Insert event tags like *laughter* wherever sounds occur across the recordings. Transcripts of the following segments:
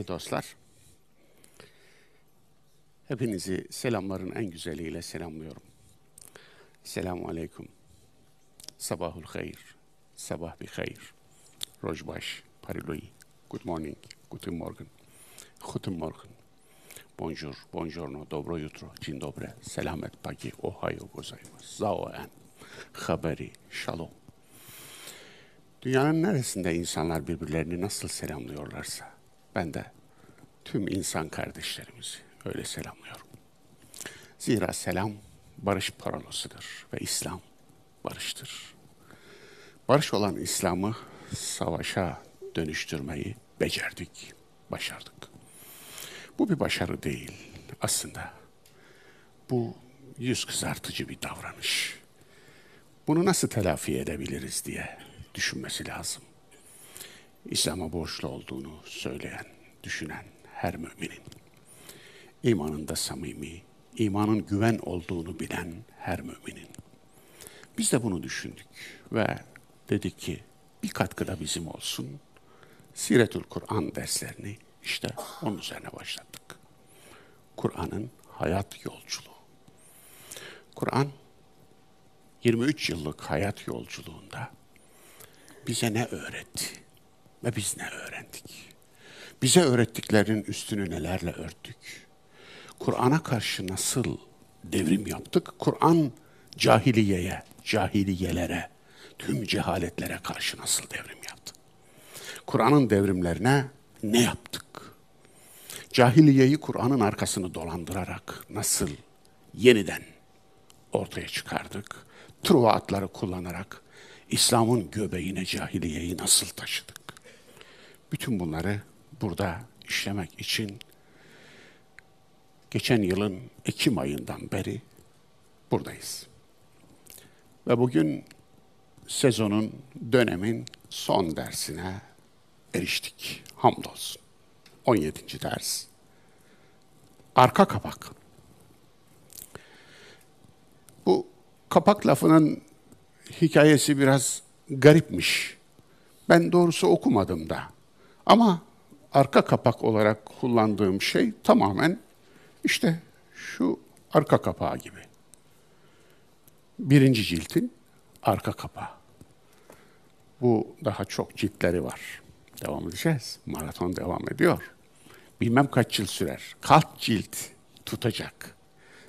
Değerli dostlar, hepinizi selamların en güzeliyle selamlıyorum. Selamun Aleyküm. Sabahul hayır. Sabah bir hayır. Rojbaş, Pariloi. Good morning. Guten Morgen. Guten Morgen. Bonjour, buongiorno, dobro jutro, dzień dobry, selamet pagi, ohayo gozaimasu, zao en, haberi, shalom. Dünyanın neresinde insanlar birbirlerini nasıl selamlıyorlarsa, ben de tüm insan kardeşlerimizi öyle selamlıyorum. Zira selam barış parolosıdır ve İslam barıştır. Barış olan İslam'ı savaşa dönüştürmeyi becerdik, başardık. Bu bir başarı değil aslında. Bu yüz kızartıcı bir davranış. Bunu nasıl telafi edebiliriz diye düşünmesi lazım. İslam'a borçlu olduğunu söyleyen, düşünen her müminin, imanında samimi, imanın güven olduğunu bilen her müminin. Biz de bunu düşündük ve dedik ki bir katkı da bizim olsun. Siretül Kur'an derslerini işte onun üzerine başlattık. Kur'an'ın hayat yolculuğu. Kur'an 23 yıllık hayat yolculuğunda bize ne öğretti ve biz ne öğrendik? Bize öğrettiklerinin üstünü nelerle örttük? Kur'an'a karşı nasıl devrim yaptık? Kur'an cahiliyeye, cahiliyelere, tüm cehaletlere karşı nasıl devrim yaptı? Kur'an'ın devrimlerine ne yaptık? Cahiliyeyi Kur'an'ın arkasını dolandırarak nasıl yeniden ortaya çıkardık? Truva atları kullanarak İslam'ın göbeğine cahiliyeyi nasıl taşıdık? Bütün bunları burada işlemek için geçen yılın Ekim ayından beri buradayız. Ve bugün sezonun, dönemin son dersine eriştik. Hamdolsun. 17. ders. Arka kapak. Bu kapak lafının hikayesi biraz garipmiş. Ben doğrusu okumadım da. Ama arka kapak olarak kullandığım şey tamamen işte şu arka kapağı gibi. Birinci ciltin arka kapağı. Bu daha çok ciltleri var. Devam edeceğiz. Maraton devam ediyor. Bilmem kaç yıl sürer. Kaç cilt tutacak.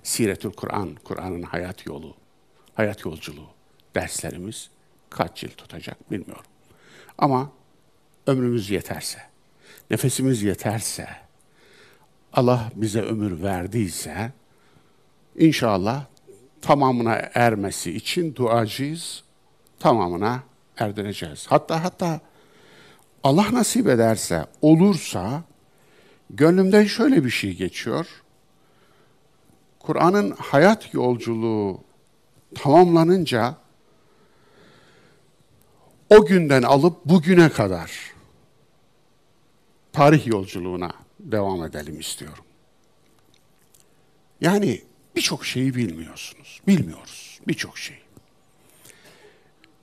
Siretül Kur'an, Kur'an'ın hayat yolu, hayat yolculuğu derslerimiz kaç yıl tutacak bilmiyorum. Ama ömrümüz yeterse, nefesimiz yeterse, Allah bize ömür verdiyse, inşallah tamamına ermesi için duacıyız, tamamına erdireceğiz. Hatta hatta Allah nasip ederse, olursa, gönlümden şöyle bir şey geçiyor. Kur'an'ın hayat yolculuğu tamamlanınca o günden alıp bugüne kadar tarih yolculuğuna devam edelim istiyorum. Yani birçok şeyi bilmiyorsunuz. Bilmiyoruz birçok şey.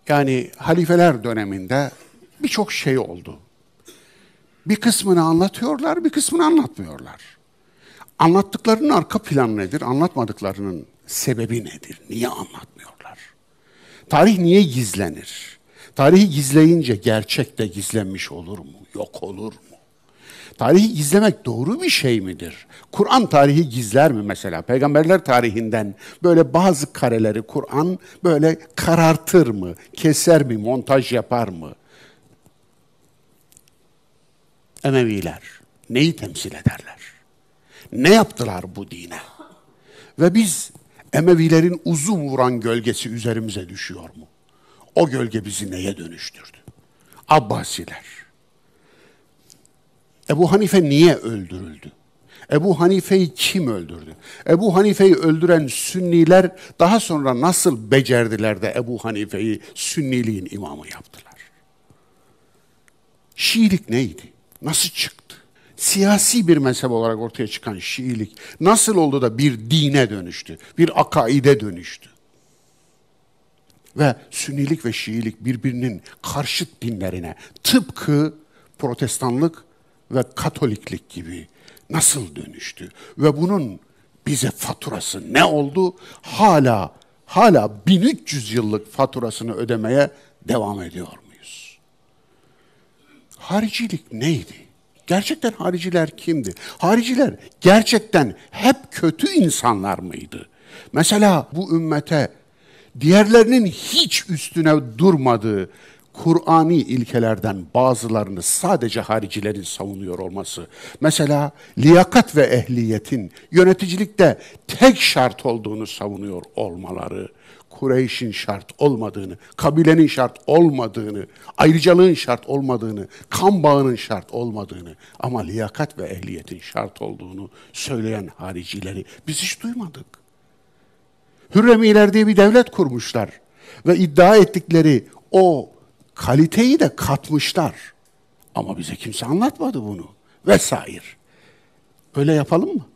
Yani halifeler döneminde birçok şey oldu. Bir kısmını anlatıyorlar, bir kısmını anlatmıyorlar. Anlattıklarının arka planı nedir? Anlatmadıklarının sebebi nedir? Niye anlatmıyorlar? Tarih niye gizlenir? Tarihi gizleyince gerçek de gizlenmiş olur mu? Yok olur mu? Tarihi gizlemek doğru bir şey midir? Kur'an tarihi gizler mi mesela? Peygamberler tarihinden böyle bazı kareleri Kur'an böyle karartır mı? Keser mi? Montaj yapar mı? Emeviler neyi temsil ederler? Ne yaptılar bu dine? Ve biz Emevilerin uzun vuran gölgesi üzerimize düşüyor mu? O gölge bizi neye dönüştürdü? Abbasiler. Ebu Hanife niye öldürüldü? Ebu Hanife'yi kim öldürdü? Ebu Hanife'yi öldüren Sünniler daha sonra nasıl becerdiler de Ebu Hanife'yi Sünniliğin imamı yaptılar? Şiilik neydi? Nasıl çıktı? Siyasi bir mezhep olarak ortaya çıkan Şiilik nasıl oldu da bir dine dönüştü? Bir akaide dönüştü? Ve Sünnilik ve Şiilik birbirinin karşıt dinlerine tıpkı protestanlık ve Katoliklik gibi nasıl dönüştü ve bunun bize faturası ne oldu? Hala hala 1300 yıllık faturasını ödemeye devam ediyor muyuz? Haricilik neydi? Gerçekten hariciler kimdi? Hariciler gerçekten hep kötü insanlar mıydı? Mesela bu ümmete diğerlerinin hiç üstüne durmadığı Kur'ani ilkelerden bazılarını sadece haricilerin savunuyor olması. Mesela liyakat ve ehliyetin yöneticilikte tek şart olduğunu savunuyor olmaları. Kureyş'in şart olmadığını, kabilenin şart olmadığını, ayrıcalığın şart olmadığını, kan bağının şart olmadığını ama liyakat ve ehliyetin şart olduğunu söyleyen haricileri biz hiç duymadık. Hürremiler diye bir devlet kurmuşlar ve iddia ettikleri o kaliteyi de katmışlar. Ama bize kimse anlatmadı bunu. Vesaire. Öyle yapalım mı?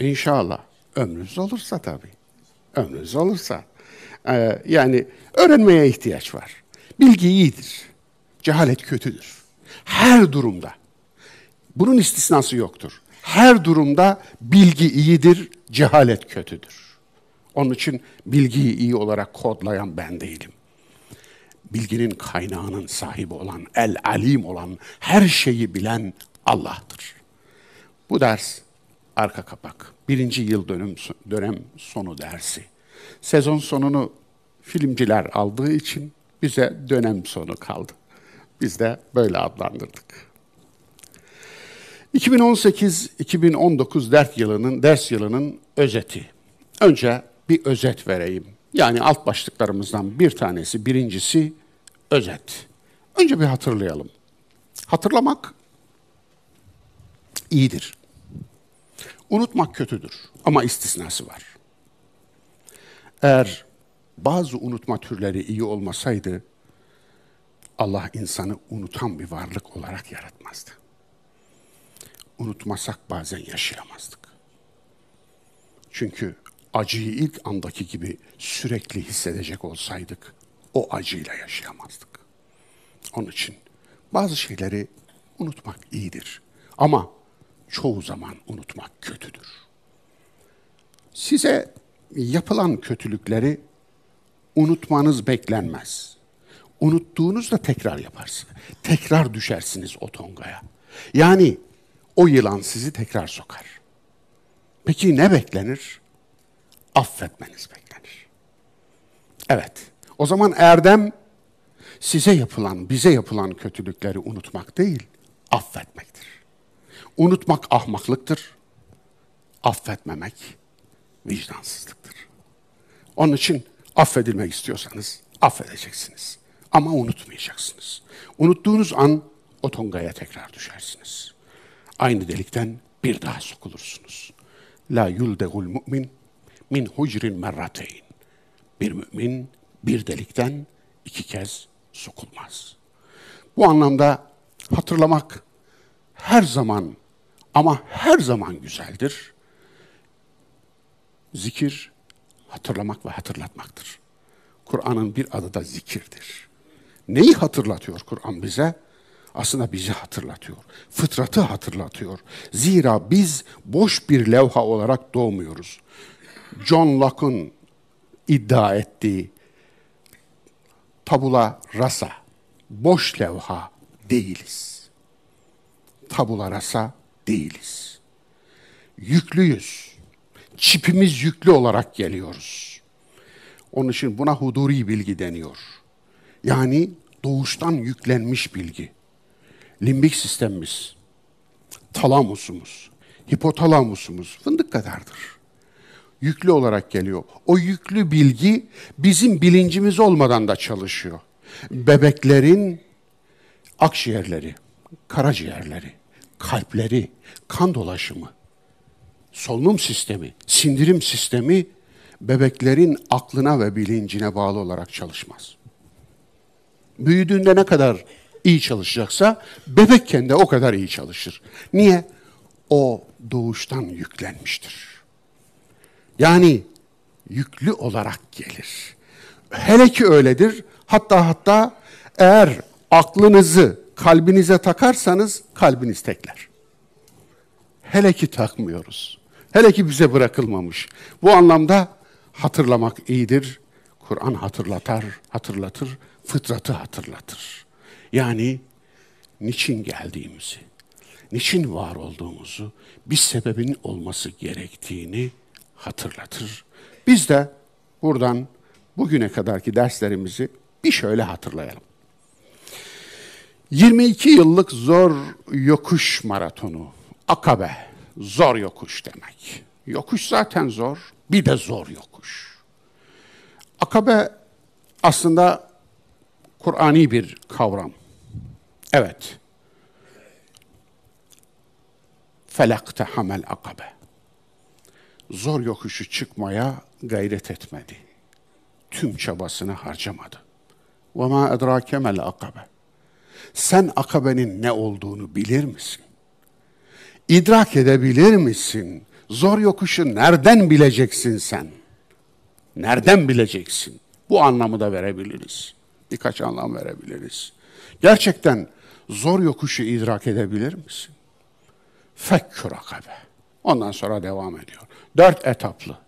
İnşallah. Ömrünüz olursa tabii. Ömrünüz olursa. Ee, yani öğrenmeye ihtiyaç var. Bilgi iyidir. Cehalet kötüdür. Her durumda. Bunun istisnası yoktur. Her durumda bilgi iyidir, cehalet kötüdür. Onun için bilgiyi iyi olarak kodlayan ben değilim bilginin kaynağının sahibi olan, el alim olan, her şeyi bilen Allah'tır. Bu ders arka kapak. Birinci yıl dönüm, dönem sonu dersi. Sezon sonunu filmciler aldığı için bize dönem sonu kaldı. Biz de böyle adlandırdık. 2018-2019 ders yılının ders yılının özeti. Önce bir özet vereyim. Yani alt başlıklarımızdan bir tanesi, birincisi özet. Önce bir hatırlayalım. Hatırlamak iyidir. Unutmak kötüdür ama istisnası var. Eğer bazı unutma türleri iyi olmasaydı Allah insanı unutan bir varlık olarak yaratmazdı. Unutmasak bazen yaşayamazdık. Çünkü acıyı ilk andaki gibi sürekli hissedecek olsaydık o acıyla yaşayamazdık. Onun için bazı şeyleri unutmak iyidir. Ama çoğu zaman unutmak kötüdür. Size yapılan kötülükleri unutmanız beklenmez. Unuttuğunuzda tekrar yaparsınız. Tekrar düşersiniz o tongaya. Yani o yılan sizi tekrar sokar. Peki ne beklenir? Affetmeniz beklenir. Evet, o zaman erdem size yapılan, bize yapılan kötülükleri unutmak değil, affetmektir. Unutmak ahmaklıktır, affetmemek vicdansızlıktır. Onun için affedilmek istiyorsanız affedeceksiniz. Ama unutmayacaksınız. Unuttuğunuz an o tongaya tekrar düşersiniz. Aynı delikten bir daha sokulursunuz. La yuldegul mu'min min hucrin merrateyn. Bir mümin bir delikten iki kez sokulmaz. Bu anlamda hatırlamak her zaman ama her zaman güzeldir. Zikir hatırlamak ve hatırlatmaktır. Kur'an'ın bir adı da zikirdir. Neyi hatırlatıyor Kur'an bize? Aslında bizi hatırlatıyor. Fıtratı hatırlatıyor. Zira biz boş bir levha olarak doğmuyoruz. John Locke'un iddia ettiği tabula rasa, boş levha değiliz. Tabula rasa değiliz. Yüklüyüz. Çipimiz yüklü olarak geliyoruz. Onun için buna huduri bilgi deniyor. Yani doğuştan yüklenmiş bilgi. Limbik sistemimiz, talamusumuz, hipotalamusumuz fındık kadardır yüklü olarak geliyor. O yüklü bilgi bizim bilincimiz olmadan da çalışıyor. Bebeklerin akciğerleri, karaciğerleri, kalpleri, kan dolaşımı, solunum sistemi, sindirim sistemi bebeklerin aklına ve bilincine bağlı olarak çalışmaz. Büyüdüğünde ne kadar iyi çalışacaksa bebekken de o kadar iyi çalışır. Niye? O doğuştan yüklenmiştir. Yani yüklü olarak gelir. Hele ki öyledir. Hatta hatta eğer aklınızı kalbinize takarsanız kalbiniz tekler. Hele ki takmıyoruz. Hele ki bize bırakılmamış. Bu anlamda hatırlamak iyidir. Kur'an hatırlatar, hatırlatır, fıtratı hatırlatır. Yani niçin geldiğimizi, niçin var olduğumuzu, bir sebebin olması gerektiğini hatırlatır. Biz de buradan bugüne kadarki derslerimizi bir şöyle hatırlayalım. 22 yıllık zor yokuş maratonu, akabe, zor yokuş demek. Yokuş zaten zor, bir de zor yokuş. Akabe aslında Kur'ani bir kavram. Evet. Felakte hamel akabe Zor yokuşu çıkmaya gayret etmedi. Tüm çabasını harcamadı. وَمَا اَدْرَاكَ مَا الْاَقَبَ Sen akabenin ne olduğunu bilir misin? İdrak edebilir misin? Zor yokuşu nereden bileceksin sen? Nereden bileceksin? Bu anlamı da verebiliriz. Birkaç anlam verebiliriz. Gerçekten zor yokuşu idrak edebilir misin? Fekkür akabe. Ondan sonra devam ediyor. Dört etaplı.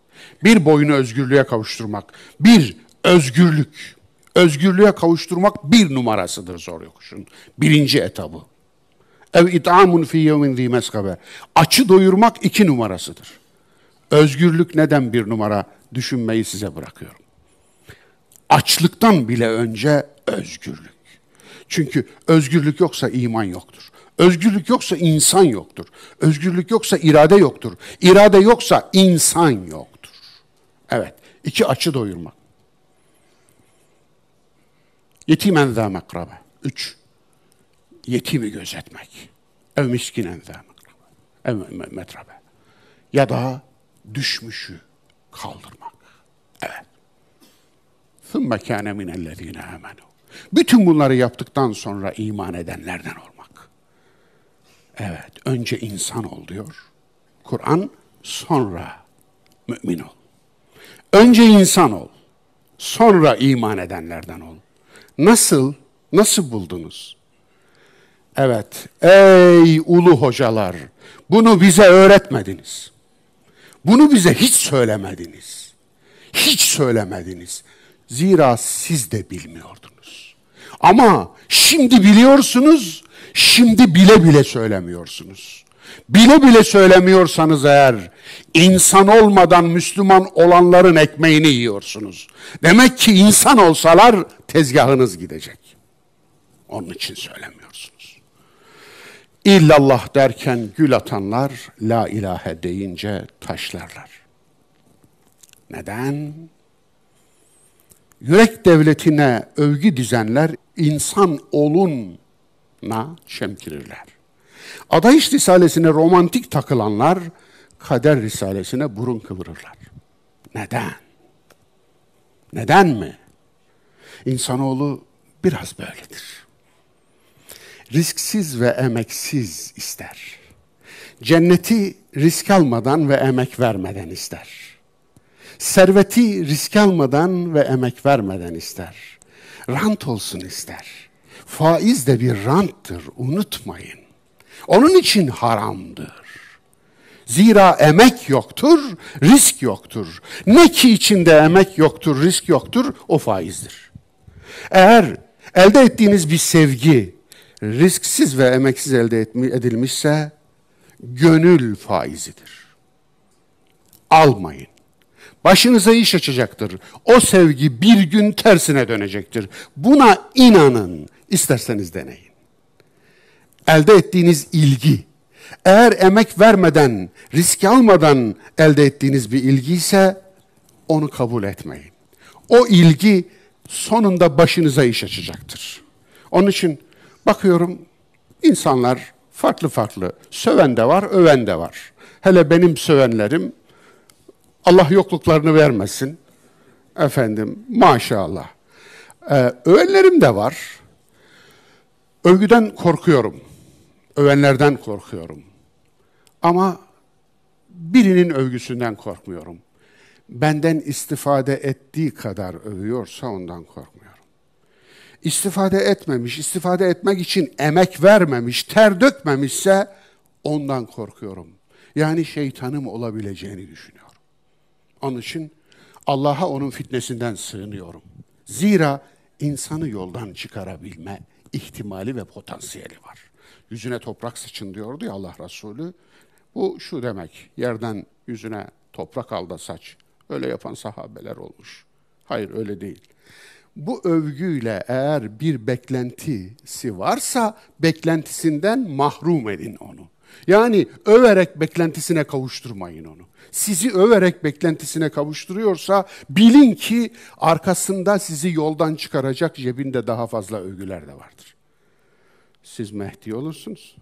Bir boyunu özgürlüğe kavuşturmak. Bir, özgürlük. Özgürlüğe kavuşturmak bir numarasıdır zor yokuşun. Birinci etabı. Ev it'amun fi yevmin zi meskabe. Açı doyurmak iki numarasıdır. Özgürlük neden bir numara düşünmeyi size bırakıyorum. Açlıktan bile önce özgürlük. Çünkü özgürlük yoksa iman yoktur. Özgürlük yoksa insan yoktur. Özgürlük yoksa irade yoktur. İrade yoksa insan yoktur. Evet, iki açı doyurmak. Yetimen zâ mekrabe. Üç, yetimi gözetmek. Ev miskinen zâ mekrabe. Ev metrabe. Ya da düşmüşü kaldırmak. Evet. ثُمَّ كَانَ مِنَ الَّذ۪ينَ آمَنُوا Bütün bunları yaptıktan sonra iman edenlerden olmak. Evet, önce insan ol diyor. Kur'an sonra mümin ol. Önce insan ol. Sonra iman edenlerden ol. Nasıl? Nasıl buldunuz? Evet, ey ulu hocalar, bunu bize öğretmediniz. Bunu bize hiç söylemediniz. Hiç söylemediniz. Zira siz de bilmiyordunuz. Ama şimdi biliyorsunuz, şimdi bile bile söylemiyorsunuz. Bile bile söylemiyorsanız eğer insan olmadan Müslüman olanların ekmeğini yiyorsunuz. Demek ki insan olsalar tezgahınız gidecek. Onun için söylemiyorsunuz. İllallah derken gül atanlar la ilahe deyince taşlarlar. Neden? Yürek devletine övgü dizenler insan olunna çemkirirler. Adayış Risalesi'ne romantik takılanlar kader Risalesi'ne burun kıvırırlar. Neden? Neden mi? İnsanoğlu biraz böyledir. Risksiz ve emeksiz ister. Cenneti risk almadan ve emek vermeden ister. Serveti risk almadan ve emek vermeden ister. Rant olsun ister. Faiz de bir ranttır, unutmayın. Onun için haramdır. Zira emek yoktur, risk yoktur. Ne ki içinde emek yoktur, risk yoktur, o faizdir. Eğer elde ettiğiniz bir sevgi risksiz ve emeksiz elde edilmişse gönül faizidir. Almayın. Başınıza iş açacaktır. O sevgi bir gün tersine dönecektir. Buna inanın. İsterseniz deneyin. Elde ettiğiniz ilgi, eğer emek vermeden, risk almadan elde ettiğiniz bir ilgi ise onu kabul etmeyin. O ilgi sonunda başınıza iş açacaktır. Onun için bakıyorum insanlar farklı farklı. Söven de var, öven de var. Hele benim sövenlerim Allah yokluklarını vermesin. Efendim maşallah. Ee, övenlerim de var. Övgüden korkuyorum. Övenlerden korkuyorum. Ama birinin övgüsünden korkmuyorum. Benden istifade ettiği kadar övüyorsa ondan korkmuyorum. istifade etmemiş, istifade etmek için emek vermemiş, ter dökmemişse ondan korkuyorum. Yani şeytanım olabileceğini düşünüyorum. Onun için Allah'a onun fitnesinden sığınıyorum. Zira insanı yoldan çıkarabilme ihtimali ve potansiyeli var. Yüzüne toprak sıçın diyordu ya Allah Resulü. Bu şu demek, yerden yüzüne toprak al da saç. Öyle yapan sahabeler olmuş. Hayır öyle değil. Bu övgüyle eğer bir beklentisi varsa beklentisinden mahrum edin onu. Yani överek beklentisine kavuşturmayın onu. Sizi överek beklentisine kavuşturuyorsa bilin ki arkasında sizi yoldan çıkaracak cebinde daha fazla övgüler de vardır. Siz Mehdi olursunuz.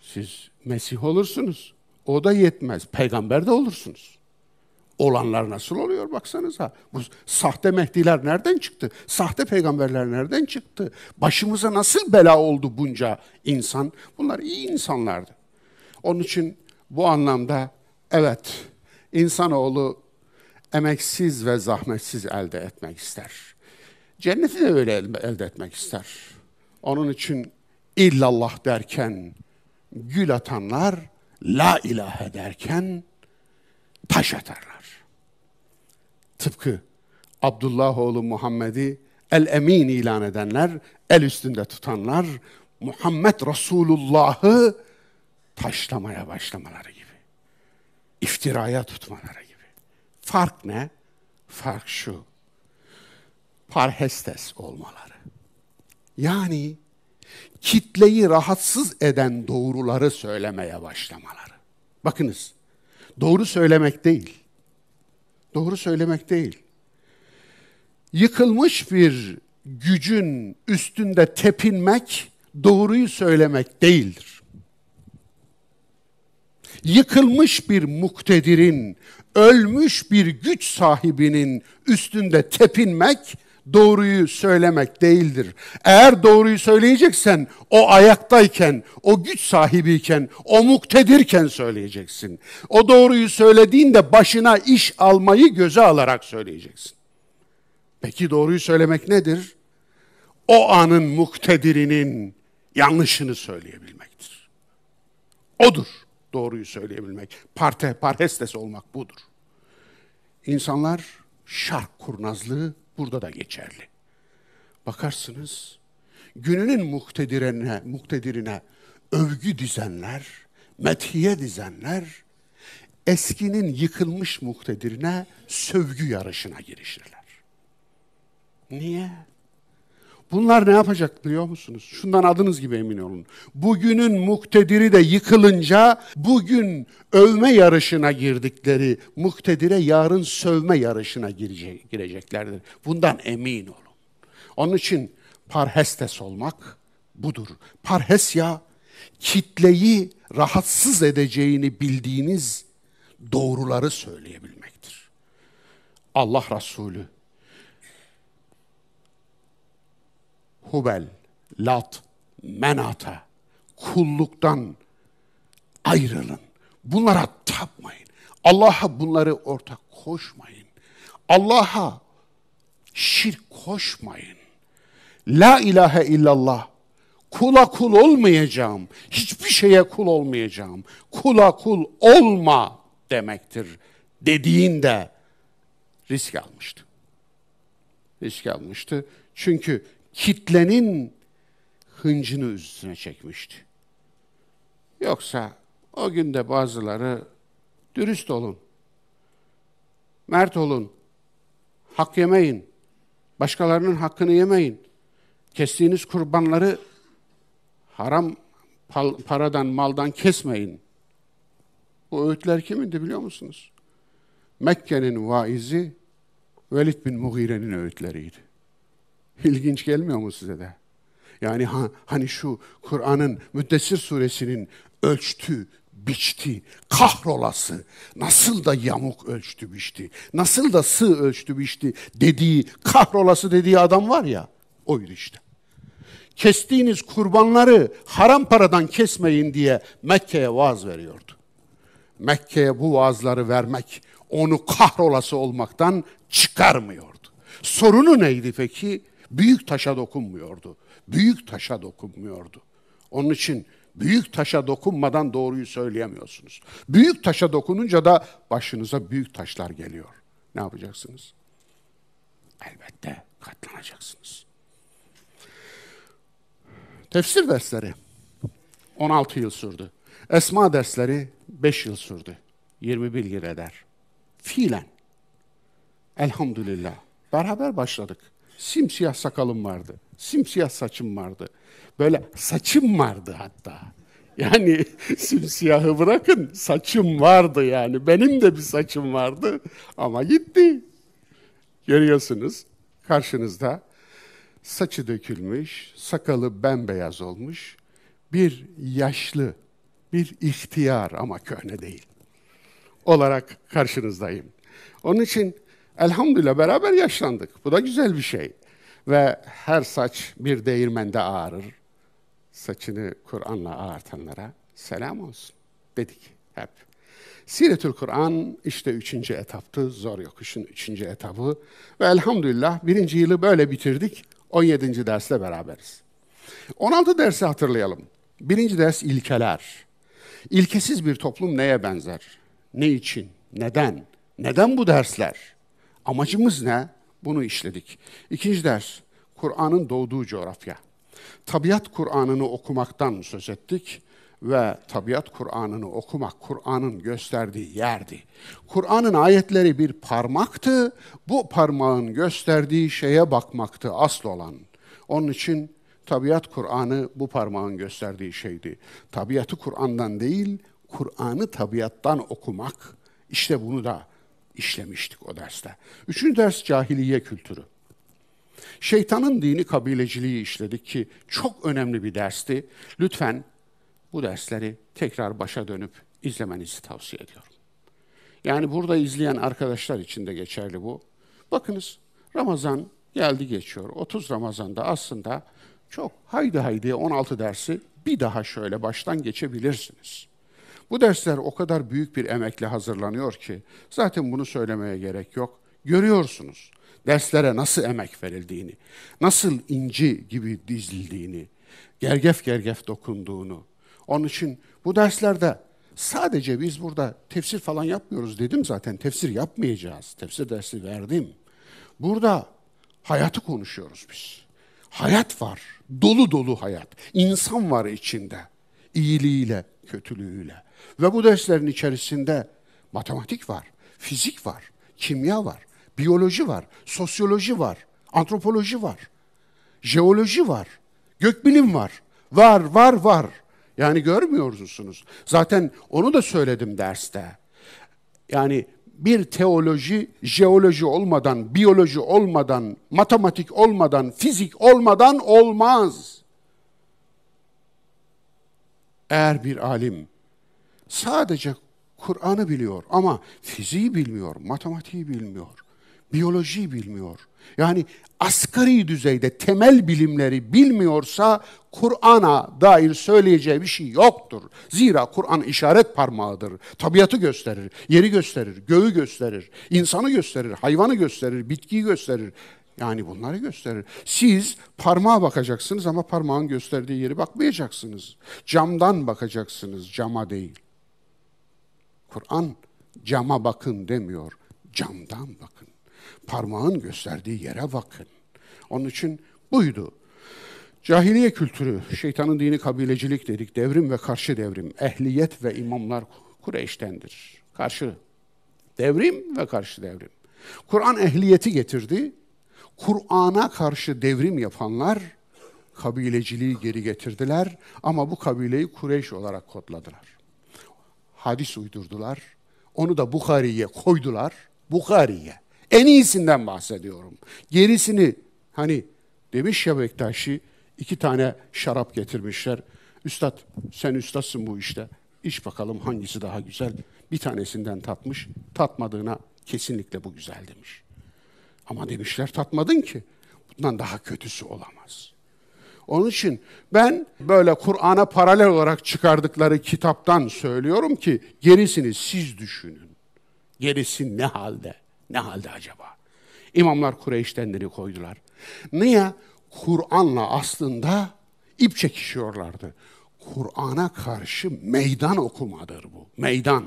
Siz Mesih olursunuz. O da yetmez. Peygamber de olursunuz. Olanlar nasıl oluyor baksanıza. Bu sahte Mehdiler nereden çıktı? Sahte peygamberler nereden çıktı? Başımıza nasıl bela oldu bunca insan? Bunlar iyi insanlardı. Onun için bu anlamda evet insanoğlu emeksiz ve zahmetsiz elde etmek ister. Cenneti de öyle elde etmek ister. Onun için illallah derken gül atanlar, la ilahe derken taş atarlar. Tıpkı Abdullah oğlu Muhammed'i el-emin ilan edenler, el üstünde tutanlar, Muhammed Resulullah'ı taşlamaya başlamaları gibi. İftiraya tutmaları gibi. Fark ne? Fark şu. Parhestes olmaları. Yani kitleyi rahatsız eden doğruları söylemeye başlamaları. Bakınız, doğru söylemek değil. Doğru söylemek değil. Yıkılmış bir gücün üstünde tepinmek doğruyu söylemek değildir. Yıkılmış bir muktedirin, ölmüş bir güç sahibinin üstünde tepinmek doğruyu söylemek değildir. Eğer doğruyu söyleyeceksen o ayaktayken, o güç sahibiyken, o muktedirken söyleyeceksin. O doğruyu söylediğinde başına iş almayı göze alarak söyleyeceksin. Peki doğruyu söylemek nedir? O anın muktedirinin yanlışını söyleyebilmektir. Odur doğruyu söyleyebilmek. Parte, parhestes olmak budur. İnsanlar şark kurnazlığı burada da geçerli. Bakarsınız gününün muktedirine, muktedirine övgü dizenler, methiye dizenler eskinin yıkılmış muktedirine sövgü yarışına girişirler. Niye? Bunlar ne yapacak biliyor musunuz? Şundan adınız gibi emin olun. Bugünün muktediri de yıkılınca bugün övme yarışına girdikleri muktedire yarın sövme yarışına girecek, gireceklerdir. Bundan emin olun. Onun için parhestes olmak budur. Parhesya kitleyi rahatsız edeceğini bildiğiniz doğruları söyleyebilmektir. Allah Resulü Hubel, Lat, Menata, kulluktan ayrılın. Bunlara tapmayın. Allah'a bunları ortak koşmayın. Allah'a şirk koşmayın. La ilahe illallah. Kula kul olmayacağım. Hiçbir şeye kul olmayacağım. Kula kul olma demektir dediğinde risk almıştı. Risk almıştı. Çünkü kitlenin hıncını üstüne çekmişti. Yoksa o günde bazıları dürüst olun, mert olun, hak yemeyin, başkalarının hakkını yemeyin, kestiğiniz kurbanları haram paradan, maldan kesmeyin. Bu öğütler kimindi biliyor musunuz? Mekke'nin vaizi Velid bin Mughire'nin öğütleriydi. İlginç gelmiyor mu size de? Yani ha, hani şu Kur'an'ın Müddessir suresinin ölçtü, biçti, kahrolası, nasıl da yamuk ölçtü biçti, nasıl da sığ ölçtü biçti dediği, kahrolası dediği adam var ya, oydu işte. Kestiğiniz kurbanları haram paradan kesmeyin diye Mekke'ye vaaz veriyordu. Mekke'ye bu vaazları vermek onu kahrolası olmaktan çıkarmıyordu. Sorunu neydi peki? Büyük taşa dokunmuyordu. Büyük taşa dokunmuyordu. Onun için büyük taşa dokunmadan doğruyu söyleyemiyorsunuz. Büyük taşa dokununca da başınıza büyük taşlar geliyor. Ne yapacaksınız? Elbette katlanacaksınız. Tefsir dersleri 16 yıl sürdü. Esma dersleri 5 yıl sürdü. 21 yıl eder. Fiilen. Elhamdülillah. Beraber başladık. Simsiyah sakalım vardı. Simsiyah saçım vardı. Böyle saçım vardı hatta. Yani *laughs* simsiyahı bırakın saçım vardı yani. Benim de bir saçım vardı ama gitti. Görüyorsunuz karşınızda saçı dökülmüş, sakalı bembeyaz olmuş bir yaşlı, bir ihtiyar ama köhne değil olarak karşınızdayım. Onun için elhamdülillah beraber yaşlandık. Bu da güzel bir şey. Ve her saç bir değirmende ağarır. Saçını Kur'an'la ağartanlara selam olsun dedik hep. Siretül Kur'an işte üçüncü etaptı, zor yokuşun üçüncü etabı. Ve elhamdülillah birinci yılı böyle bitirdik, 17. dersle beraberiz. 16 dersi hatırlayalım. Birinci ders ilkeler. İlkesiz bir toplum neye benzer? Ne için? Neden? Neden bu dersler? Amacımız ne? Bunu işledik. İkinci ders, Kur'an'ın doğduğu coğrafya. Tabiat Kur'an'ını okumaktan söz ettik ve tabiat Kur'an'ını okumak Kur'an'ın gösterdiği yerdi. Kur'an'ın ayetleri bir parmaktı, bu parmağın gösterdiği şeye bakmaktı asıl olan. Onun için tabiat Kur'an'ı bu parmağın gösterdiği şeydi. Tabiatı Kur'an'dan değil, Kur'an'ı tabiattan okumak, işte bunu da işlemiştik o derste. Üçüncü ders cahiliye kültürü. Şeytanın dini kabileciliği işledik ki çok önemli bir dersti. Lütfen bu dersleri tekrar başa dönüp izlemenizi tavsiye ediyorum. Yani burada izleyen arkadaşlar için de geçerli bu. Bakınız Ramazan geldi geçiyor. 30 Ramazan'da aslında çok haydi haydi 16 dersi bir daha şöyle baştan geçebilirsiniz. Bu dersler o kadar büyük bir emekle hazırlanıyor ki zaten bunu söylemeye gerek yok. Görüyorsunuz derslere nasıl emek verildiğini, nasıl inci gibi dizildiğini, gergef gergef dokunduğunu. Onun için bu derslerde sadece biz burada tefsir falan yapmıyoruz dedim zaten. Tefsir yapmayacağız. Tefsir dersi verdim. Burada hayatı konuşuyoruz biz. Hayat var. Dolu dolu hayat. İnsan var içinde. İyiliğiyle, kötülüğüyle. Ve bu derslerin içerisinde matematik var, fizik var, kimya var, biyoloji var, sosyoloji var, antropoloji var, jeoloji var, gökbilim var. Var, var, var. Yani görmüyor musunuz? Zaten onu da söyledim derste. Yani bir teoloji, jeoloji olmadan, biyoloji olmadan, matematik olmadan, fizik olmadan olmaz. Eğer bir alim sadece Kur'an'ı biliyor ama fiziği bilmiyor, matematiği bilmiyor, biyolojiyi bilmiyor. Yani asgari düzeyde temel bilimleri bilmiyorsa Kur'an'a dair söyleyeceği bir şey yoktur. Zira Kur'an işaret parmağıdır. Tabiatı gösterir, yeri gösterir, göğü gösterir, insanı gösterir, hayvanı gösterir, bitkiyi gösterir. Yani bunları gösterir. Siz parmağa bakacaksınız ama parmağın gösterdiği yeri bakmayacaksınız. Camdan bakacaksınız, cama değil. Kur'an cama bakın demiyor, camdan bakın. Parmağın gösterdiği yere bakın. Onun için buydu. Cahiliye kültürü, şeytanın dini kabilecilik dedik, devrim ve karşı devrim, ehliyet ve imamlar Kureyş'tendir. Karşı devrim ve karşı devrim. Kur'an ehliyeti getirdi. Kur'an'a karşı devrim yapanlar kabileciliği geri getirdiler ama bu kabileyi Kureyş olarak kodladılar hadis uydurdular. Onu da Bukhari'ye koydular. Bukhari'ye. En iyisinden bahsediyorum. Gerisini hani demiş ya Bektaşi iki tane şarap getirmişler. Üstad sen üstadsın bu işte. İç bakalım hangisi daha güzel. Bir tanesinden tatmış. Tatmadığına kesinlikle bu güzel demiş. Ama demişler tatmadın ki. Bundan daha kötüsü olamaz. Onun için ben böyle Kur'an'a paralel olarak çıkardıkları kitaptan söylüyorum ki gerisini siz düşünün. Gerisi ne halde? Ne halde acaba? İmamlar Kureyş'tenleri koydular. Niye? Kur'an'la aslında ip çekişiyorlardı. Kur'an'a karşı meydan okumadır bu. Meydan.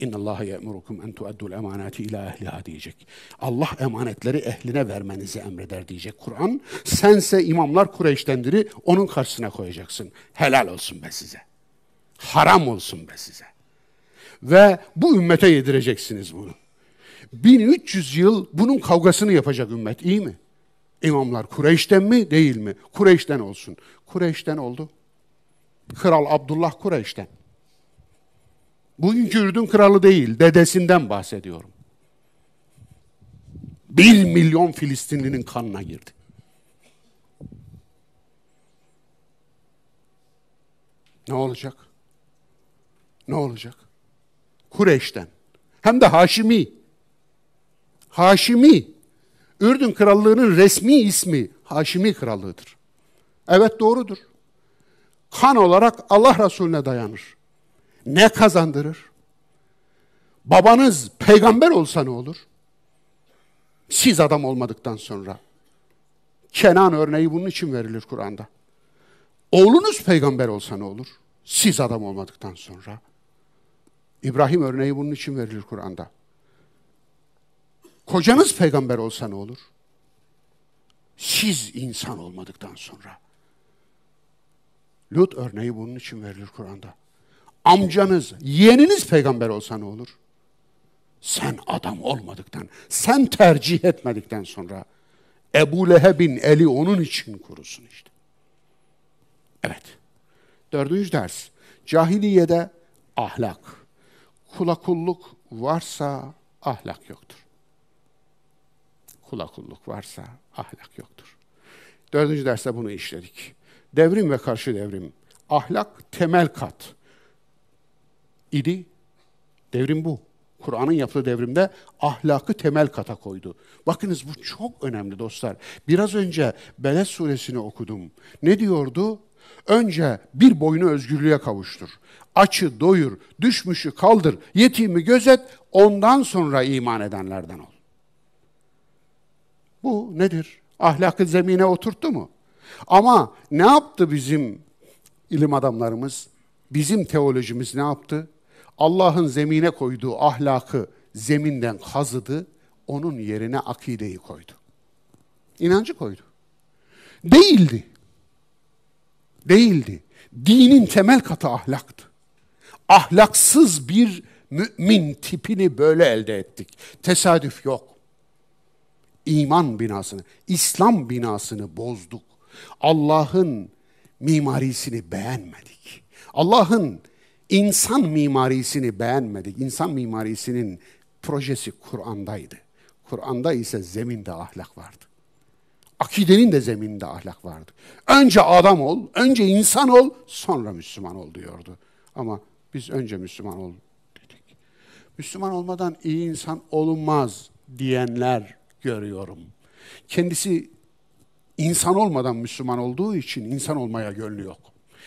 İnna Allah ye'murukum en tu'addul emanati ila ehliha diyecek. Allah emanetleri ehline vermenizi emreder diyecek Kur'an. Sense imamlar Kureyş'tendiri onun karşısına koyacaksın. Helal olsun be size. Haram olsun be size. Ve bu ümmete yedireceksiniz bunu. 1300 yıl bunun kavgasını yapacak ümmet iyi mi? İmamlar Kureyş'ten mi değil mi? Kureyş'ten olsun. Kureyş'ten oldu. Kral Abdullah Kureyş'ten. Bugünkü Ürdün kralı değil, dedesinden bahsediyorum. Bir milyon Filistinlinin kanına girdi. Ne olacak? Ne olacak? Kureyş'ten. Hem de Haşimi. Haşimi. Ürdün krallığının resmi ismi Haşimi krallığıdır. Evet doğrudur. Kan olarak Allah Resulüne dayanır. Ne kazandırır? Babanız peygamber olsa ne olur? Siz adam olmadıktan sonra. Kenan örneği bunun için verilir Kur'an'da. Oğlunuz peygamber olsa ne olur? Siz adam olmadıktan sonra. İbrahim örneği bunun için verilir Kur'an'da. Kocanız peygamber olsa ne olur? Siz insan olmadıktan sonra. Lut örneği bunun için verilir Kur'an'da. Amcanız, yeğeniniz peygamber olsa ne olur? Sen adam olmadıktan, sen tercih etmedikten sonra Ebu Leheb'in eli onun için kurusun işte. Evet. Dördüncü ders. Cahiliyede ahlak. Kula kulluk varsa ahlak yoktur. Kula kulluk varsa ahlak yoktur. Dördüncü derste bunu işledik. Devrim ve karşı devrim. Ahlak temel kat idi. Devrim bu. Kur'an'ın yaptığı devrimde ahlakı temel kata koydu. Bakınız bu çok önemli dostlar. Biraz önce Beled suresini okudum. Ne diyordu? Önce bir boyunu özgürlüğe kavuştur. Açı doyur, düşmüşü kaldır, yetimi gözet, ondan sonra iman edenlerden ol. Bu nedir? Ahlakı zemine oturttu mu? Ama ne yaptı bizim ilim adamlarımız? Bizim teolojimiz ne yaptı? Allah'ın zemine koyduğu ahlakı zeminden kazıdı, onun yerine akideyi koydu. İnancı koydu. Değildi. Değildi. Dinin temel katı ahlaktı. Ahlaksız bir mümin tipini böyle elde ettik. Tesadüf yok. İman binasını, İslam binasını bozduk. Allah'ın mimarisini beğenmedik. Allah'ın İnsan mimarisini beğenmedik. İnsan mimarisinin projesi Kur'an'daydı. Kur'an'da ise zeminde ahlak vardı. Akidenin de zeminde ahlak vardı. Önce adam ol, önce insan ol, sonra Müslüman ol diyordu. Ama biz önce Müslüman ol dedik. Müslüman olmadan iyi insan olunmaz diyenler görüyorum. Kendisi insan olmadan Müslüman olduğu için insan olmaya gönlü yok.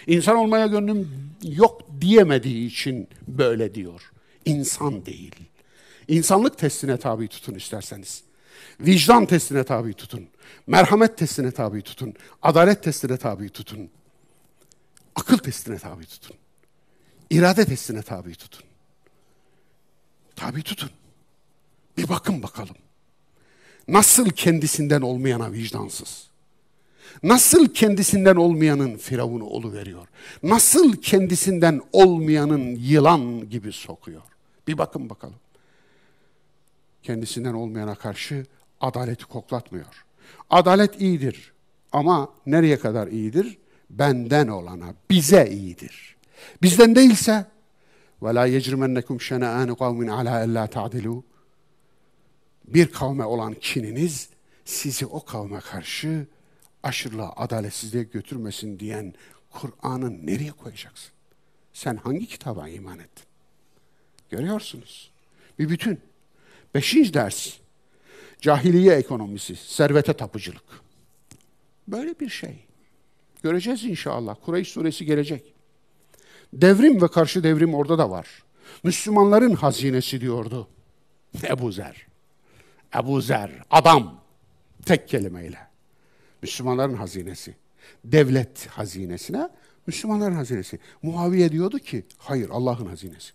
İnsan olmaya gönlüm yok diyemediği için böyle diyor. İnsan değil. İnsanlık testine tabi tutun isterseniz. Vicdan testine tabi tutun. Merhamet testine tabi tutun. Adalet testine tabi tutun. Akıl testine tabi tutun. İrade testine tabi tutun. Tabi tutun. Bir bakın bakalım. Nasıl kendisinden olmayana vicdansız? Nasıl kendisinden olmayanın firavunu olu veriyor? Nasıl kendisinden olmayanın yılan gibi sokuyor? Bir bakın bakalım. Kendisinden olmayana karşı adaleti koklatmıyor. Adalet iyidir ama nereye kadar iyidir? Benden olana, bize iyidir. Bizden değilse وَلَا يَجْرِمَنَّكُمْ شَنَآنُ قَوْمٍ عَلَى اَلَّا تَعْدِلُوا Bir kavme olan kininiz sizi o kavme karşı aşırılığa, adaletsizliğe götürmesin diyen Kur'an'ı nereye koyacaksın? Sen hangi kitaba iman ettin? Görüyorsunuz. Bir bütün. Beşinci ders. Cahiliye ekonomisi, servete tapıcılık. Böyle bir şey. Göreceğiz inşallah. Kureyş suresi gelecek. Devrim ve karşı devrim orada da var. Müslümanların hazinesi diyordu. Ebu Zer. Ebu Zer, adam. Tek kelimeyle. Müslümanların hazinesi. Devlet hazinesine Müslümanların hazinesi. Muaviye diyordu ki hayır Allah'ın hazinesi.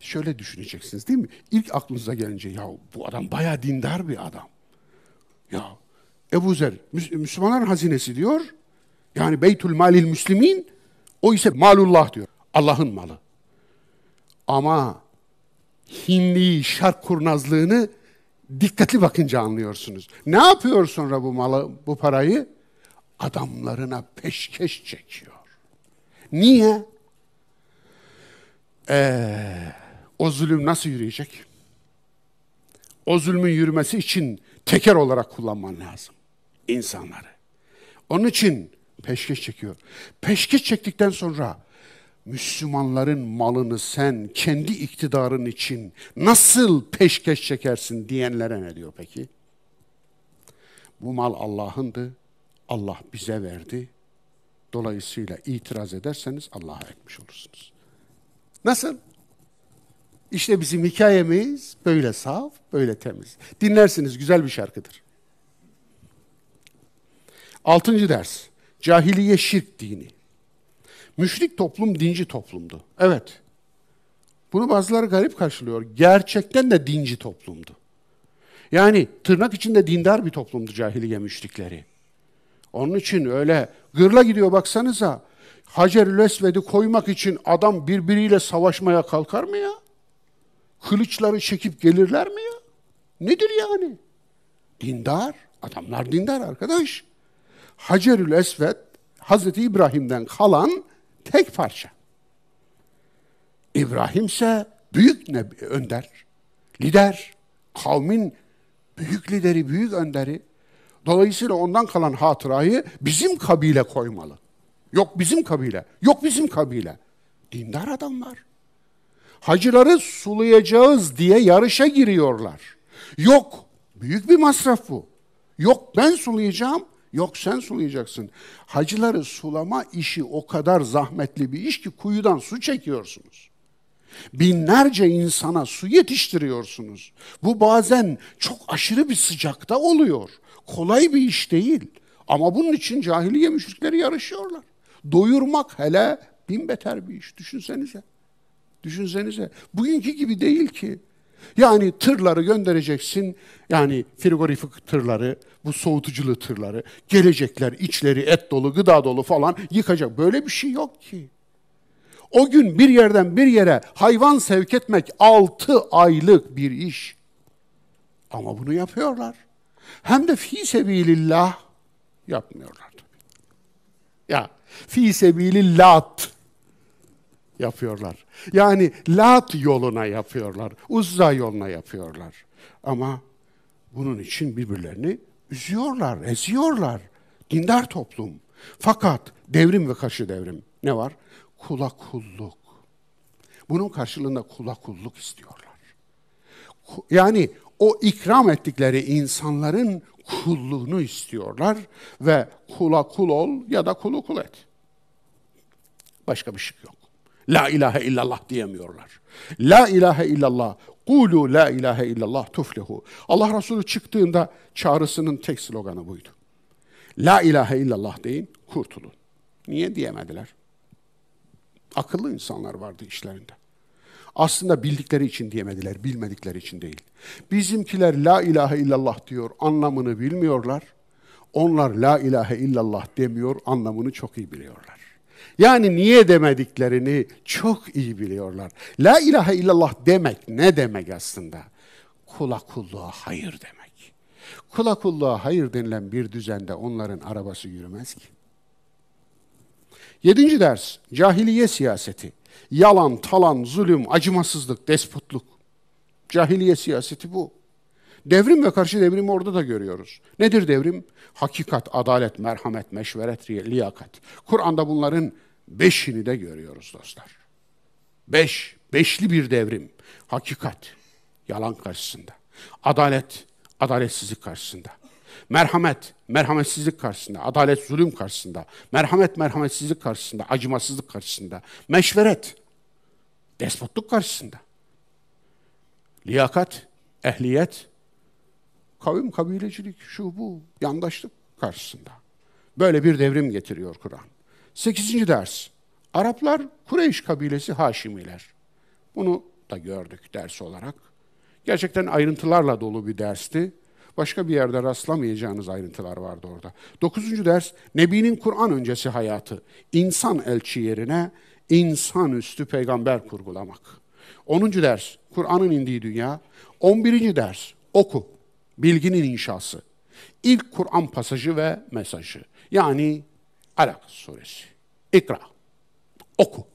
Şöyle düşüneceksiniz değil mi? İlk aklınıza gelince ya bu adam bayağı dindar bir adam. Ya Ebu Zer Müslümanların hazinesi diyor. Yani Beytül Malil Müslimin o ise malullah diyor. Allah'ın malı. Ama hinliği, şark kurnazlığını dikkatli bakınca anlıyorsunuz. Ne yapıyor sonra bu malı, bu parayı? Adamlarına peşkeş çekiyor. Niye? Ee, o zulüm nasıl yürüyecek? O zulmün yürümesi için teker olarak kullanman lazım insanları. Onun için peşkeş çekiyor. Peşkeş çektikten sonra Müslümanların malını sen kendi iktidarın için nasıl peşkeş çekersin diyenlere ne diyor peki? Bu mal Allah'ındı. Allah bize verdi. Dolayısıyla itiraz ederseniz Allah'a etmiş olursunuz. Nasıl? İşte bizim hikayemiz böyle saf, böyle temiz. Dinlersiniz güzel bir şarkıdır. Altıncı ders. Cahiliye şirk dini. Müşrik toplum dinci toplumdu. Evet. Bunu bazıları garip karşılıyor. Gerçekten de dinci toplumdu. Yani tırnak içinde dindar bir toplumdu cahiliye müşrikleri. Onun için öyle gırla gidiyor baksanıza. Hacer-ül Esved'i koymak için adam birbiriyle savaşmaya kalkar mı ya? Kılıçları çekip gelirler mi ya? Nedir yani? Dindar. Adamlar dindar arkadaş. Hacerül Esved Hazreti İbrahim'den kalan tek parça. İbrahim ise büyük ne önder, lider, kavmin büyük lideri, büyük önderi. Dolayısıyla ondan kalan hatırayı bizim kabile koymalı. Yok bizim kabile, yok bizim kabile. Dindar adamlar. Hacıları sulayacağız diye yarışa giriyorlar. Yok, büyük bir masraf bu. Yok ben sulayacağım, Yok sen sulayacaksın. Hacıları sulama işi o kadar zahmetli bir iş ki kuyudan su çekiyorsunuz. Binlerce insana su yetiştiriyorsunuz. Bu bazen çok aşırı bir sıcakta oluyor. Kolay bir iş değil. Ama bunun için cahiliye müşrikleri yarışıyorlar. Doyurmak hele bin beter bir iş. Düşünsenize. Düşünsenize. Bugünkü gibi değil ki. Yani tırları göndereceksin. Yani frigorifik tırları, bu soğutuculu tırları. Gelecekler içleri et dolu, gıda dolu falan yıkacak. Böyle bir şey yok ki. O gün bir yerden bir yere hayvan sevk etmek altı aylık bir iş. Ama bunu yapıyorlar. Hem de fi sebilillah yapmıyorlar. Ya fi sebilillat yapıyorlar. Yani Lat yoluna yapıyorlar, Uzza yoluna yapıyorlar. Ama bunun için birbirlerini üzüyorlar, eziyorlar. Dindar toplum. Fakat devrim ve karşı devrim ne var? Kula kulluk. Bunun karşılığında kula kulluk istiyorlar. Yani o ikram ettikleri insanların kulluğunu istiyorlar ve kula kul ol ya da kulu kul et. Başka bir şey yok. La ilahe illallah diyemiyorlar. La ilahe illallah, kulu la ilahe illallah tuflihu. Allah Resulü çıktığında çağrısının tek sloganı buydu. La ilahe illallah deyin, kurtulun. Niye diyemediler? Akıllı insanlar vardı işlerinde. Aslında bildikleri için diyemediler, bilmedikleri için değil. Bizimkiler la ilahe illallah diyor, anlamını bilmiyorlar. Onlar la ilahe illallah demiyor, anlamını çok iyi biliyorlar. Yani niye demediklerini çok iyi biliyorlar. La ilahe illallah demek ne demek aslında? Kula kulluğa hayır demek. Kula kulluğa hayır denilen bir düzende onların arabası yürümez ki. Yedinci ders, cahiliye siyaseti. Yalan, talan, zulüm, acımasızlık, despotluk. Cahiliye siyaseti bu. Devrim ve karşı devrimi orada da görüyoruz. Nedir devrim? Hakikat, adalet, merhamet, meşveret, liyakat. Kur'an'da bunların beşini de görüyoruz dostlar. Beş, beşli bir devrim. Hakikat, yalan karşısında. Adalet, adaletsizlik karşısında. Merhamet, merhametsizlik karşısında. Adalet, zulüm karşısında. Merhamet, merhametsizlik karşısında. Acımasızlık karşısında. Meşveret, despotluk karşısında. Liyakat, ehliyet, kavim kabilecilik, şu bu, yandaşlık karşısında. Böyle bir devrim getiriyor Kur'an. Sekizinci ders. Araplar Kureyş kabilesi Haşimiler. Bunu da gördük ders olarak. Gerçekten ayrıntılarla dolu bir dersti. Başka bir yerde rastlamayacağınız ayrıntılar vardı orada. Dokuzuncu ders, Nebi'nin Kur'an öncesi hayatı. İnsan elçi yerine insanüstü peygamber kurgulamak. Onuncu ders, Kur'an'ın indiği dünya. On birinci ders, oku. Bilginin inşası. İlk Kur'an pasajı ve mesajı. Yani Alak suresi. İkra. Oku.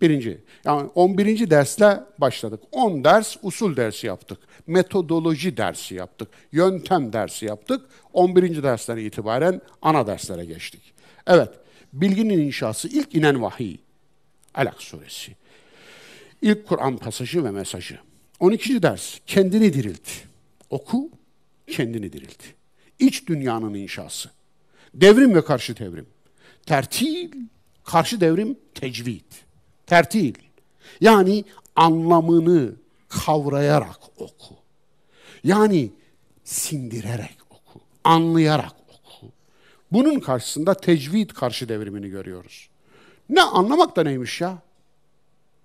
Birinci. Yani 11. dersle başladık. 10 ders usul dersi yaptık. Metodoloji dersi yaptık. Yöntem dersi yaptık. 11. dersten itibaren ana derslere geçtik. Evet, bilginin inşası ilk inen vahiy. Alak suresi. İlk Kur'an pasajı ve mesajı. 12. ders kendini dirilt. Oku, kendini dirilt. İç dünyanın inşası. Devrim ve karşı devrim. Tertil, karşı devrim tecvid. Tertil. Yani anlamını kavrayarak oku. Yani sindirerek oku, anlayarak oku. Bunun karşısında tecvid karşı devrimini görüyoruz. Ne anlamak da neymiş ya?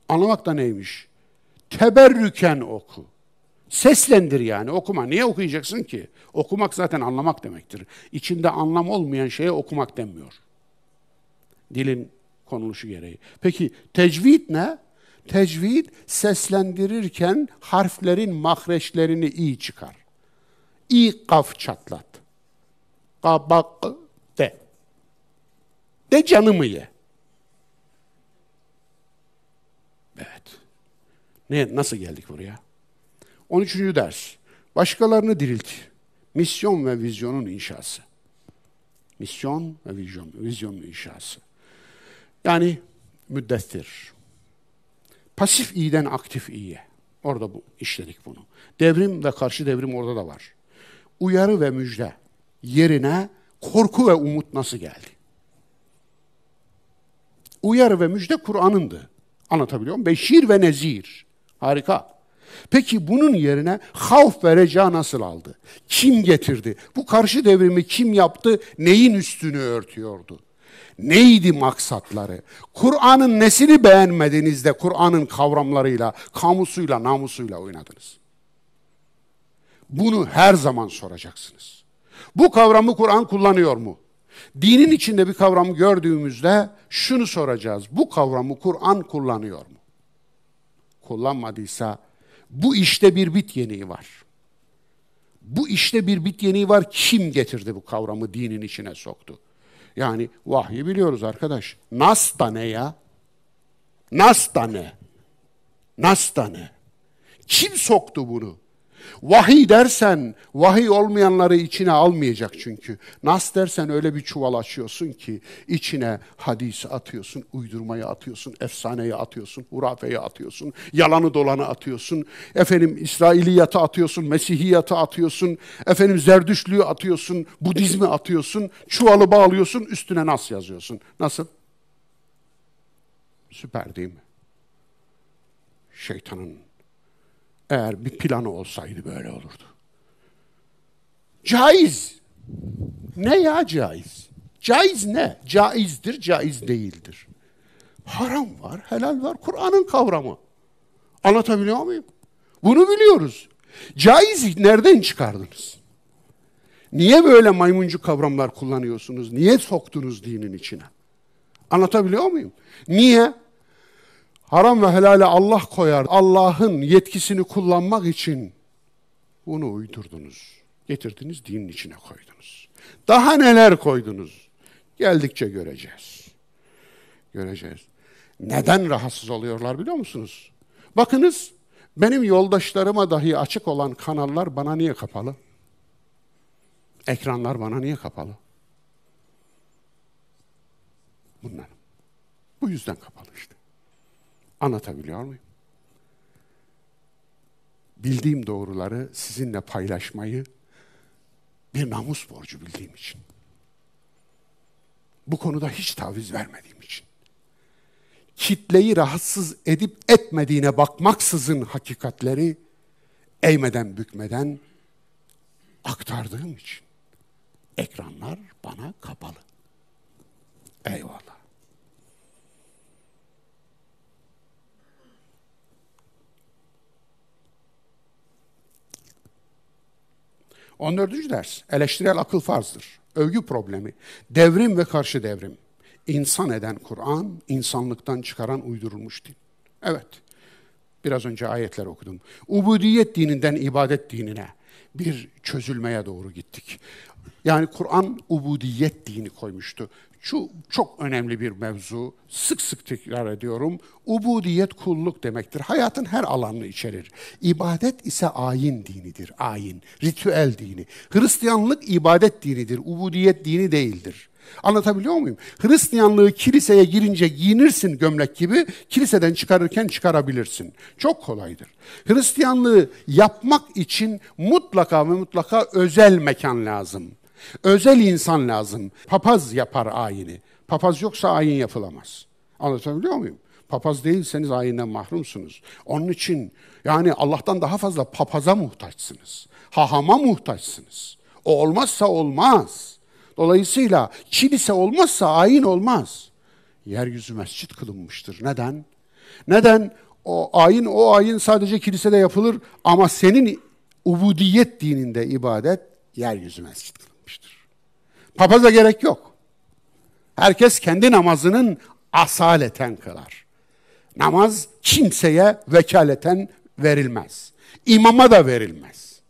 Anlamak da neymiş? Teberrüken oku. Seslendir yani okuma. Niye okuyacaksın ki? Okumak zaten anlamak demektir. İçinde anlam olmayan şeye okumak denmiyor. Dilin konuluşu gereği. Peki tecvid ne? Tecvid seslendirirken harflerin mahreçlerini iyi çıkar. İyi kaf çatlat. Kabak de. De canımı ye. Evet. Ne, nasıl geldik buraya? 13. ders. Başkalarını dirilt. Misyon ve vizyonun inşası. Misyon ve vizyon, vizyonun inşası. Yani müddettir. Pasif iyiden aktif iyiye. Orada bu, işledik bunu. Devrim ve karşı devrim orada da var. Uyarı ve müjde yerine korku ve umut nasıl geldi? Uyarı ve müjde Kur'an'ındı. Anlatabiliyor muyum? Beşir ve nezir. Harika. Peki bunun yerine havf ve reca nasıl aldı? Kim getirdi? Bu karşı devrimi kim yaptı? Neyin üstünü örtüyordu? Neydi maksatları? Kur'an'ın nesini beğenmediniz de Kur'an'ın kavramlarıyla, kamusuyla, namusuyla oynadınız? Bunu her zaman soracaksınız. Bu kavramı Kur'an kullanıyor mu? Dinin içinde bir kavram gördüğümüzde şunu soracağız. Bu kavramı Kur'an kullanıyor mu? Kullanmadıysa bu işte bir bit yeniği var. Bu işte bir bit yeniği var. Kim getirdi bu kavramı dinin içine soktu? Yani vahyi biliyoruz arkadaş. Nas da ne ya? Nas da ne? Nas da ne? Kim soktu bunu? Vahiy dersen, vahiy olmayanları içine almayacak çünkü. Nas dersen öyle bir çuval açıyorsun ki içine hadisi atıyorsun, uydurmayı atıyorsun, efsaneyi atıyorsun, hurafeyi atıyorsun, yalanı dolanı atıyorsun, efendim İsrailiyatı atıyorsun, Mesihiyatı atıyorsun, efendim Zerdüşlüğü atıyorsun, Budizmi atıyorsun, çuvalı bağlıyorsun, üstüne nas yazıyorsun. Nasıl? Süper değil mi? Şeytanın eğer bir planı olsaydı böyle olurdu. Caiz. Ne ya caiz? Caiz ne? Caizdir, caiz değildir. Haram var, helal var. Kur'an'ın kavramı. Anlatabiliyor muyum? Bunu biliyoruz. Caiz nereden çıkardınız? Niye böyle maymuncu kavramlar kullanıyorsunuz? Niye soktunuz dinin içine? Anlatabiliyor muyum? Niye? Haram ve helale Allah koyar. Allah'ın yetkisini kullanmak için bunu uydurdunuz. Getirdiniz dinin içine koydunuz. Daha neler koydunuz? Geldikçe göreceğiz. Göreceğiz. Neden rahatsız oluyorlar biliyor musunuz? Bakınız benim yoldaşlarıma dahi açık olan kanallar bana niye kapalı? Ekranlar bana niye kapalı? Bundan. Bu yüzden kapalı işte. Anlatabiliyor muyum? Bildiğim doğruları sizinle paylaşmayı bir namus borcu bildiğim için. Bu konuda hiç taviz vermediğim için. Kitleyi rahatsız edip etmediğine bakmaksızın hakikatleri eğmeden bükmeden aktardığım için. Ekranlar bana kapalı. Eyvallah. On dördüncü ders. Eleştirel akıl farzdır. Övgü problemi. Devrim ve karşı devrim. İnsan eden Kur'an, insanlıktan çıkaran uydurulmuş din. Evet. Biraz önce ayetler okudum. Ubudiyet dininden ibadet dinine bir çözülmeye doğru gittik. Yani Kur'an ubudiyet dini koymuştu. Şu çok önemli bir mevzu. Sık sık tekrar ediyorum. Ubudiyet kulluk demektir. Hayatın her alanını içerir. İbadet ise ayin dinidir. Ayin, ritüel dini. Hristiyanlık ibadet dinidir. Ubudiyet dini değildir. Anlatabiliyor muyum? Hristiyanlığı kiliseye girince giyinirsin gömlek gibi, kiliseden çıkarırken çıkarabilirsin. Çok kolaydır. Hristiyanlığı yapmak için mutlaka ve mutlaka özel mekan lazım. Özel insan lazım. Papaz yapar ayini. Papaz yoksa ayin yapılamaz. Anlatabiliyor muyum? Papaz değilseniz ayinden mahrumsunuz. Onun için yani Allah'tan daha fazla papaza muhtaçsınız. Hahama muhtaçsınız. O olmazsa olmaz. Dolayısıyla kilise olmazsa ayin olmaz. Yeryüzü mescit kılınmıştır. Neden? Neden? O ayin o ayin sadece kilisede yapılır ama senin ubudiyet dininde ibadet yeryüzü mescit kılınmıştır. Papaza gerek yok. Herkes kendi namazının asaleten kılar. Namaz kimseye vekaleten verilmez. İmama da verilmez.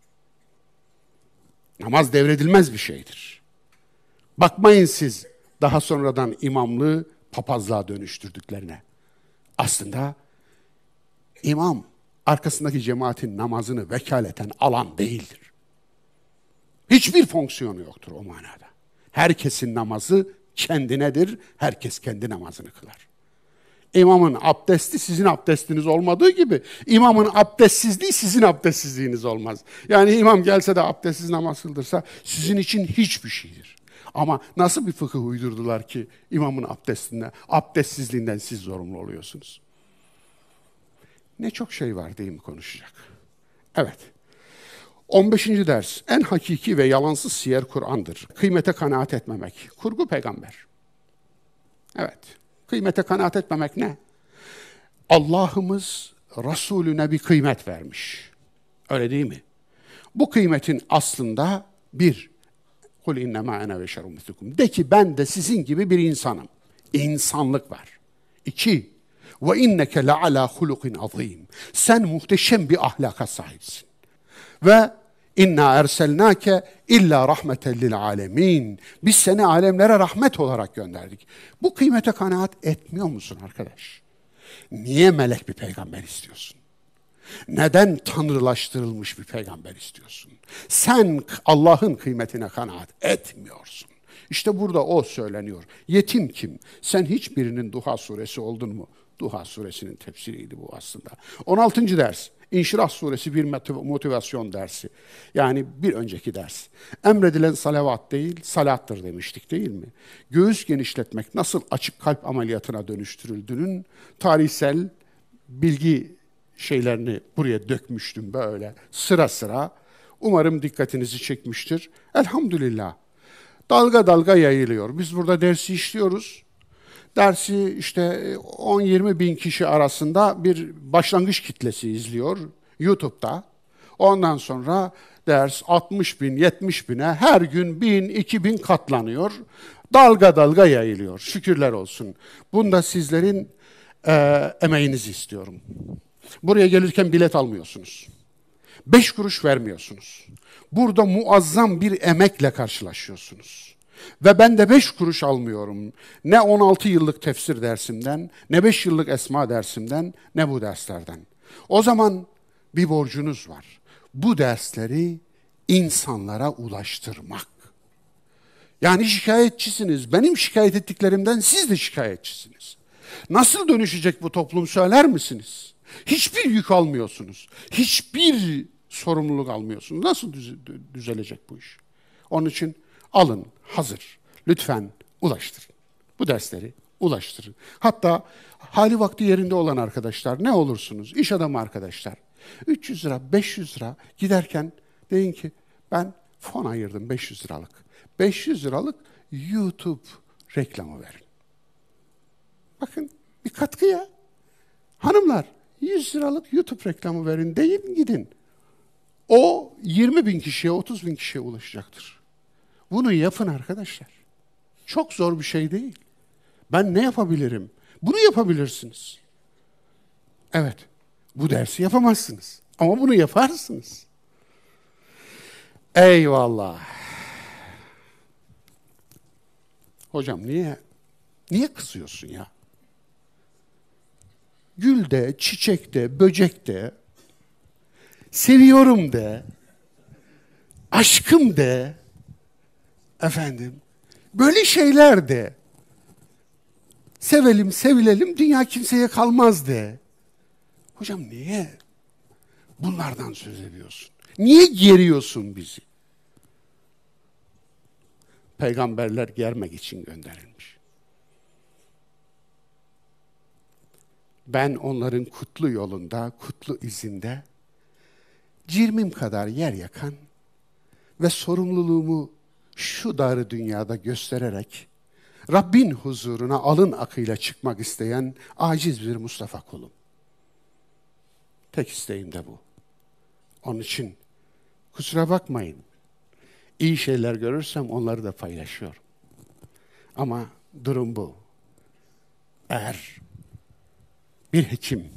Namaz devredilmez bir şeydir. Bakmayın siz daha sonradan imamlığı papazlığa dönüştürdüklerine. Aslında imam arkasındaki cemaatin namazını vekaleten alan değildir. Hiçbir fonksiyonu yoktur o manada. Herkesin namazı kendinedir, herkes kendi namazını kılar. İmamın abdesti sizin abdestiniz olmadığı gibi imamın abdestsizliği sizin abdestsizliğiniz olmaz. Yani imam gelse de abdestsiz namaz kıldırsa sizin için hiçbir şeydir. Ama nasıl bir fıkıh uydurdular ki imamın abdestinden, abdestsizliğinden siz zorunlu oluyorsunuz? Ne çok şey var değil mi konuşacak? Evet. 15. ders. En hakiki ve yalansız siyer Kur'an'dır. Kıymete kanaat etmemek. Kurgu peygamber. Evet. Kıymete kanaat etmemek ne? Allah'ımız Resulüne bir kıymet vermiş. Öyle değil mi? Bu kıymetin aslında bir, Kul innema ene beşerum mislukum. De ki ben de sizin gibi bir insanım. İnsanlık var. İki, ve inneke la ala. Sen muhteşem bir ahlaka sahipsin. Ve inna erselnake illa rahmeten lil alemin. Biz seni alemlere rahmet olarak gönderdik. Bu kıymete kanaat etmiyor musun arkadaş? Niye melek bir peygamber istiyorsun? Neden tanrılaştırılmış bir peygamber istiyorsun? Sen Allah'ın kıymetine kanaat etmiyorsun. İşte burada o söyleniyor. Yetim kim? Sen hiçbirinin Duha suresi oldun mu? Duha suresinin tefsiriydi bu aslında. 16. ders. İnşirah suresi bir motivasyon dersi. Yani bir önceki ders. Emredilen salavat değil, salattır demiştik değil mi? Göğüs genişletmek nasıl açık kalp ameliyatına dönüştürüldüğünün tarihsel bilgi şeylerini buraya dökmüştüm böyle sıra sıra. Umarım dikkatinizi çekmiştir. Elhamdülillah. Dalga dalga yayılıyor. Biz burada dersi işliyoruz. Dersi işte 10-20 bin kişi arasında bir başlangıç kitlesi izliyor YouTube'da. Ondan sonra ders 60 bin, 70 bine her gün bin, 2 bin katlanıyor. Dalga dalga yayılıyor. Şükürler olsun. Bunda sizlerin e, emeğinizi istiyorum. Buraya gelirken bilet almıyorsunuz. Beş kuruş vermiyorsunuz. Burada muazzam bir emekle karşılaşıyorsunuz. Ve ben de beş kuruş almıyorum. Ne 16 yıllık tefsir dersimden, ne beş yıllık esma dersimden, ne bu derslerden. O zaman bir borcunuz var. Bu dersleri insanlara ulaştırmak. Yani şikayetçisiniz. Benim şikayet ettiklerimden siz de şikayetçisiniz. Nasıl dönüşecek bu toplum söyler misiniz? Hiçbir yük almıyorsunuz. Hiçbir sorumluluk almıyorsunuz. Nasıl düzelecek bu iş? Onun için alın, hazır. Lütfen ulaştırın. Bu dersleri ulaştırın. Hatta hali vakti yerinde olan arkadaşlar ne olursunuz, iş adamı arkadaşlar. 300 lira, 500 lira giderken deyin ki ben fon ayırdım 500 liralık. 500 liralık YouTube reklamı verin. Bakın bir katkı ya. Hanımlar 100 liralık YouTube reklamı verin deyin gidin. O 20 bin kişiye 30 bin kişiye ulaşacaktır. Bunu yapın arkadaşlar. Çok zor bir şey değil. Ben ne yapabilirim? Bunu yapabilirsiniz. Evet, bu dersi yapamazsınız. Ama bunu yaparsınız. Eyvallah. Hocam niye niye kızıyorsun ya? Gül de, çiçek de, böcek de, seviyorum de, aşkım de, efendim, böyle şeyler de, sevelim, sevilelim, dünya kimseye kalmaz de. Hocam niye bunlardan söz ediyorsun? Niye geriyorsun bizi? Peygamberler germek için gönderilmiş. Ben onların kutlu yolunda, kutlu izinde cirmim kadar yer yakan ve sorumluluğumu şu darı dünyada göstererek Rabbin huzuruna alın akıyla çıkmak isteyen aciz bir Mustafa kulum. Tek isteğim de bu. Onun için kusura bakmayın. İyi şeyler görürsem onları da paylaşıyorum. Ama durum bu. Eğer bir hekim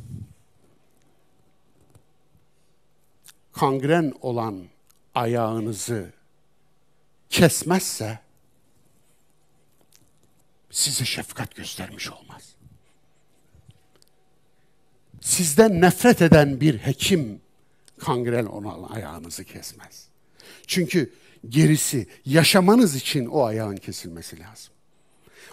kangren olan ayağınızı kesmezse size şefkat göstermiş olmaz. Sizden nefret eden bir hekim kangren olan ayağınızı kesmez. Çünkü gerisi yaşamanız için o ayağın kesilmesi lazım.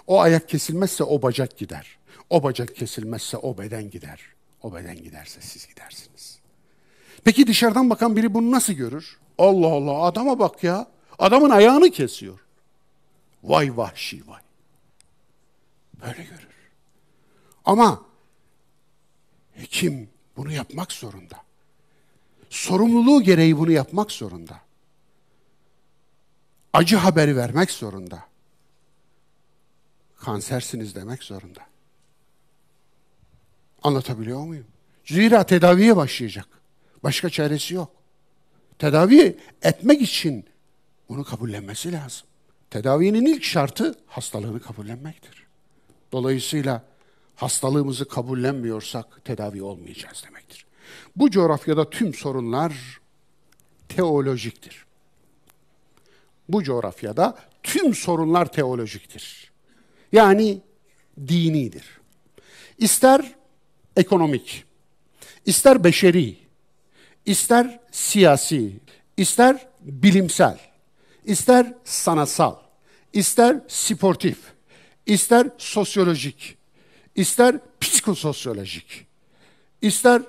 O ayak kesilmezse o bacak gider. O bacak kesilmezse o beden gider. O beden giderse siz gidersiniz. Peki dışarıdan bakan biri bunu nasıl görür? Allah Allah adama bak ya. Adamın ayağını kesiyor. Vay vahşi vay. Böyle görür. Ama hekim bunu yapmak zorunda. Sorumluluğu gereği bunu yapmak zorunda. Acı haberi vermek zorunda. Kansersiniz demek zorunda. Anlatabiliyor muyum? Zira tedaviye başlayacak. Başka çaresi yok. Tedavi etmek için bunu kabullenmesi lazım. Tedavinin ilk şartı hastalığını kabullenmektir. Dolayısıyla hastalığımızı kabullenmiyorsak tedavi olmayacağız demektir. Bu coğrafyada tüm sorunlar teolojiktir. Bu coğrafyada tüm sorunlar teolojiktir. Yani dinidir. İster ekonomik, ister beşeri, ister siyasi, ister bilimsel, ister sanatsal, ister sportif, ister sosyolojik, ister psikososyolojik, ister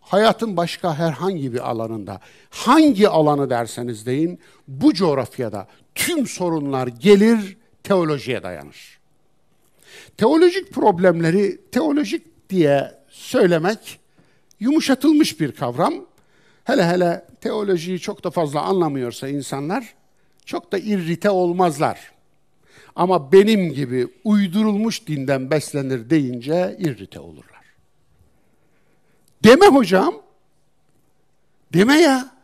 hayatın başka herhangi bir alanında, hangi alanı derseniz deyin, bu coğrafyada tüm sorunlar gelir, teolojiye dayanır. Teolojik problemleri teolojik diye söylemek yumuşatılmış bir kavram. Hele hele teolojiyi çok da fazla anlamıyorsa insanlar çok da irrite olmazlar. Ama benim gibi uydurulmuş dinden beslenir deyince irrite olurlar. Deme hocam. Deme ya.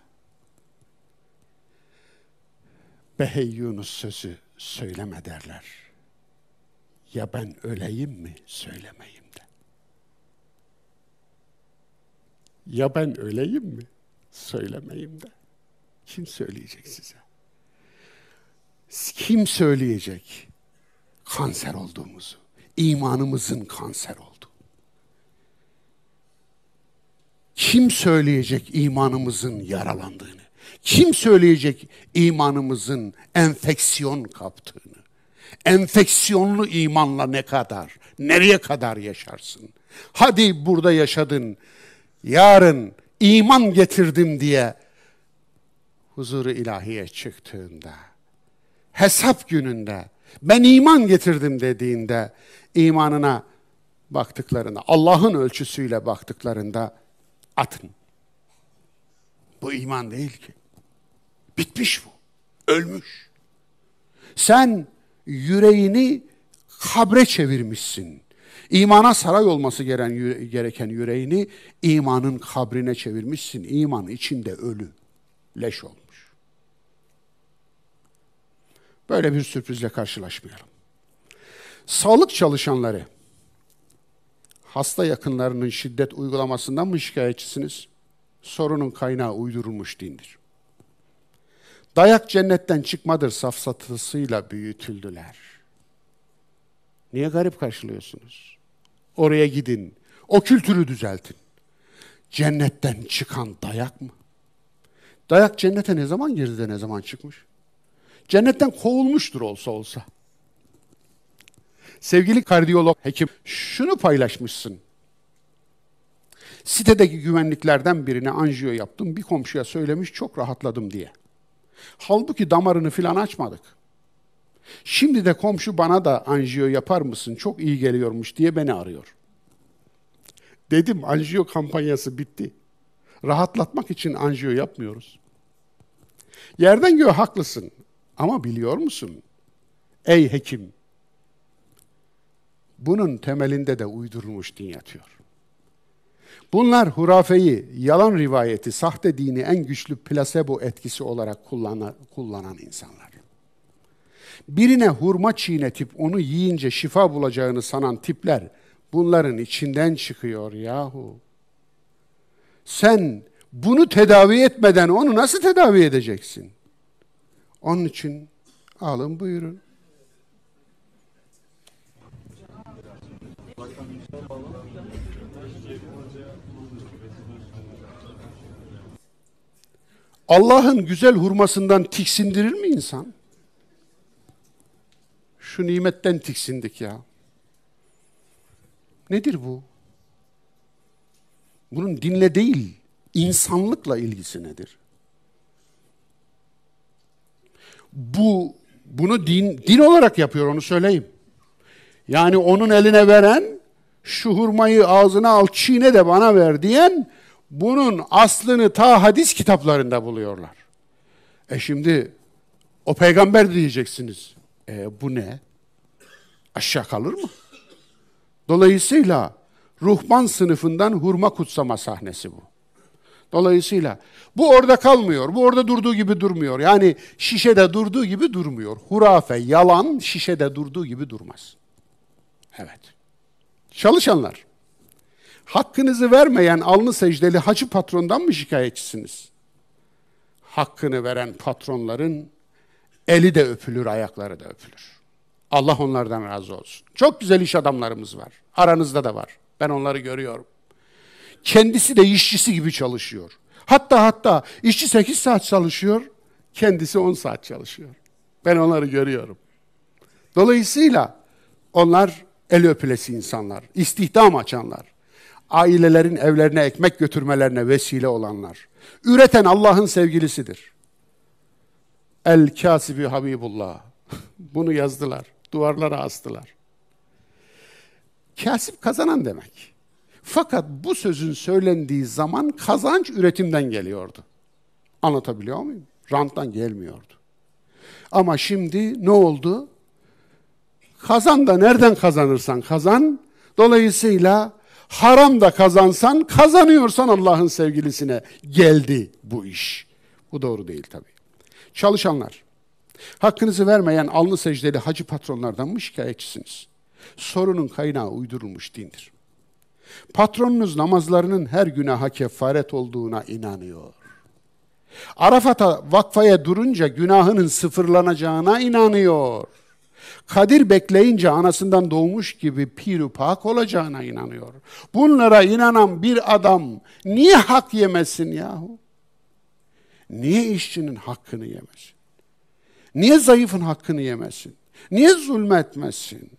Behey Yunus sözü söyleme derler. Ya ben öleyim mi söylemeyim de. Ya ben öleyim mi söylemeyim de. Kim söyleyecek size? Kim söyleyecek kanser olduğumuzu? İmanımızın kanser oldu. Kim söyleyecek imanımızın yaralandığını? Kim söyleyecek imanımızın enfeksiyon kaptığını? Enfeksiyonlu imanla ne kadar, nereye kadar yaşarsın? Hadi burada yaşadın, yarın iman getirdim diye huzuru ilahiye çıktığında, hesap gününde ben iman getirdim dediğinde imanına baktıklarında, Allah'ın ölçüsüyle baktıklarında atın. Bu iman değil ki. Bitmiş bu. Ölmüş. Sen yüreğini kabre çevirmişsin. İmana saray olması gereken yüreğini imanın kabrine çevirmişsin. İman içinde ölü, leş olmuş. Böyle bir sürprizle karşılaşmayalım. Sağlık çalışanları hasta yakınlarının şiddet uygulamasından mı şikayetçisiniz? Sorunun kaynağı uydurulmuş dindir. Dayak cennetten çıkmadır safsatısıyla büyütüldüler. Niye garip karşılıyorsunuz? Oraya gidin, o kültürü düzeltin. Cennetten çıkan dayak mı? Dayak cennete ne zaman girdi de ne zaman çıkmış? Cennetten kovulmuştur olsa olsa. Sevgili kardiyolog hekim şunu paylaşmışsın. Sitedeki güvenliklerden birine anjiyo yaptım. Bir komşuya söylemiş çok rahatladım diye. Halbuki damarını filan açmadık. Şimdi de komşu bana da anjiyo yapar mısın? Çok iyi geliyormuş diye beni arıyor. Dedim anjiyo kampanyası bitti. Rahatlatmak için anjiyo yapmıyoruz. Yerden göğe haklısın ama biliyor musun? Ey hekim, bunun temelinde de uydurulmuş din yatıyor. Bunlar hurafeyi, yalan rivayeti, sahte dini en güçlü plasebo etkisi olarak kullanan, kullanan insanlar. Birine hurma çiğnetip onu yiyince şifa bulacağını sanan tipler bunların içinden çıkıyor yahu. Sen bunu tedavi etmeden onu nasıl tedavi edeceksin? Onun için alın buyurun. Allah'ın güzel hurmasından tiksindirir mi insan? Şu nimetten tiksindik ya. Nedir bu? Bunun dinle değil, insanlıkla ilgisi nedir? Bu bunu din din olarak yapıyor onu söyleyeyim. Yani onun eline veren şu hurmayı ağzına al çiğne de bana ver diyen bunun aslını ta hadis kitaplarında buluyorlar. E şimdi o peygamber diyeceksiniz. E bu ne? Aşağı kalır mı? Dolayısıyla ruhban sınıfından hurma kutsama sahnesi bu. Dolayısıyla bu orada kalmıyor. Bu orada durduğu gibi durmuyor. Yani şişede durduğu gibi durmuyor. Hurafe, yalan şişede durduğu gibi durmaz. Evet. Çalışanlar, hakkınızı vermeyen alnı secdeli hacı patrondan mı şikayetçisiniz? Hakkını veren patronların eli de öpülür, ayakları da öpülür. Allah onlardan razı olsun. Çok güzel iş adamlarımız var. Aranızda da var. Ben onları görüyorum. Kendisi de işçisi gibi çalışıyor. Hatta hatta işçi 8 saat çalışıyor, kendisi 10 saat çalışıyor. Ben onları görüyorum. Dolayısıyla onlar el öpülesi insanlar, istihdam açanlar, ailelerin evlerine ekmek götürmelerine vesile olanlar. Üreten Allah'ın sevgilisidir. El kasibi Habibullah. Bunu yazdılar, duvarlara astılar. Kasip kazanan demek. Fakat bu sözün söylendiği zaman kazanç üretimden geliyordu. Anlatabiliyor muyum? Ranttan gelmiyordu. Ama şimdi ne oldu? Kazan da nereden kazanırsan kazan. Dolayısıyla haram da kazansan, kazanıyorsan Allah'ın sevgilisine geldi bu iş. Bu doğru değil tabii. Çalışanlar, hakkınızı vermeyen alnı secdeli hacı patronlardan mı şikayetçisiniz? Sorunun kaynağı uydurulmuş dindir. Patronunuz namazlarının her günaha kefaret olduğuna inanıyor. Arafat'a vakfaya durunca günahının sıfırlanacağına inanıyor. Kadir bekleyince anasından doğmuş gibi piru pak olacağına inanıyor. Bunlara inanan bir adam niye hak yemesin yahu? Niye işçinin hakkını yemesin? Niye zayıfın hakkını yemesin? Niye zulmetmesin?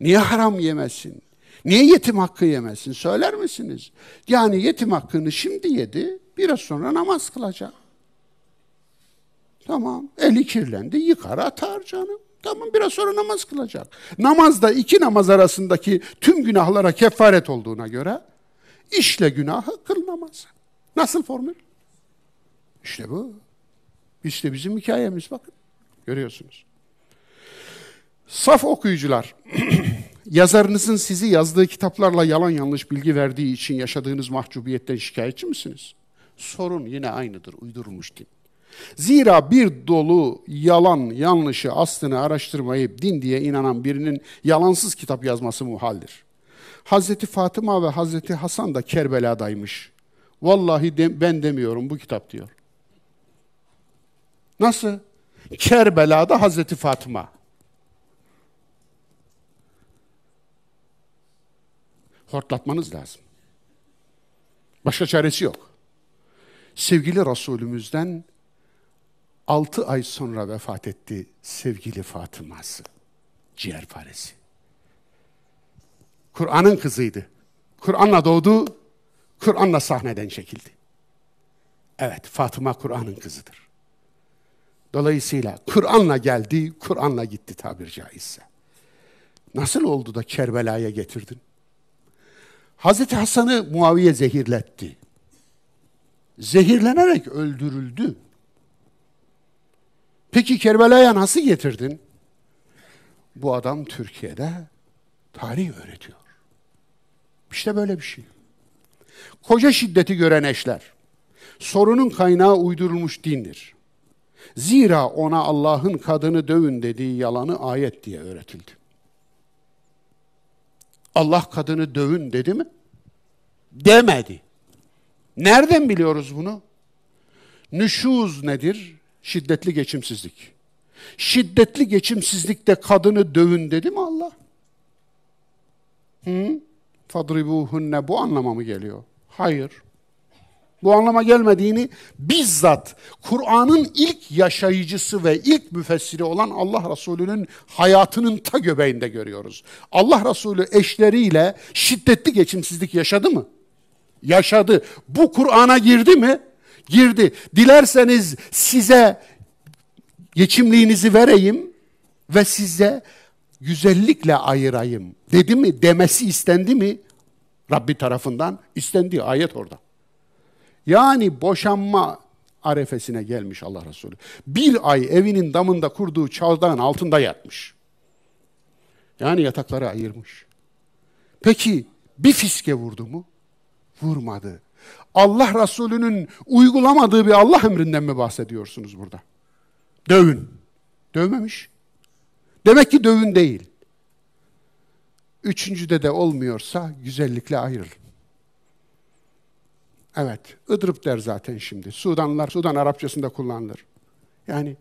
Niye haram yemesin? Niye yetim hakkı yemesin? Söyler misiniz? Yani yetim hakkını şimdi yedi, biraz sonra namaz kılacak. Tamam, eli kirlendi, yıkar atar canım. Tamam biraz sonra namaz kılacak. Namazda iki namaz arasındaki tüm günahlara kefaret olduğuna göre işle günahı kıl namazı. Nasıl formül? İşte bu. İşte bizim hikayemiz bakın. Görüyorsunuz. Saf okuyucular, *clears throat* yazarınızın sizi yazdığı kitaplarla yalan yanlış bilgi verdiği için yaşadığınız mahcubiyetten şikayetçi misiniz? Sorun yine aynıdır, uydurulmuş din. Zira bir dolu yalan, yanlışı, aslını araştırmayıp din diye inanan birinin yalansız kitap yazması muhaldir. Hazreti Fatıma ve Hazreti Hasan da Kerbela'daymış. Vallahi de, ben demiyorum bu kitap diyor. Nasıl? Kerbela'da Hazreti Fatıma. Hortlatmanız lazım. Başka çaresi yok. Sevgili Resulümüzden altı ay sonra vefat etti sevgili Fatıma'sı. Ciğerparesi. Kur'an'ın kızıydı. Kur'an'la doğdu, Kur'an'la sahneden çekildi. Evet, Fatıma Kur'an'ın kızıdır. Dolayısıyla Kur'an'la geldi, Kur'an'la gitti tabir caizse. Nasıl oldu da Kerbela'ya getirdin? Hazreti Hasan'ı Muaviye zehirletti. Zehirlenerek öldürüldü. Peki Kerbela'ya nasıl getirdin? Bu adam Türkiye'de tarih öğretiyor. İşte böyle bir şey. Koca şiddeti gören eşler, sorunun kaynağı uydurulmuş dindir. Zira ona Allah'ın kadını dövün dediği yalanı ayet diye öğretildi. Allah kadını dövün dedi mi? Demedi. Nereden biliyoruz bunu? Nüşuz nedir? Şiddetli geçimsizlik. Şiddetli geçimsizlikte kadını dövün dedi mi Allah? Hı? Fadribuhunne bu anlama mı geliyor? Hayır. Bu anlama gelmediğini bizzat Kur'an'ın ilk yaşayıcısı ve ilk müfessiri olan Allah Resulü'nün hayatının ta göbeğinde görüyoruz. Allah Resulü eşleriyle şiddetli geçimsizlik yaşadı mı? Yaşadı. Bu Kur'an'a girdi mi? Girdi. Dilerseniz size geçimliğinizi vereyim ve size güzellikle ayırayım. Dedi mi? Demesi istendi mi? Rabbi tarafından istendi. Ayet orada. Yani boşanma arefesine gelmiş Allah Resulü. Bir ay evinin damında kurduğu çaldağın altında yatmış. Yani yatakları ayırmış. Peki bir fiske vurdu mu? Vurmadı. Allah Resulü'nün uygulamadığı bir Allah emrinden mi bahsediyorsunuz burada? Dövün. Dövmemiş. Demek ki dövün değil. Üçüncüde de olmuyorsa güzellikle ayrıl. Evet, ıdrıp der zaten şimdi. Sudanlar, Sudan Arapçasında kullanılır. Yani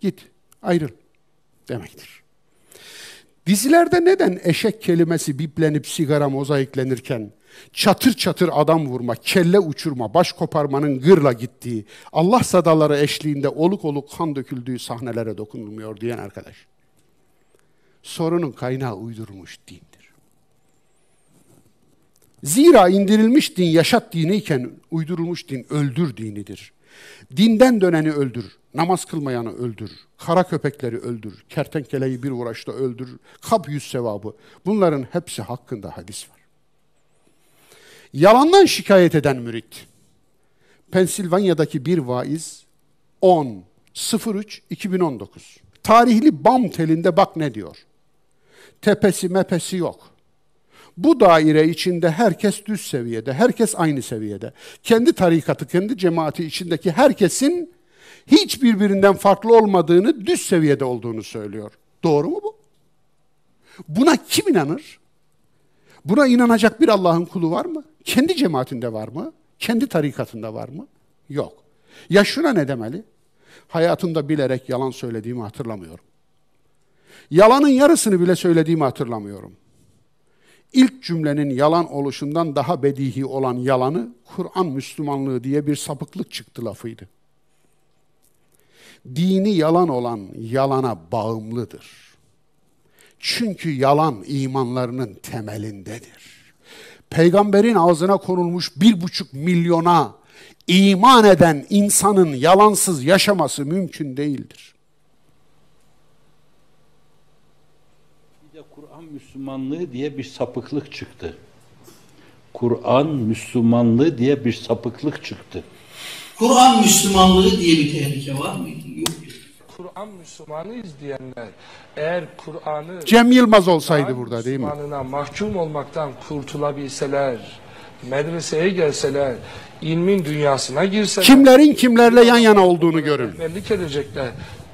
git, ayrıl demektir. Dizilerde neden eşek kelimesi biplenip sigara mozaiklenirken çatır çatır adam vurma, kelle uçurma, baş koparmanın gırla gittiği, Allah sadaları eşliğinde oluk oluk kan döküldüğü sahnelere dokunulmuyor diyen arkadaş. Sorunun kaynağı uydurmuş dindir. Zira indirilmiş din yaşat diniyken uydurulmuş din öldür dinidir. Dinden döneni öldür, namaz kılmayanı öldür, kara köpekleri öldür, kertenkeleyi bir uğraşta öldür, kap yüz sevabı. Bunların hepsi hakkında hadis var. Yalandan şikayet eden mürit. Pensilvanya'daki bir vaiz 10 03 2019. Tarihli bam telinde bak ne diyor. Tepesi mepesi yok. Bu daire içinde herkes düz seviyede, herkes aynı seviyede. Kendi tarikatı, kendi cemaati içindeki herkesin hiç birbirinden farklı olmadığını, düz seviyede olduğunu söylüyor. Doğru mu bu? Buna kim inanır? Buna inanacak bir Allah'ın kulu var mı? Kendi cemaatinde var mı? Kendi tarikatında var mı? Yok. Ya şuna ne demeli? Hayatımda bilerek yalan söylediğimi hatırlamıyorum. Yalanın yarısını bile söylediğimi hatırlamıyorum. İlk cümlenin yalan oluşundan daha bedihi olan yalanı Kur'an Müslümanlığı diye bir sapıklık çıktı lafıydı. Dini yalan olan yalana bağımlıdır. Çünkü yalan imanlarının temelindedir. Peygamberin ağzına konulmuş bir buçuk milyona iman eden insanın yalansız yaşaması mümkün değildir. Kur'an Müslümanlığı diye bir sapıklık çıktı. Kur'an Müslümanlığı diye bir sapıklık çıktı. Kur'an Müslümanlığı diye bir tehlike var mıydı? Yok. Kur'an Müslümanıyız diyenler eğer Kur'an'ı Cem Yılmaz olsaydı Kur'an burada değil mi? Müslümanına mahkum olmaktan kurtulabilseler, medreseye gelseler, ilmin dünyasına girseler, Kimlerin kimlerle yan yana olduğunu görün. rehberlik edecekler.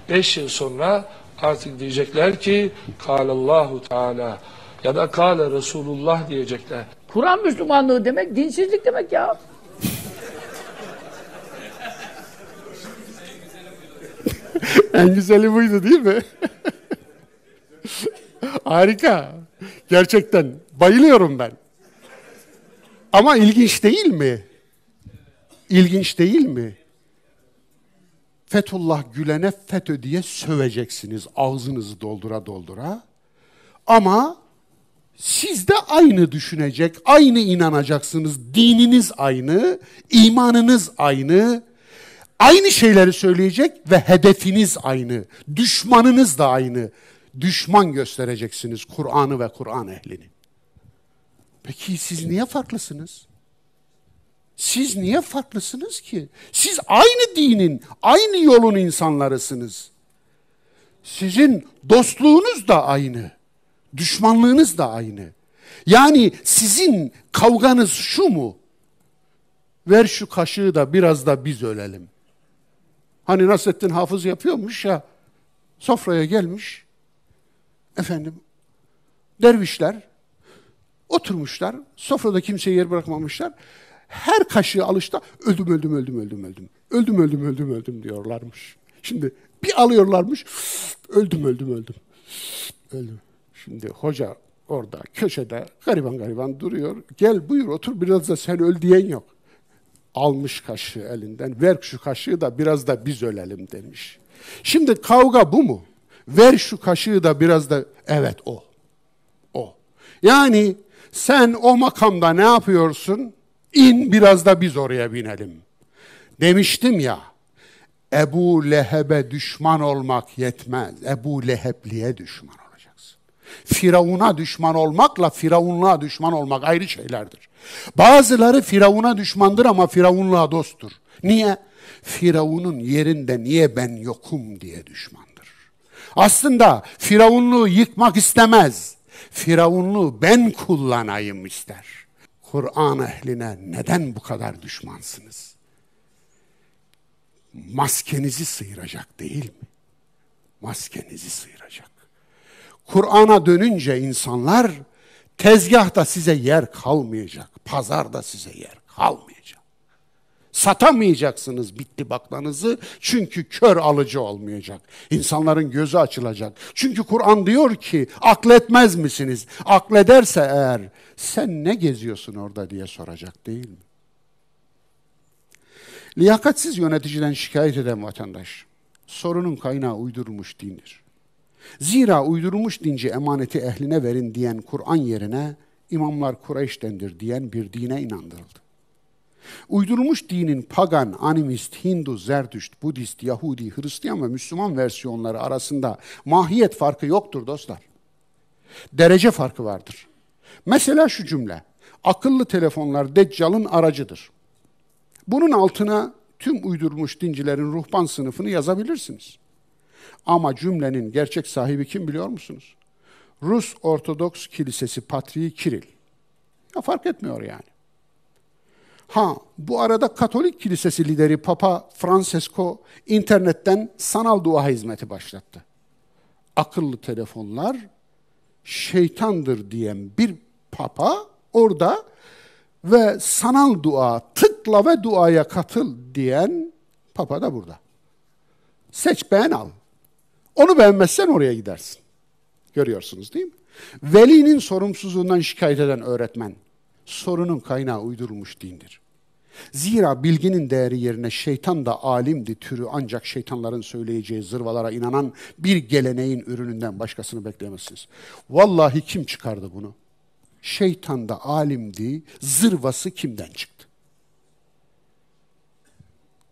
Beş yıl sonra artık diyecekler ki Kâlallahu Teala ya da Kâle Resulullah diyecekler. Kur'an Müslümanlığı demek dinsizlik demek ya. *laughs* En güzeli buydu değil mi? *laughs* Harika. Gerçekten bayılıyorum ben. Ama ilginç değil mi? İlginç değil mi? Fethullah Gülen'e FETÖ diye söveceksiniz ağzınızı doldura doldura. Ama siz de aynı düşünecek, aynı inanacaksınız. Dininiz aynı, imanınız aynı, aynı şeyleri söyleyecek ve hedefiniz aynı. Düşmanınız da aynı. Düşman göstereceksiniz Kur'an'ı ve Kur'an ehlini. Peki siz niye farklısınız? Siz niye farklısınız ki? Siz aynı dinin, aynı yolun insanlarısınız. Sizin dostluğunuz da aynı. Düşmanlığınız da aynı. Yani sizin kavganız şu mu? Ver şu kaşığı da biraz da biz ölelim. Hani Nasrettin Hafız yapıyormuş ya. Sofraya gelmiş. Efendim dervişler oturmuşlar. Sofrada kimseye yer bırakmamışlar. Her kaşığı alışta öldüm öldüm öldüm öldüm öldüm. Öldüm öldüm öldüm öldüm diyorlarmış. Şimdi bir alıyorlarmış. Öldüm öldüm öldüm. Öldüm. Şimdi hoca orada köşede gariban gariban duruyor. Gel buyur otur biraz da sen öl diyen yok. Almış kaşığı elinden. Ver şu kaşığı da biraz da biz ölelim demiş. Şimdi kavga bu mu? Ver şu kaşığı da biraz da evet o. O. Yani sen o makamda ne yapıyorsun? İn biraz da biz oraya binelim. Demiştim ya. Ebu Leheb'e düşman olmak yetmez. Ebu Lehebli'ye düşman olacaksın. Firavun'a düşman olmakla Firavunluğa düşman olmak ayrı şeylerdir. Bazıları Firavun'a düşmandır ama Firavunluğa dosttur. Niye? Firavun'un yerinde niye ben yokum diye düşmandır. Aslında Firavunluğu yıkmak istemez. Firavunluğu ben kullanayım ister. Kur'an ehline neden bu kadar düşmansınız? Maskenizi sıyıracak değil mi? Maskenizi sıyıracak. Kur'an'a dönünce insanlar tezgahta size yer kalmayacak. Pazarda size yer kalmayacak. Satamayacaksınız bitti baklanızı çünkü kör alıcı olmayacak. İnsanların gözü açılacak. Çünkü Kur'an diyor ki akletmez misiniz? Aklederse eğer sen ne geziyorsun orada diye soracak değil mi? Liyakatsiz yöneticiden şikayet eden vatandaş sorunun kaynağı uydurulmuş dindir. Zira uydurulmuş dinci emaneti ehline verin diyen Kur'an yerine imamlar Kureyş'tendir diyen bir dine inandırıldı. Uydurulmuş dinin pagan, animist, Hindu, Zerdüşt, Budist, Yahudi, Hristiyan ve Müslüman versiyonları arasında mahiyet farkı yoktur dostlar. Derece farkı vardır. Mesela şu cümle. Akıllı telefonlar Deccal'ın aracıdır. Bunun altına tüm uydurmuş dincilerin ruhban sınıfını yazabilirsiniz. Ama cümlenin gerçek sahibi kim biliyor musunuz? Rus Ortodoks Kilisesi Patriği Kiril. Ya fark etmiyor yani. Ha bu arada Katolik Kilisesi lideri Papa Francesco internetten sanal dua hizmeti başlattı. Akıllı telefonlar şeytandır diyen bir papa orada ve sanal dua tıkla ve duaya katıl diyen papa da burada. Seç beğen al. Onu beğenmezsen oraya gidersin. Görüyorsunuz değil mi? Velinin sorumsuzluğundan şikayet eden öğretmen sorunun kaynağı uydurulmuş dindir. Zira bilginin değeri yerine şeytan da alimdi türü ancak şeytanların söyleyeceği zırvalara inanan bir geleneğin ürününden başkasını bekleyemezsiniz. Vallahi kim çıkardı bunu? Şeytan da alimdi, zırvası kimden çıktı?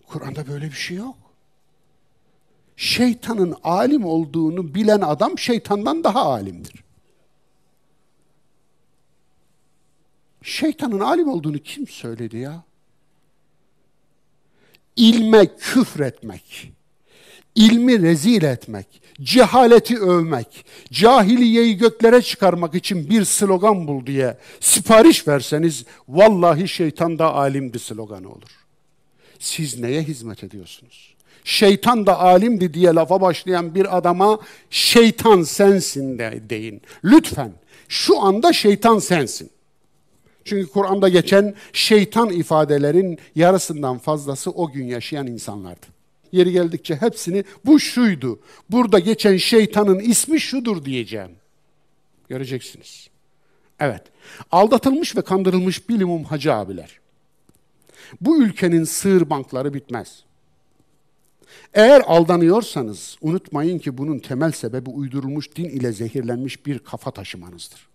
Kur'an'da böyle bir şey yok. Şeytanın alim olduğunu bilen adam şeytandan daha alimdir. Şeytanın alim olduğunu kim söyledi ya? İlme küfretmek, ilmi rezil etmek, cehaleti övmek, cahiliyeyi göklere çıkarmak için bir slogan bul diye sipariş verseniz vallahi şeytan da alimdi sloganı olur. Siz neye hizmet ediyorsunuz? Şeytan da alimdi diye lafa başlayan bir adama şeytan sensin de deyin. Lütfen şu anda şeytan sensin. Çünkü Kur'an'da geçen şeytan ifadelerin yarısından fazlası o gün yaşayan insanlardı. Yeri geldikçe hepsini bu şuydu. Burada geçen şeytanın ismi şudur diyeceğim. Göreceksiniz. Evet. Aldatılmış ve kandırılmış bilimum hacı abiler. Bu ülkenin sığır bankları bitmez. Eğer aldanıyorsanız unutmayın ki bunun temel sebebi uydurulmuş din ile zehirlenmiş bir kafa taşımanızdır.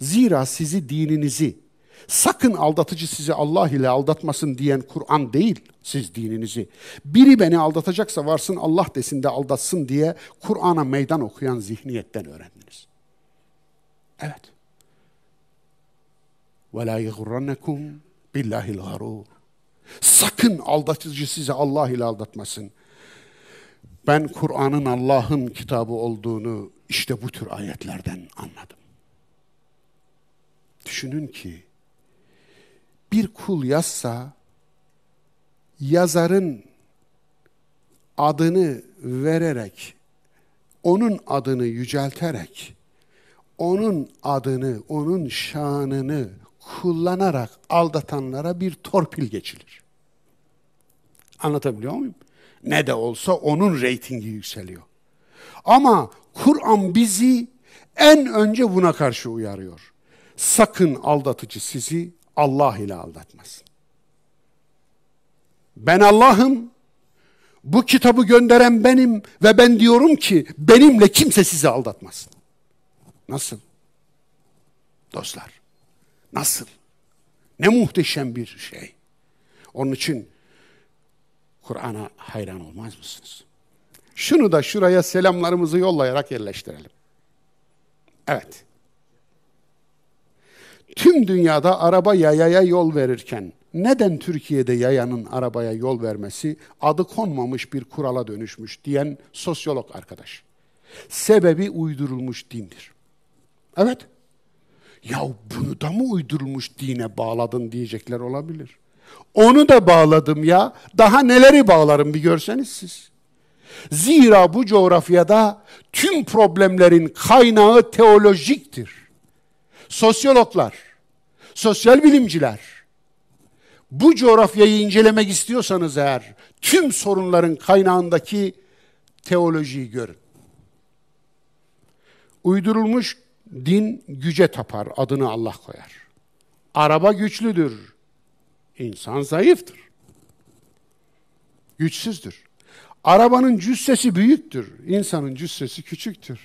Zira sizi dininizi, sakın aldatıcı sizi Allah ile aldatmasın diyen Kur'an değil, siz dininizi. Biri beni aldatacaksa varsın Allah desin de aldatsın diye Kur'an'a meydan okuyan zihniyetten öğrendiniz. Evet. وَلَا يَغُرَّنَّكُمْ بِاللّٰهِ الْغَرُورِ Sakın aldatıcı sizi Allah ile aldatmasın. Ben Kur'an'ın Allah'ın kitabı olduğunu işte bu tür ayetlerden anladım. Düşünün ki bir kul yazsa yazarın adını vererek onun adını yücelterek onun adını, onun şanını kullanarak aldatanlara bir torpil geçilir. Anlatabiliyor muyum? Ne de olsa onun reytingi yükseliyor. Ama Kur'an bizi en önce buna karşı uyarıyor. Sakın aldatıcı sizi Allah ile aldatmasın. Ben Allah'ım, bu kitabı gönderen benim ve ben diyorum ki benimle kimse sizi aldatmasın. Nasıl? Dostlar, nasıl? Ne muhteşem bir şey. Onun için Kur'an'a hayran olmaz mısınız? Şunu da şuraya selamlarımızı yollayarak yerleştirelim. Evet. Tüm dünyada araba yayaya yol verirken neden Türkiye'de yayanın arabaya yol vermesi adı konmamış bir kurala dönüşmüş diyen sosyolog arkadaş. Sebebi uydurulmuş dindir. Evet. Ya bunu da mı uydurulmuş dine bağladın diyecekler olabilir. Onu da bağladım ya. Daha neleri bağlarım bir görseniz siz. Zira bu coğrafyada tüm problemlerin kaynağı teolojiktir. Sosyologlar, sosyal bilimciler, bu coğrafyayı incelemek istiyorsanız eğer tüm sorunların kaynağındaki teolojiyi görün. Uydurulmuş din güce tapar, adını Allah koyar. Araba güçlüdür, insan zayıftır. Güçsüzdür. Arabanın cüssesi büyüktür, insanın cüssesi küçüktür.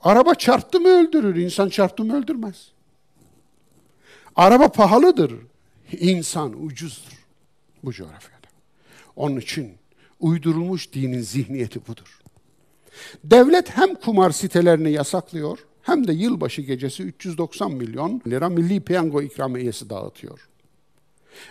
Araba çarptı mı öldürür, insan çarptı mı öldürmez. Araba pahalıdır, insan ucuzdur bu coğrafyada. Onun için uydurulmuş dinin zihniyeti budur. Devlet hem kumar sitelerini yasaklıyor hem de yılbaşı gecesi 390 milyon lira milli piyango ikramiyesi dağıtıyor.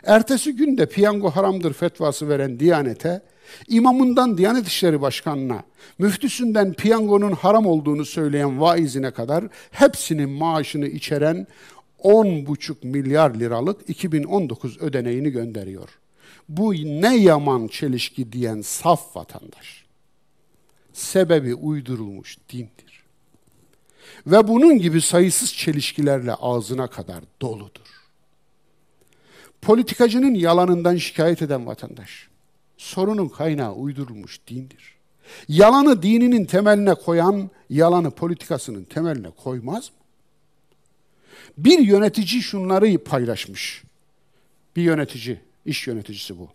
Ertesi gün de piyango haramdır fetvası veren Diyanet'e, imamından Diyanet İşleri Başkanı'na, müftüsünden piyangonun haram olduğunu söyleyen vaizine kadar hepsinin maaşını içeren 10,5 milyar liralık 2019 ödeneğini gönderiyor. Bu ne yaman çelişki diyen saf vatandaş. Sebebi uydurulmuş dindir. Ve bunun gibi sayısız çelişkilerle ağzına kadar doludur. Politikacının yalanından şikayet eden vatandaş, sorunun kaynağı uydurulmuş dindir. Yalanı dininin temeline koyan, yalanı politikasının temeline koymaz mı? Bir yönetici şunları paylaşmış. Bir yönetici, iş yöneticisi bu.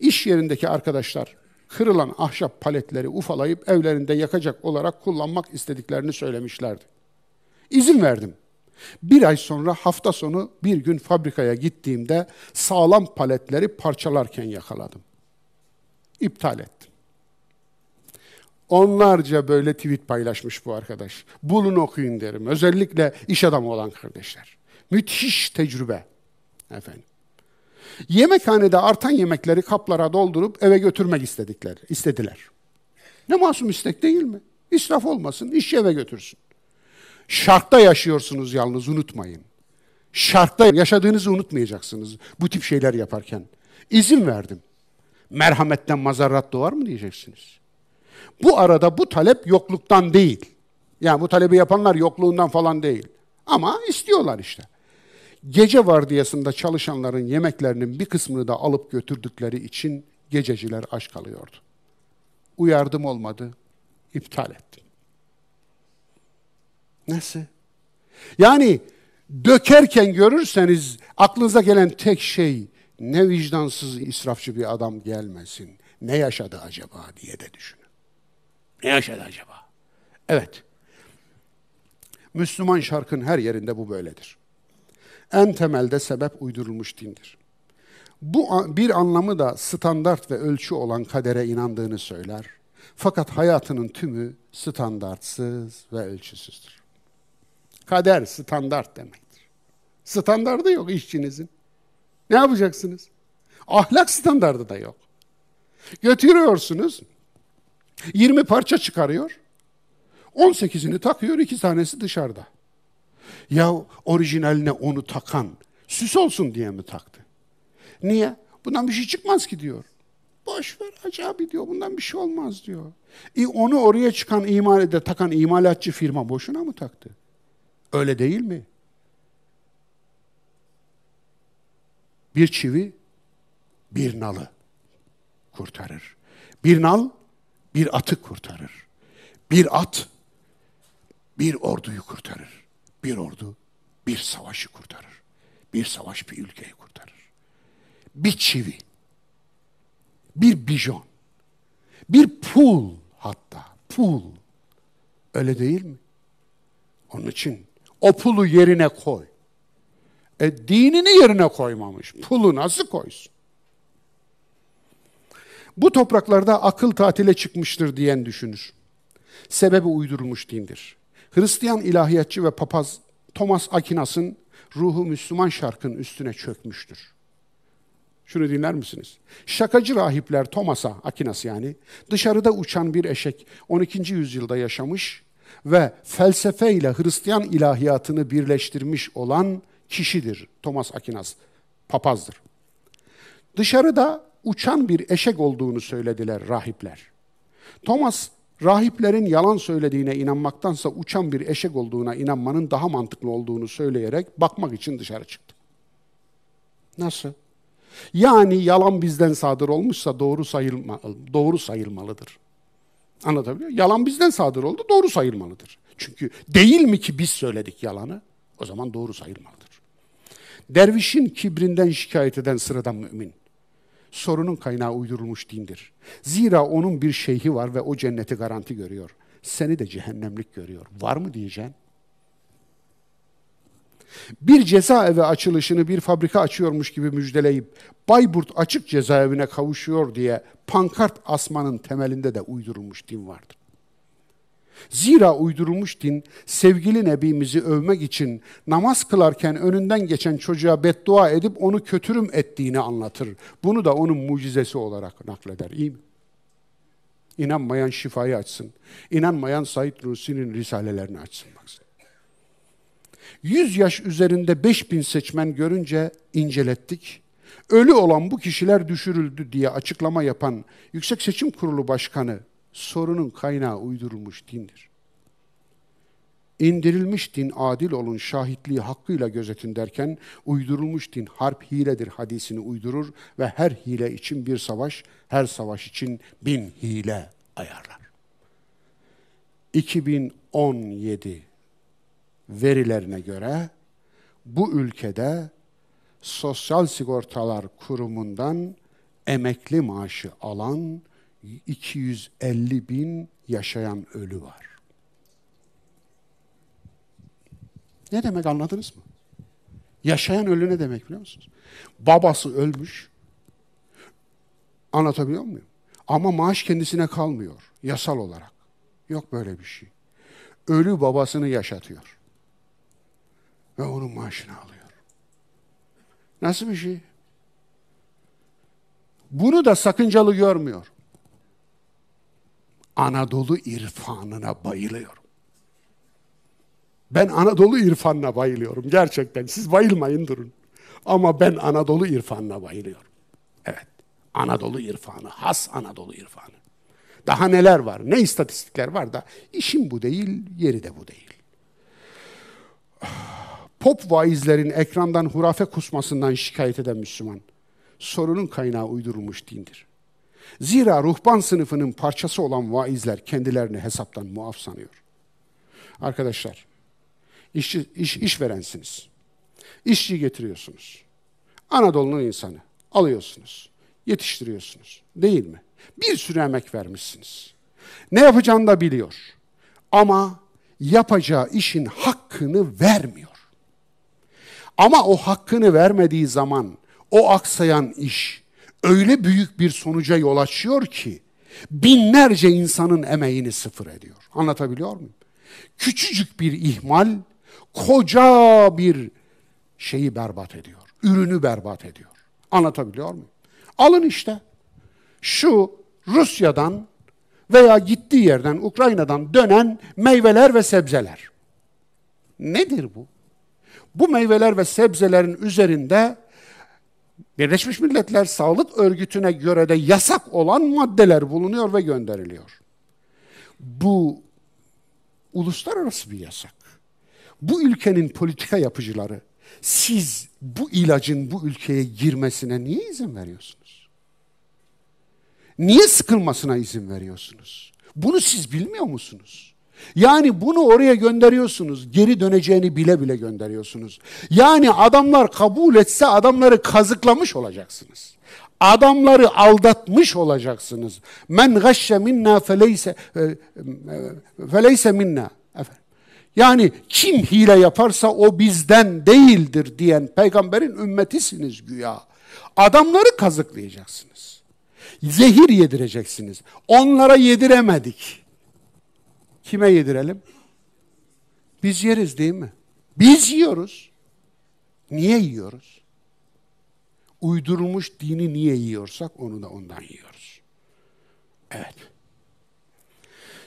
İş yerindeki arkadaşlar kırılan ahşap paletleri ufalayıp evlerinde yakacak olarak kullanmak istediklerini söylemişlerdi. İzin verdim. Bir ay sonra hafta sonu bir gün fabrikaya gittiğimde sağlam paletleri parçalarken yakaladım. İptal ettim. Onlarca böyle tweet paylaşmış bu arkadaş. Bulun okuyun derim. Özellikle iş adamı olan kardeşler. Müthiş tecrübe. Efendim. Yemekhanede artan yemekleri kaplara doldurup eve götürmek istedikler, istediler. Ne masum istek değil mi? İsraf olmasın, işçi eve götürsün. Şarkta yaşıyorsunuz yalnız unutmayın. Şarkta yaşadığınızı unutmayacaksınız bu tip şeyler yaparken. İzin verdim. Merhametten mazarrat doğar mı diyeceksiniz. Bu arada bu talep yokluktan değil. Yani bu talebi yapanlar yokluğundan falan değil. Ama istiyorlar işte. Gece vardiyasında çalışanların yemeklerinin bir kısmını da alıp götürdükleri için gececiler aç kalıyordu. Uyardım olmadı, iptal ettim. Nasıl? Yani dökerken görürseniz aklınıza gelen tek şey ne vicdansız israfçı bir adam gelmesin. Ne yaşadı acaba diye de düşünün. Ne yaşadı acaba? Evet. Müslüman şarkın her yerinde bu böyledir. En temelde sebep uydurulmuş dindir. Bu bir anlamı da standart ve ölçü olan kadere inandığını söyler. Fakat hayatının tümü standartsız ve ölçüsüzdür. Kader standart demektir. Standardı yok işçinizin. Ne yapacaksınız? Ahlak standardı da yok. Götürüyorsunuz, 20 parça çıkarıyor, 18'ini takıyor, iki tanesi dışarıda. Ya orijinaline onu takan, süs olsun diye mi taktı? Niye? Bundan bir şey çıkmaz ki diyor. Boş ver Hacı abi diyor, bundan bir şey olmaz diyor. E onu oraya çıkan imal takan imalatçı firma boşuna mı taktı? Öyle değil mi? Bir çivi bir nalı kurtarır. Bir nal bir atı kurtarır. Bir at bir orduyu kurtarır. Bir ordu bir savaşı kurtarır. Bir savaş bir ülkeyi kurtarır. Bir çivi, bir bijon, bir pul hatta, pul. Öyle değil mi? Onun için o pulu yerine koy. E dinini yerine koymamış. Pulu nasıl koysun? Bu topraklarda akıl tatile çıkmıştır diyen düşünür. Sebebi uydurulmuş dindir. Hristiyan ilahiyatçı ve papaz Thomas Aquinas'ın ruhu Müslüman şarkın üstüne çökmüştür. Şunu dinler misiniz? Şakacı rahipler Thomas'a, Aquinas yani, dışarıda uçan bir eşek 12. yüzyılda yaşamış ve felsefe ile Hristiyan ilahiyatını birleştirmiş olan kişidir Thomas Aquinas, papazdır. Dışarıda uçan bir eşek olduğunu söylediler rahipler. Thomas, rahiplerin yalan söylediğine inanmaktansa uçan bir eşek olduğuna inanmanın daha mantıklı olduğunu söyleyerek bakmak için dışarı çıktı. Nasıl? Yani yalan bizden sadır olmuşsa doğru sayılma, doğru sayılmalıdır. Anlatabiliyor muyum? Yalan bizden sadır oldu, doğru sayılmalıdır. Çünkü değil mi ki biz söyledik yalanı? O zaman doğru sayılmalıdır. Dervişin kibrinden şikayet eden sıradan mümin. Sorunun kaynağı uydurulmuş dindir. Zira onun bir şeyhi var ve o cenneti garanti görüyor. Seni de cehennemlik görüyor. Var mı diyeceksin? Bir cezaevi açılışını bir fabrika açıyormuş gibi müjdeleyip Bayburt açık cezaevine kavuşuyor diye pankart asmanın temelinde de uydurulmuş din vardır. Zira uydurulmuş din sevgili nebimizi övmek için namaz kılarken önünden geçen çocuğa beddua edip onu kötürüm ettiğini anlatır. Bunu da onun mucizesi olarak nakleder. İyi mi? İnanmayan şifayı açsın. İnanmayan Said Nursi'nin risalelerini açsın. Baksın. 100 yaş üzerinde 5000 seçmen görünce incelettik. Ölü olan bu kişiler düşürüldü diye açıklama yapan Yüksek Seçim Kurulu Başkanı sorunun kaynağı uydurulmuş dindir. İndirilmiş din adil olun şahitliği hakkıyla gözetin derken uydurulmuş din harp hiledir hadisini uydurur ve her hile için bir savaş, her savaş için bin hile ayarlar. 2017 verilerine göre bu ülkede Sosyal Sigortalar Kurumu'ndan emekli maaşı alan 250 bin yaşayan ölü var. Ne demek anladınız mı? Yaşayan ölü ne demek biliyor musunuz? Babası ölmüş. Anlatabiliyor muyum? Ama maaş kendisine kalmıyor yasal olarak. Yok böyle bir şey. Ölü babasını yaşatıyor. Ve onun maaşını alıyor. Nasıl bir şey? Bunu da sakıncalı görmüyor. Anadolu irfanına bayılıyorum. Ben Anadolu irfanına bayılıyorum gerçekten. Siz bayılmayın durun. Ama ben Anadolu irfanına bayılıyorum. Evet. Anadolu irfanı, has Anadolu irfanı. Daha neler var, ne istatistikler var da işim bu değil, yeri de bu değil. Pop vaizlerin ekrandan hurafe kusmasından şikayet eden Müslüman, sorunun kaynağı uydurulmuş dindir. Zira ruhban sınıfının parçası olan vaizler kendilerini hesaptan muaf sanıyor. Arkadaşlar, işçi, iş, işverensiniz. İşçi getiriyorsunuz. Anadolu'nun insanı alıyorsunuz, yetiştiriyorsunuz. Değil mi? Bir sürü emek vermişsiniz. Ne yapacağını da biliyor. Ama yapacağı işin hakkını vermiyor. Ama o hakkını vermediği zaman o aksayan iş öyle büyük bir sonuca yol açıyor ki binlerce insanın emeğini sıfır ediyor. Anlatabiliyor muyum? Küçücük bir ihmal koca bir şeyi berbat ediyor. Ürünü berbat ediyor. Anlatabiliyor muyum? Alın işte. Şu Rusya'dan veya gittiği yerden Ukrayna'dan dönen meyveler ve sebzeler. Nedir bu? Bu meyveler ve sebzelerin üzerinde Birleşmiş Milletler Sağlık Örgütü'ne göre de yasak olan maddeler bulunuyor ve gönderiliyor. Bu uluslararası bir yasak. Bu ülkenin politika yapıcıları siz bu ilacın bu ülkeye girmesine niye izin veriyorsunuz? Niye sıkılmasına izin veriyorsunuz? Bunu siz bilmiyor musunuz? Yani bunu oraya gönderiyorsunuz. Geri döneceğini bile bile gönderiyorsunuz. Yani adamlar kabul etse adamları kazıklamış olacaksınız. Adamları aldatmış olacaksınız. Men gashşe minna feleyse e, e, feleyse minna. Yani kim hile yaparsa o bizden değildir diyen peygamberin ümmetisiniz güya. Adamları kazıklayacaksınız. Zehir yedireceksiniz. Onlara yediremedik. Kime yedirelim? Biz yeriz değil mi? Biz yiyoruz. Niye yiyoruz? Uydurulmuş dini niye yiyorsak onu da ondan yiyoruz. Evet.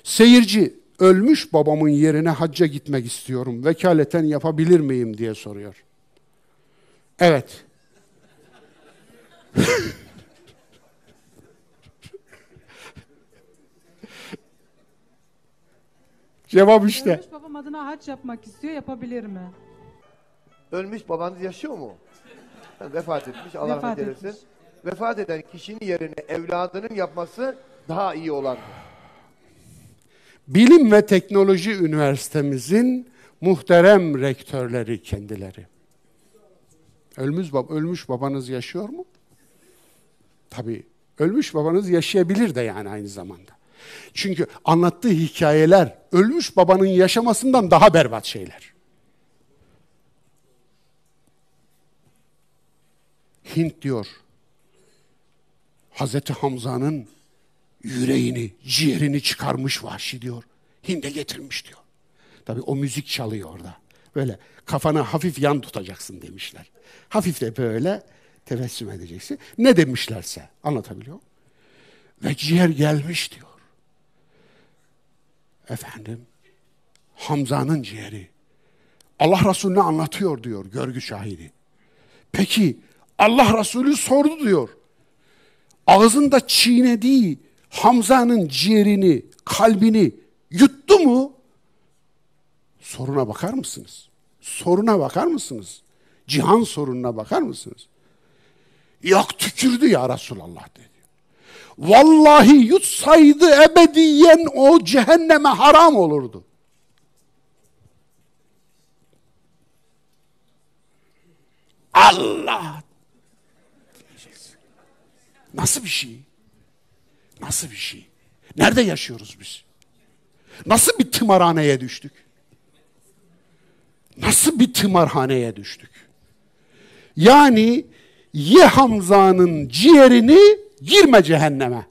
Seyirci ölmüş babamın yerine hacca gitmek istiyorum. Vekaleten yapabilir miyim diye soruyor. Evet. *laughs* Cevap işte. Ölmüş babam adına haç yapmak istiyor, yapabilir mi? Ölmüş babanız yaşıyor mu? Vefat etmiş. Allah Vefat rahmet eylesin. etmiş. Vefat eden kişinin yerine evladının yapması daha iyi olan. Bilim ve Teknoloji Üniversitemizin muhterem rektörleri kendileri. Ölmüş, bab ölmüş babanız yaşıyor mu? Tabii. Ölmüş babanız yaşayabilir de yani aynı zamanda. Çünkü anlattığı hikayeler ölmüş babanın yaşamasından daha berbat şeyler. Hint diyor. Hazreti Hamza'nın yüreğini, ciğerini çıkarmış vahşi diyor. Hind'e getirmiş diyor. Tabii o müzik çalıyor orada. Böyle kafana hafif yan tutacaksın demişler. Hafif de böyle tebessüm edeceksin. Ne demişlerse anlatabiliyor. Ve ciğer gelmiş diyor. Efendim Hamza'nın ciğeri. Allah Resulüne anlatıyor diyor görgü şahidi. Peki Allah Resulü sordu diyor. Ağzında çiğnediği Hamza'nın ciğerini, kalbini yuttu mu? Soruna bakar mısınız? Soruna bakar mısınız? Cihan sorununa bakar mısınız? Yok tükürdü ya Resulallah dedi. Vallahi yutsaydı ebediyen o cehenneme haram olurdu. Allah. Nasıl bir şey? Nasıl bir şey? Nerede yaşıyoruz biz? Nasıl bir tımarhaneye düştük? Nasıl bir tımarhaneye düştük? Yani ye Hamza'nın ciğerini girme cehenneme.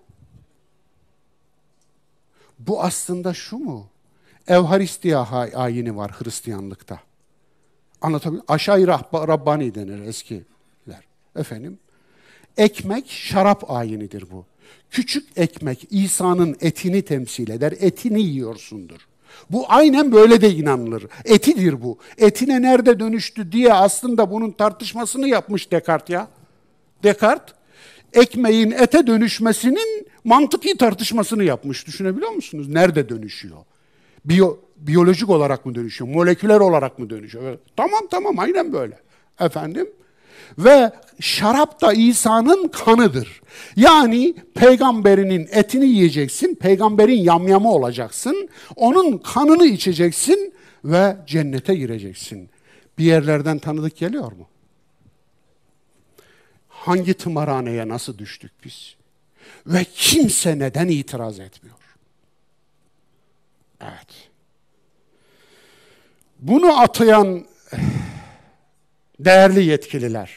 Bu aslında şu mu? Evharistiya ayini var Hristiyanlıkta. Anlatabiliyor Aşağı Rabbani denir eskiler. Efendim. Ekmek şarap ayinidir bu. Küçük ekmek İsa'nın etini temsil eder. Etini yiyorsundur. Bu aynen böyle de inanılır. Etidir bu. Etine nerede dönüştü diye aslında bunun tartışmasını yapmış Descartes ya. Descartes ekmeğin ete dönüşmesinin mantıki tartışmasını yapmış. Düşünebiliyor musunuz? Nerede dönüşüyor? Biyo, biyolojik olarak mı dönüşüyor? Moleküler olarak mı dönüşüyor? Tamam tamam aynen böyle. Efendim? Ve şarap da İsa'nın kanıdır. Yani peygamberinin etini yiyeceksin, peygamberin yamyamı olacaksın, onun kanını içeceksin ve cennete gireceksin. Bir yerlerden tanıdık geliyor mu? Hangi tımarhaneye nasıl düştük biz? Ve kimse neden itiraz etmiyor? Evet. Bunu atayan değerli yetkililer,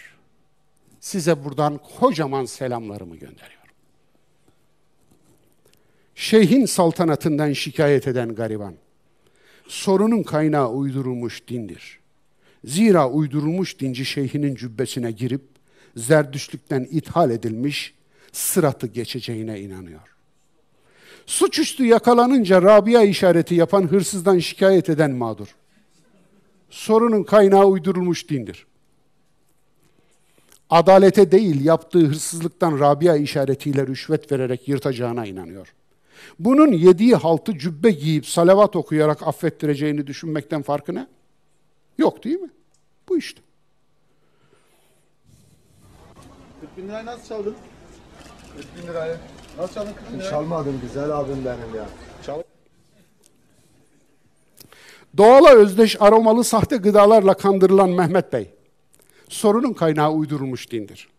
size buradan kocaman selamlarımı gönderiyorum. Şeyhin saltanatından şikayet eden gariban, sorunun kaynağı uydurulmuş dindir. Zira uydurulmuş dinci şeyhinin cübbesine girip zerdüşlükten ithal edilmiş sıratı geçeceğine inanıyor. Suçüstü yakalanınca Rabia işareti yapan hırsızdan şikayet eden mağdur. Sorunun kaynağı uydurulmuş dindir. Adalete değil yaptığı hırsızlıktan Rabia işaretiyle rüşvet vererek yırtacağına inanıyor. Bunun yediği haltı cübbe giyip salavat okuyarak affettireceğini düşünmekten farkı ne? Yok değil mi? Bu işte. 40 bin lirayı nasıl çaldın? 40 bin lirayı. Nasıl çaldın 40 bin lirayı? Çalmadım güzel abim benim ya. Çal Doğala özdeş aromalı sahte gıdalarla kandırılan Mehmet Bey, sorunun kaynağı uydurulmuş dindir.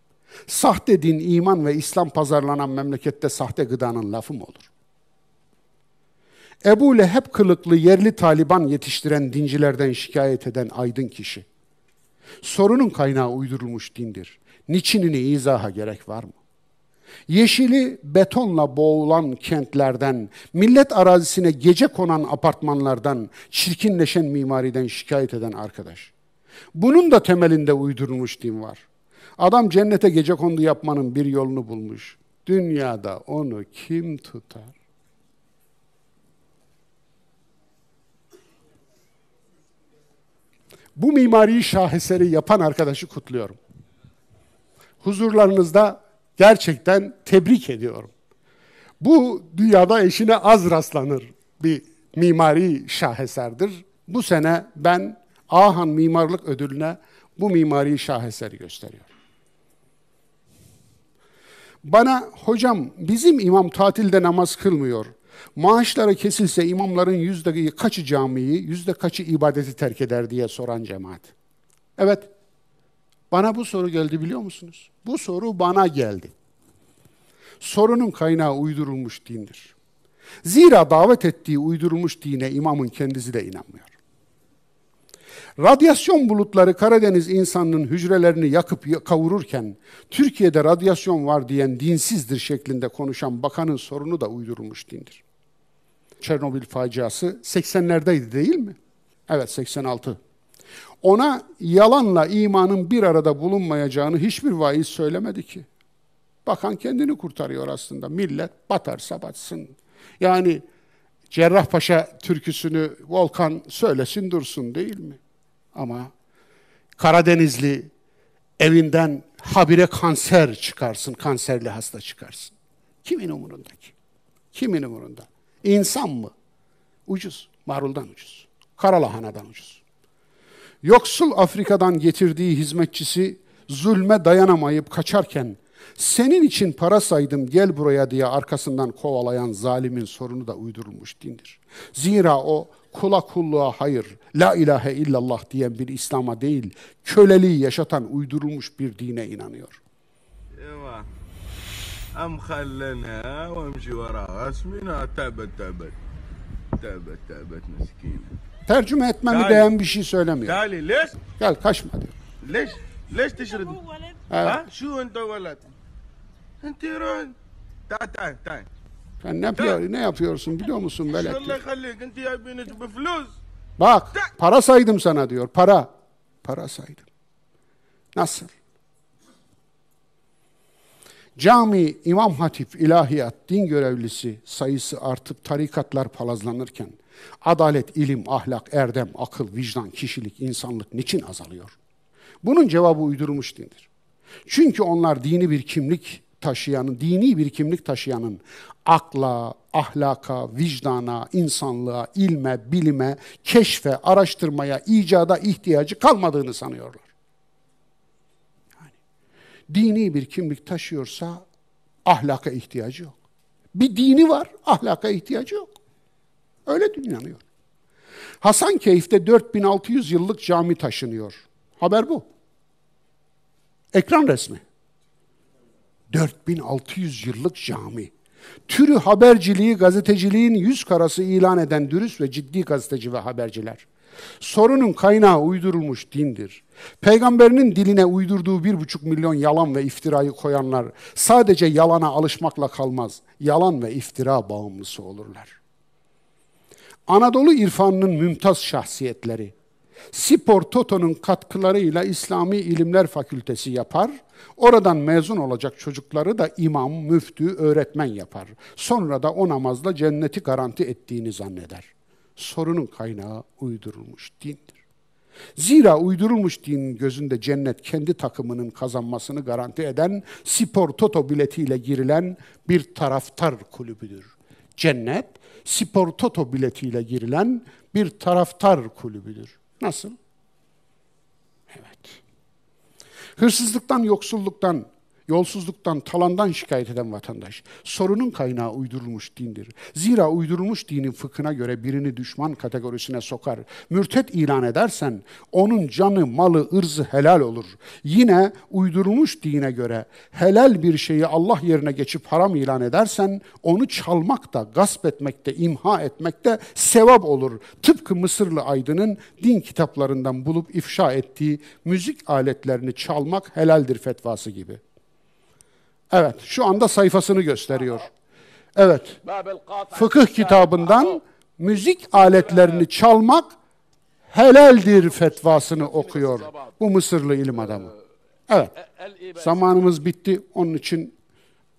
Sahte din, iman ve İslam pazarlanan memlekette sahte gıdanın lafı mı olur? Ebu Leheb kılıklı yerli Taliban yetiştiren dincilerden şikayet eden aydın kişi. Sorunun kaynağı uydurulmuş dindir. Niçinini izaha gerek var mı? Yeşili betonla boğulan kentlerden, millet arazisine gece konan apartmanlardan, çirkinleşen mimariden şikayet eden arkadaş. Bunun da temelinde uydurulmuş din var. Adam cennete gece kondu yapmanın bir yolunu bulmuş. Dünyada onu kim tutar? Bu mimari şaheseri yapan arkadaşı kutluyorum. Huzurlarınızda gerçekten tebrik ediyorum. Bu dünyada eşine az rastlanır bir mimari şaheserdir. Bu sene ben Ahan Mimarlık Ödülü'ne bu mimari şaheseri gösteriyorum. Bana hocam bizim imam tatilde namaz kılmıyor. Maaşları kesilse imamların yüzde kaçı camiyi, yüzde kaçı ibadeti terk eder diye soran cemaat. Evet, bana bu soru geldi biliyor musunuz? Bu soru bana geldi. Sorunun kaynağı uydurulmuş dindir. Zira davet ettiği uydurulmuş dine imamın kendisi de inanmıyor. Radyasyon bulutları Karadeniz insanının hücrelerini yakıp kavururken Türkiye'de radyasyon var diyen dinsizdir şeklinde konuşan bakanın sorunu da uydurulmuş dindir. Çernobil faciası 80'lerdeydi değil mi? Evet 86. Ona yalanla imanın bir arada bulunmayacağını hiçbir vaiz söylemedi ki. Bakan kendini kurtarıyor aslında. Millet batarsa batsın. Yani Cerrahpaşa türküsünü Volkan söylesin dursun değil mi? Ama Karadenizli evinden habire kanser çıkarsın, kanserli hasta çıkarsın. Kimin umurunda ki? Kimin umurunda? İnsan mı? Ucuz, maruldan ucuz. Karalahanadan ucuz Yoksul Afrika'dan getirdiği hizmetçisi zulme dayanamayıp kaçarken senin için para saydım gel buraya diye arkasından kovalayan zalimin sorunu da uydurulmuş dindir. Zira o kula kulluğa hayır, la ilahe illallah diyen bir İslam'a değil, köleliği yaşatan uydurulmuş bir dine inanıyor. ايوه ام خلنها وامشي وراها اسمينها تعبت تعبت تعبت تعبت مسكينه tercüme etmemi Dali. değen bir şey söylemiyor. Dali leş. Gel kaçma diyor. Leş. Leş teşredin. Ha? Şu ente velet. Ente. Ta ta ta. Sen ne, yapıyor, ne yapıyorsun biliyor musun velet? Bak para saydım sana diyor para. Para saydım. Nasıl? Cami, İmam Hatip, İlahiyat, din görevlisi sayısı artıp tarikatlar palazlanırken adalet, ilim, ahlak, erdem, akıl, vicdan, kişilik, insanlık niçin azalıyor? Bunun cevabı uydurulmuş dindir. Çünkü onlar dini bir kimlik taşıyanın, dini bir kimlik taşıyanın akla, ahlaka, vicdana, insanlığa, ilme, bilime, keşfe, araştırmaya, icada ihtiyacı kalmadığını sanıyorlar. Yani dini bir kimlik taşıyorsa ahlaka ihtiyacı yok. Bir dini var, ahlaka ihtiyacı yok. Öyle dinleniyor. Hasankeyf'te 4600 yıllık cami taşınıyor. Haber bu. Ekran resmi. 4600 yıllık cami. Türü haberciliği, gazeteciliğin yüz karası ilan eden dürüst ve ciddi gazeteci ve haberciler. Sorunun kaynağı uydurulmuş dindir. Peygamberinin diline uydurduğu bir buçuk milyon yalan ve iftirayı koyanlar sadece yalana alışmakla kalmaz, yalan ve iftira bağımlısı olurlar. Anadolu irfanının mümtaz şahsiyetleri, Spor Toto'nun katkılarıyla İslami İlimler Fakültesi yapar, oradan mezun olacak çocukları da imam, müftü, öğretmen yapar. Sonra da o namazla cenneti garanti ettiğini zanneder. Sorunun kaynağı uydurulmuş dindir. Zira uydurulmuş dinin gözünde cennet kendi takımının kazanmasını garanti eden spor toto biletiyle girilen bir taraftar kulübüdür. Cennet spor toto biletiyle girilen bir taraftar kulübüdür. Nasıl? Evet. Hırsızlıktan, yoksulluktan, yolsuzluktan, talandan şikayet eden vatandaş. Sorunun kaynağı uydurulmuş dindir. Zira uydurulmuş dinin fıkhına göre birini düşman kategorisine sokar. Mürtet ilan edersen onun canı, malı, ırzı helal olur. Yine uydurulmuş dine göre helal bir şeyi Allah yerine geçip haram ilan edersen onu çalmakta, gasp etmekte, imha etmekte sevap olur. Tıpkı Mısırlı aydının din kitaplarından bulup ifşa ettiği müzik aletlerini çalmak helaldir fetvası gibi. Evet, şu anda sayfasını gösteriyor. Evet, fıkıh kitabından müzik aletlerini çalmak helaldir fetvasını okuyor bu Mısırlı ilim adamı. Evet, zamanımız bitti, onun için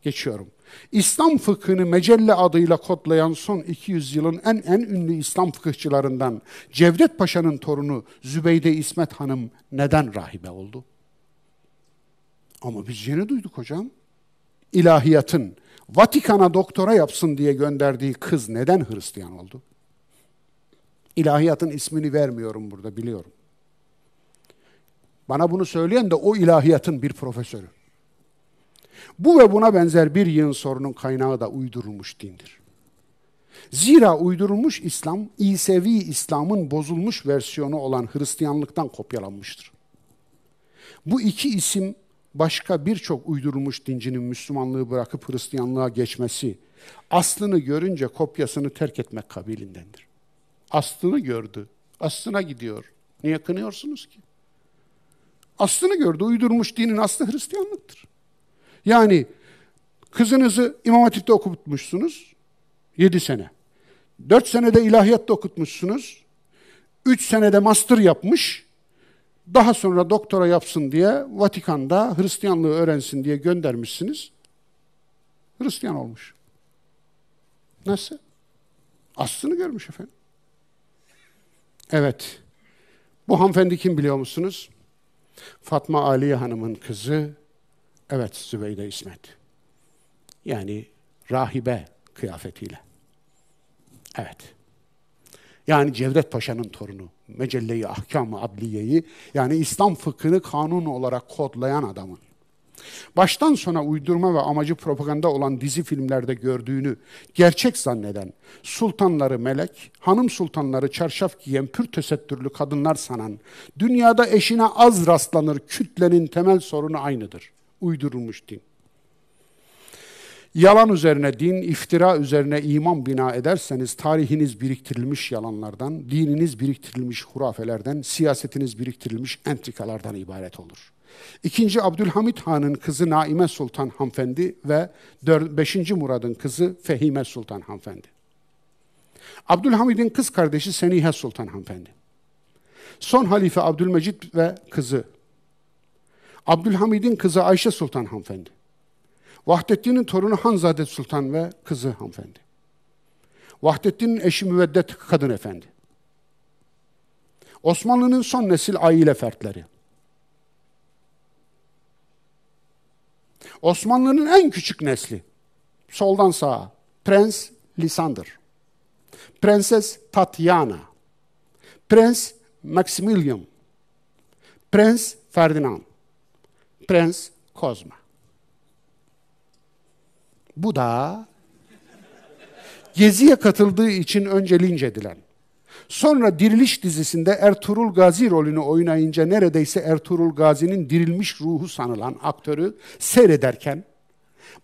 geçiyorum. İslam fıkhını mecelle adıyla kodlayan son 200 yılın en en ünlü İslam fıkıhçılarından Cevdet Paşa'nın torunu Zübeyde İsmet Hanım neden rahibe oldu? Ama biz yeni duyduk hocam ilahiyatın Vatikan'a doktora yapsın diye gönderdiği kız neden Hristiyan oldu? İlahiyatın ismini vermiyorum burada biliyorum. Bana bunu söyleyen de o ilahiyatın bir profesörü. Bu ve buna benzer bir yığın sorunun kaynağı da uydurulmuş dindir. Zira uydurulmuş İslam, İsevi İslam'ın bozulmuş versiyonu olan Hristiyanlıktan kopyalanmıştır. Bu iki isim başka birçok uydurulmuş dincinin Müslümanlığı bırakıp Hristiyanlığa geçmesi, aslını görünce kopyasını terk etmek kabilindendir. Aslını gördü, aslına gidiyor. Niye kınıyorsunuz ki? Aslını gördü, uydurmuş dinin aslı Hristiyanlıktır. Yani kızınızı İmam Hatip'te okutmuşsunuz, yedi sene. Dört senede ilahiyatta okutmuşsunuz, üç senede master yapmış, daha sonra doktora yapsın diye Vatikan'da Hristiyanlığı öğrensin diye göndermişsiniz. Hristiyan olmuş. Nasıl? Aslını görmüş efendim. Evet. Bu hanımefendi kim biliyor musunuz? Fatma Aliye Hanım'ın kızı. Evet, Zübeyde İsmet. Yani rahibe kıyafetiyle. Evet. Yani Cevdet Paşa'nın torunu. Mecelle-i Ahkam-ı Adliye'yi yani İslam fıkhını kanun olarak kodlayan adamın baştan sona uydurma ve amacı propaganda olan dizi filmlerde gördüğünü gerçek zanneden, sultanları melek, hanım sultanları çarşaf giyen pür tesettürlü kadınlar sanan, dünyada eşine az rastlanır kütlenin temel sorunu aynıdır. Uydurulmuş din. Yalan üzerine din, iftira üzerine iman bina ederseniz tarihiniz biriktirilmiş yalanlardan, dininiz biriktirilmiş hurafelerden, siyasetiniz biriktirilmiş entrikalardan ibaret olur. İkinci Abdülhamit Han'ın kızı Naime Sultan Hanımefendi ve 5. Murad'ın kızı Fehime Sultan Hanımefendi. Abdülhamid'in kız kardeşi Senihe Sultan Hanımefendi. Son halife Abdülmecit ve kızı. Abdülhamid'in kızı Ayşe Sultan Hanımefendi. Vahdettin'in torunu Hanzade Sultan ve kızı hanımefendi. Vahdettin'in eşi Müveddet Kadın Efendi. Osmanlı'nın son nesil aile fertleri. Osmanlı'nın en küçük nesli. Soldan sağa. Prens Lisander. Prenses Tatyana. Prens Maximilian. Prens Ferdinand. Prens Kozma. Bu da Gezi'ye katıldığı için önce linç edilen, sonra Diriliş dizisinde Ertuğrul Gazi rolünü oynayınca neredeyse Ertuğrul Gazi'nin dirilmiş ruhu sanılan aktörü seyrederken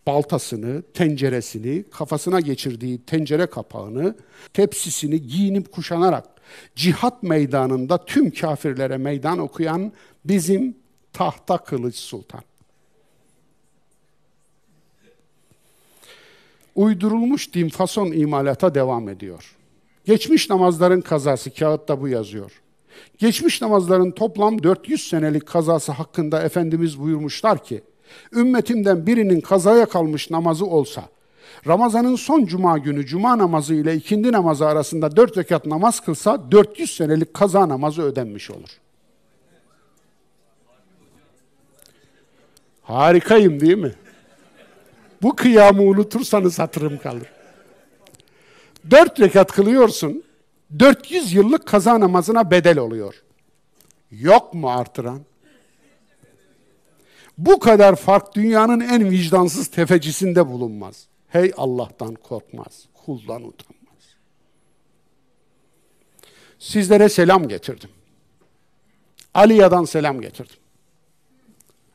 baltasını, tenceresini, kafasına geçirdiği tencere kapağını, tepsisini giyinip kuşanarak cihat meydanında tüm kafirlere meydan okuyan bizim tahta kılıç sultan. Uydurulmuş din fason imalata devam ediyor. Geçmiş namazların kazası kağıtta bu yazıyor. Geçmiş namazların toplam 400 senelik kazası hakkında Efendimiz buyurmuşlar ki, ümmetimden birinin kazaya kalmış namazı olsa, Ramazan'ın son cuma günü cuma namazı ile ikindi namazı arasında dört rekat namaz kılsa 400 senelik kaza namazı ödenmiş olur. Harikayım değil mi? Bu kıyamı unutursanız hatırım kalır. Dört rekat kılıyorsun, 400 yıllık kaza namazına bedel oluyor. Yok mu artıran? Bu kadar fark dünyanın en vicdansız tefecisinde bulunmaz. Hey Allah'tan korkmaz, kuldan utanmaz. Sizlere selam getirdim. Aliya'dan selam getirdim.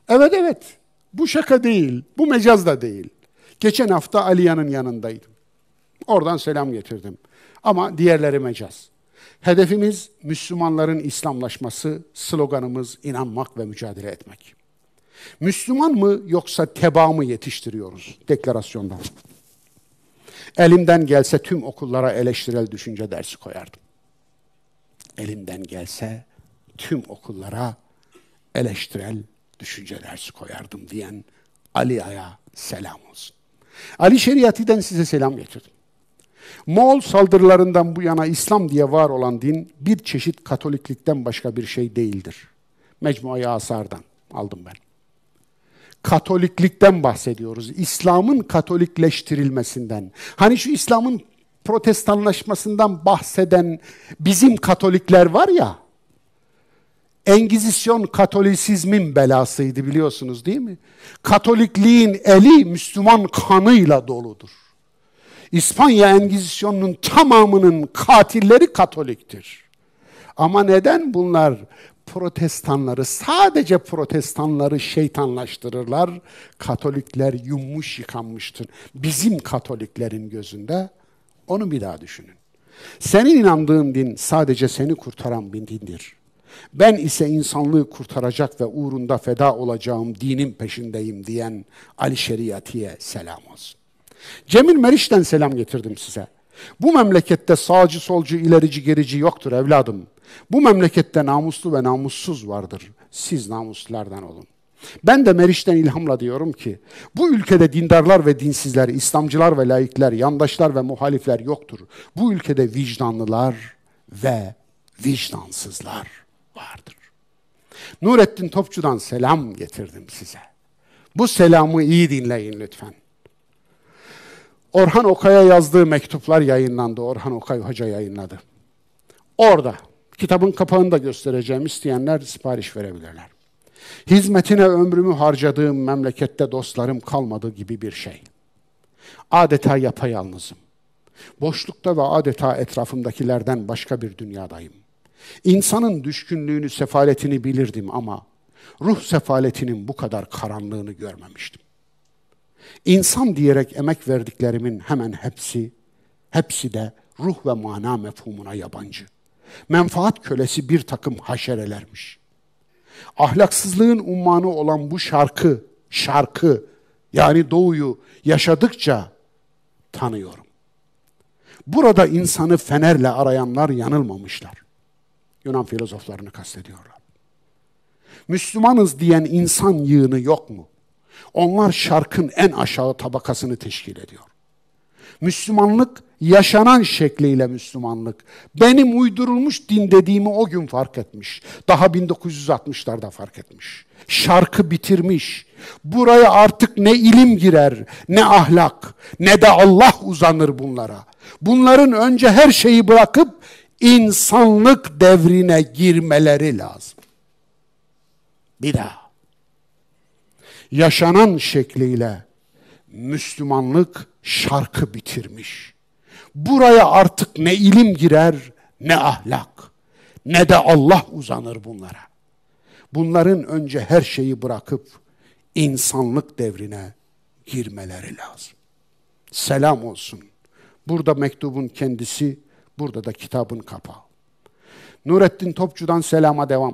Evet evet, bu şaka değil, bu mecaz da değil. Geçen hafta Aliya'nın yanındaydım. Oradan selam getirdim. Ama diğerleri mecaz. Hedefimiz Müslümanların İslamlaşması, sloganımız inanmak ve mücadele etmek. Müslüman mı yoksa teba mı yetiştiriyoruz deklarasyondan. Elimden gelse tüm okullara eleştirel düşünce dersi koyardım. Elimden gelse tüm okullara eleştirel düşünce koyardım diyen Ali Aya selam olsun. Ali Şeriati'den size selam getirdim. Moğol saldırılarından bu yana İslam diye var olan din bir çeşit Katoliklikten başka bir şey değildir. Mecmuayı Asar'dan aldım ben. Katoliklikten bahsediyoruz. İslam'ın Katolikleştirilmesinden. Hani şu İslam'ın protestanlaşmasından bahseden bizim Katolikler var ya, Engizisyon Katolisizmin belasıydı biliyorsunuz değil mi? Katolikliğin eli Müslüman kanıyla doludur. İspanya Engizisyonunun tamamının katilleri Katoliktir. Ama neden bunlar protestanları, sadece protestanları şeytanlaştırırlar? Katolikler yummuş yıkanmıştır. Bizim Katoliklerin gözünde onu bir daha düşünün. Senin inandığın din sadece seni kurtaran bir dindir. Ben ise insanlığı kurtaracak ve uğrunda feda olacağım dinin peşindeyim diyen Ali Şeriati'ye selam olsun. Cemil Meriç'ten selam getirdim size. Bu memlekette sağcı solcu ilerici gerici yoktur evladım. Bu memlekette namuslu ve namussuz vardır. Siz namuslulardan olun. Ben de Meriç'ten ilhamla diyorum ki, bu ülkede dindarlar ve dinsizler, İslamcılar ve laikler, yandaşlar ve muhalifler yoktur. Bu ülkede vicdanlılar ve vicdansızlar. Nurettin Topçu'dan selam getirdim size. Bu selamı iyi dinleyin lütfen. Orhan Okay'a yazdığı mektuplar yayınlandı. Orhan Okay Hoca yayınladı. Orada kitabın kapağını da göstereceğim isteyenler sipariş verebilirler. Hizmetine ömrümü harcadığım memlekette dostlarım kalmadı gibi bir şey. Adeta yapayalnızım. Boşlukta ve adeta etrafımdakilerden başka bir dünyadayım. İnsanın düşkünlüğünü, sefaletini bilirdim ama ruh sefaletinin bu kadar karanlığını görmemiştim. İnsan diyerek emek verdiklerimin hemen hepsi, hepsi de ruh ve mana mefhumuna yabancı. Menfaat kölesi bir takım haşerelermiş. Ahlaksızlığın ummanı olan bu şarkı, şarkı yani doğuyu yaşadıkça tanıyorum. Burada insanı fenerle arayanlar yanılmamışlar. Yunan filozoflarını kastediyorlar. Müslümanız diyen insan yığını yok mu? Onlar şarkın en aşağı tabakasını teşkil ediyor. Müslümanlık yaşanan şekliyle Müslümanlık. Benim uydurulmuş din dediğimi o gün fark etmiş. Daha 1960'larda fark etmiş. Şarkı bitirmiş. Buraya artık ne ilim girer, ne ahlak, ne de Allah uzanır bunlara. Bunların önce her şeyi bırakıp insanlık devrine girmeleri lazım. Bir daha. Yaşanan şekliyle Müslümanlık şarkı bitirmiş. Buraya artık ne ilim girer ne ahlak ne de Allah uzanır bunlara. Bunların önce her şeyi bırakıp insanlık devrine girmeleri lazım. Selam olsun. Burada mektubun kendisi, burada da kitabın kapağı. Nurettin Topçu'dan selama devam.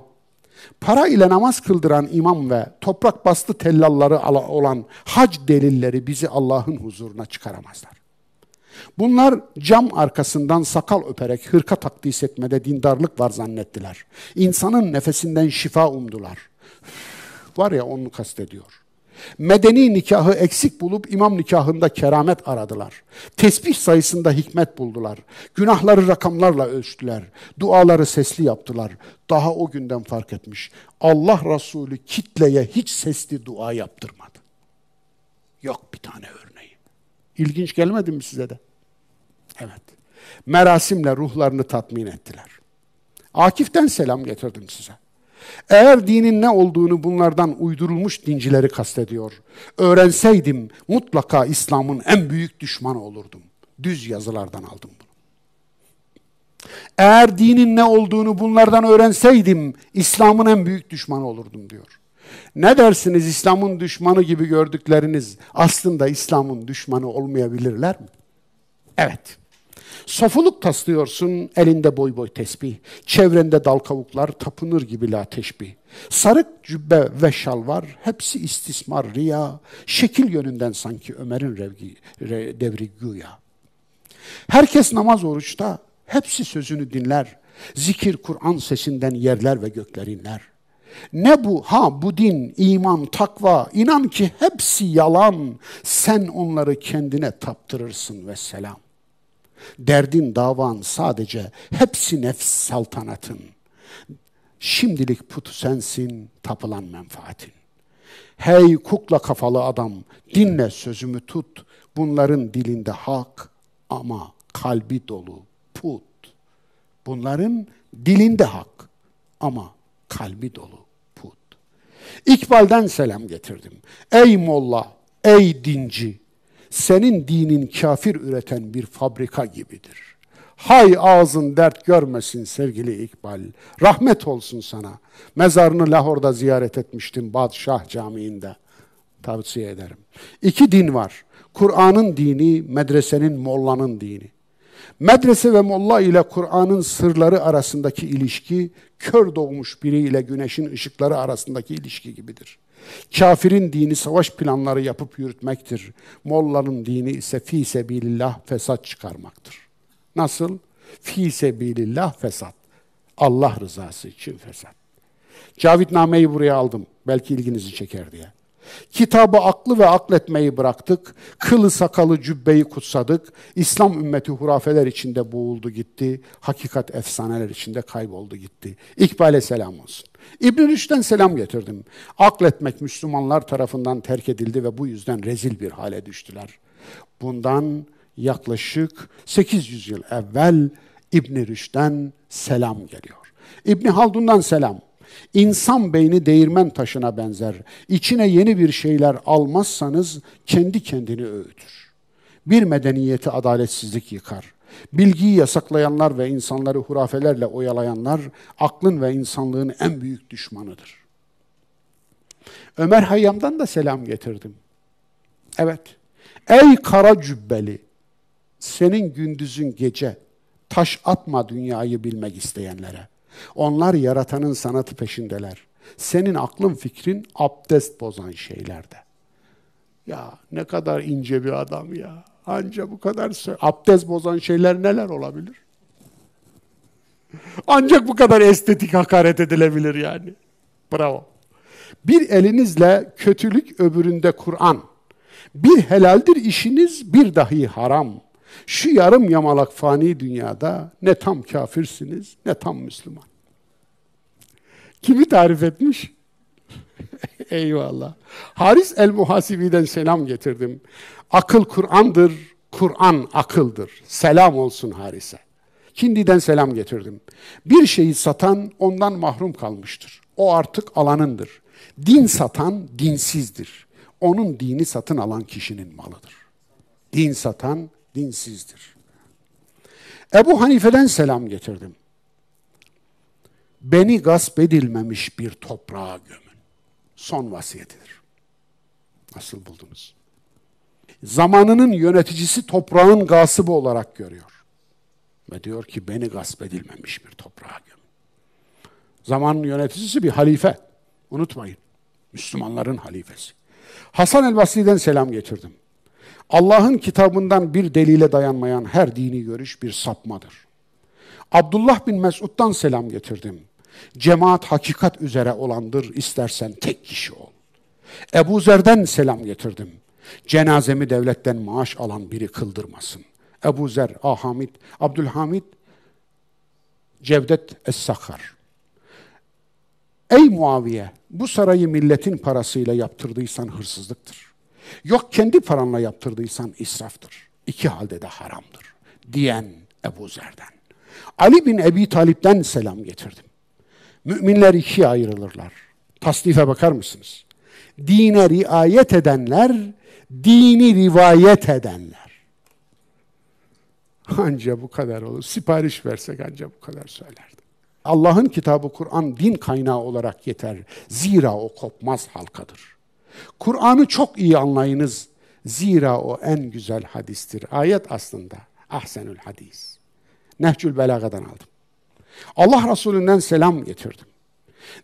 Para ile namaz kıldıran imam ve toprak bastı tellalları olan hac delilleri bizi Allah'ın huzuruna çıkaramazlar. Bunlar cam arkasından sakal öperek hırka takdis etmede dindarlık var zannettiler. İnsanın nefesinden şifa umdular. Var ya onu kastediyor. Medeni nikahı eksik bulup imam nikahında keramet aradılar. Tesbih sayısında hikmet buldular. Günahları rakamlarla ölçtüler. Duaları sesli yaptılar. Daha o günden fark etmiş. Allah Resulü kitleye hiç sesli dua yaptırmadı. Yok bir tane örneği. İlginç gelmedi mi size de? Evet. Merasimle ruhlarını tatmin ettiler. Akif'ten selam getirdim size. Eğer dinin ne olduğunu bunlardan uydurulmuş dincileri kastediyor. Öğrenseydim mutlaka İslam'ın en büyük düşmanı olurdum. Düz yazılardan aldım bunu. Eğer dinin ne olduğunu bunlardan öğrenseydim İslam'ın en büyük düşmanı olurdum diyor. Ne dersiniz İslam'ın düşmanı gibi gördükleriniz aslında İslam'ın düşmanı olmayabilirler mi? Evet. Sofuluk taslıyorsun, elinde boy boy tesbih. Çevrende dal kavuklar, tapınır gibi la teşbih. Sarık cübbe ve şal var, hepsi istismar, riya. Şekil yönünden sanki Ömer'in revgi, re, devri güya. Herkes namaz oruçta, hepsi sözünü dinler. Zikir Kur'an sesinden yerler ve gökler inler. Ne bu? Ha bu din, iman, takva, inan ki hepsi yalan. Sen onları kendine taptırırsın ve selam. Derdin davan sadece hepsi nefs saltanatın. Şimdilik putu sensin, tapılan menfaatin. Hey kukla kafalı adam, dinle sözümü tut. Bunların dilinde hak ama kalbi dolu put. Bunların dilinde hak ama kalbi dolu put. İkbal'den selam getirdim. Ey molla, ey dinci, senin dinin kafir üreten bir fabrika gibidir. Hay ağzın dert görmesin sevgili İkbal. Rahmet olsun sana. Mezarını Lahor'da ziyaret etmiştim Badşah Camii'nde. Tavsiye ederim. İki din var. Kur'an'ın dini, medresenin, mollanın dini. Medrese ve molla ile Kur'an'ın sırları arasındaki ilişki, kör doğmuş biri ile güneşin ışıkları arasındaki ilişki gibidir. Kafirin dini savaş planları yapıp yürütmektir. Mollanın dini ise fi sebilillah fesat çıkarmaktır. Nasıl? Fi sebilillah fesat. Allah rızası için fesat. Cavitname'yi buraya aldım. Belki ilginizi çeker diye. Kitabı aklı ve akletmeyi bıraktık. Kılı sakalı cübbeyi kutsadık. İslam ümmeti hurafeler içinde boğuldu gitti. Hakikat efsaneler içinde kayboldu gitti. İkbal'e selam olsun. İbn Rüşd'den selam getirdim. Akletmek Müslümanlar tarafından terk edildi ve bu yüzden rezil bir hale düştüler. Bundan yaklaşık 800 yıl evvel İbn Rüşd'den selam geliyor. İbn Haldun'dan selam. İnsan beyni değirmen taşına benzer. İçine yeni bir şeyler almazsanız kendi kendini öğütür. Bir medeniyeti adaletsizlik yıkar. Bilgiyi yasaklayanlar ve insanları hurafelerle oyalayanlar aklın ve insanlığın en büyük düşmanıdır. Ömer Hayyam'dan da selam getirdim. Evet. Ey kara cübbeli, senin gündüzün gece, taş atma dünyayı bilmek isteyenlere. Onlar yaratanın sanatı peşindeler. Senin aklın fikrin abdest bozan şeylerde. Ya ne kadar ince bir adam ya. Anca bu kadar abdest bozan şeyler neler olabilir? Ancak bu kadar estetik hakaret edilebilir yani. Bravo. Bir elinizle kötülük öbüründe Kur'an. Bir helaldir işiniz, bir dahi haram. Şu yarım yamalak fani dünyada ne tam kafirsiniz, ne tam Müslüman. Kimi tarif etmiş? *laughs* Eyvallah. Haris el-Muhasibi'den selam getirdim. Akıl Kur'an'dır, Kur'an akıldır. Selam olsun Haris'e. Kindi'den selam getirdim. Bir şeyi satan ondan mahrum kalmıştır. O artık alanındır. Din satan dinsizdir. Onun dini satın alan kişinin malıdır. Din satan dinsizdir. Ebu Hanife'den selam getirdim. Beni gasp edilmemiş bir toprağa gömün. Son vasiyetidir. Nasıl buldunuz? Zamanının yöneticisi toprağın gasıbı olarak görüyor. Ve diyor ki beni gasp edilmemiş bir toprağa gömün. Zamanın yöneticisi bir halife. Unutmayın. Müslümanların halifesi. Hasan el-Basri'den selam getirdim. Allah'ın kitabından bir delile dayanmayan her dini görüş bir sapmadır. Abdullah bin Mesud'dan selam getirdim. Cemaat hakikat üzere olandır, istersen tek kişi ol. Ebu Zer'den selam getirdim. Cenazemi devletten maaş alan biri kıldırmasın. Ebu Zer, Ahamid, Abdülhamid, Cevdet Es-Sakhar. Ey Muaviye, bu sarayı milletin parasıyla yaptırdıysan hırsızlıktır. Yok kendi paranla yaptırdıysan israftır. İki halde de haramdır. Diyen Ebu Zer'den. Ali bin Ebi Talip'ten selam getirdim. Müminler ikiye ayrılırlar. Tasnife bakar mısınız? Dine riayet edenler, dini rivayet edenler. Anca bu kadar olur. Sipariş versek anca bu kadar söylerdi. Allah'ın kitabı Kur'an din kaynağı olarak yeter. Zira o kopmaz halkadır. Kur'an'ı çok iyi anlayınız. Zira o en güzel hadistir. Ayet aslında. Ahsenül hadis. Nehcül Belaga'dan aldım. Allah Resulü'nden selam getirdim.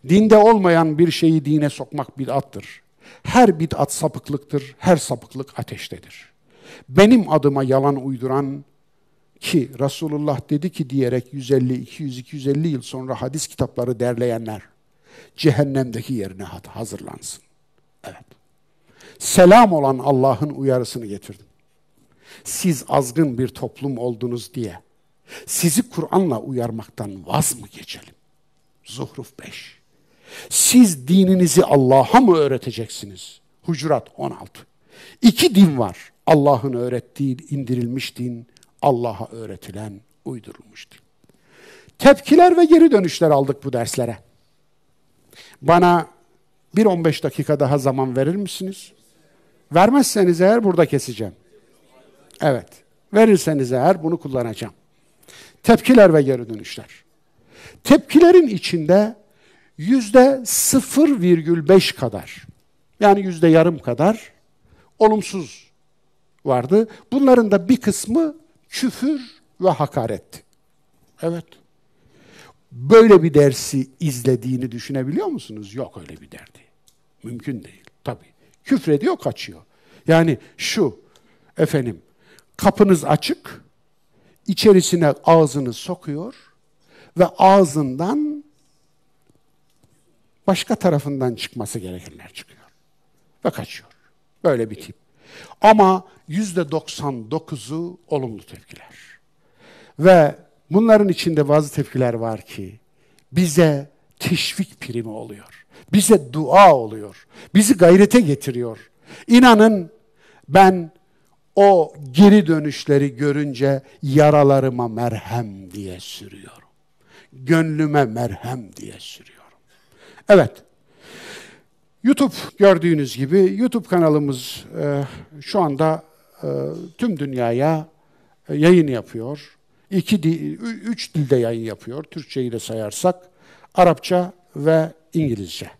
Dinde olmayan bir şeyi dine sokmak bid'attır. Her bid'at sapıklıktır, her sapıklık ateştedir. Benim adıma yalan uyduran ki Resulullah dedi ki diyerek 150, 200, 250 yıl sonra hadis kitapları derleyenler cehennemdeki yerine hazırlansın. Evet. Selam olan Allah'ın uyarısını getirdim. Siz azgın bir toplum oldunuz diye sizi Kur'an'la uyarmaktan vaz mı geçelim? Zuhruf 5. Siz dininizi Allah'a mı öğreteceksiniz? Hucurat 16. İki din var. Allah'ın öğrettiği indirilmiş din, Allah'a öğretilen uydurulmuş din. Tepkiler ve geri dönüşler aldık bu derslere. Bana bir 15 dakika daha zaman verir misiniz? Vermezseniz eğer burada keseceğim. Evet. Verirseniz eğer bunu kullanacağım. Tepkiler ve geri dönüşler. Tepkilerin içinde yüzde 0,5 kadar yani yüzde yarım kadar olumsuz vardı. Bunların da bir kısmı küfür ve hakaretti. Evet. Böyle bir dersi izlediğini düşünebiliyor musunuz? Yok öyle bir derdi. Mümkün değil. Tabii. Küfrediyor, kaçıyor. Yani şu, efendim, kapınız açık, içerisine ağzını sokuyor ve ağzından başka tarafından çıkması gerekenler çıkıyor. Ve kaçıyor. Böyle bir tip. Ama yüzde 99'u olumlu tepkiler. Ve bunların içinde bazı tepkiler var ki bize teşvik primi oluyor. Bize dua oluyor. Bizi gayrete getiriyor. İnanın ben o geri dönüşleri görünce yaralarıma merhem diye sürüyorum. Gönlüme merhem diye sürüyorum. Evet. YouTube gördüğünüz gibi YouTube kanalımız e, şu anda e, tüm dünyaya e, yayın yapıyor. İki dil, üç dilde yayın yapıyor. Türkçeyi de sayarsak Arapça ve İngilizce.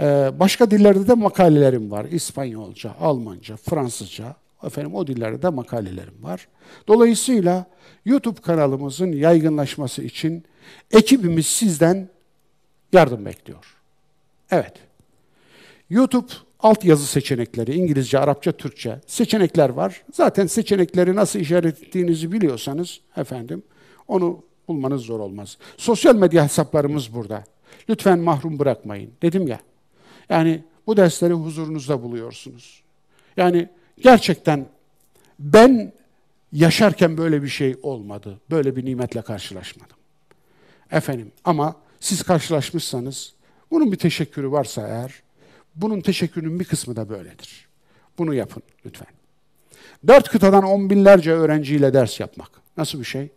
E, başka dillerde de makalelerim var. İspanyolca, Almanca, Fransızca, efendim o dillerde de makalelerim var. Dolayısıyla YouTube kanalımızın yaygınlaşması için ekibimiz sizden yardım bekliyor. Evet. YouTube altyazı seçenekleri, İngilizce, Arapça, Türkçe seçenekler var. Zaten seçenekleri nasıl işaret ettiğinizi biliyorsanız efendim onu bulmanız zor olmaz. Sosyal medya hesaplarımız burada. Lütfen mahrum bırakmayın. Dedim ya. Yani bu dersleri huzurunuzda buluyorsunuz. Yani gerçekten ben yaşarken böyle bir şey olmadı. Böyle bir nimetle karşılaşmadım. Efendim ama siz karşılaşmışsanız bunun bir teşekkürü varsa eğer bunun teşekkürünün bir kısmı da böyledir. Bunu yapın lütfen. Dört kıtadan on binlerce öğrenciyle ders yapmak. Nasıl bir şey?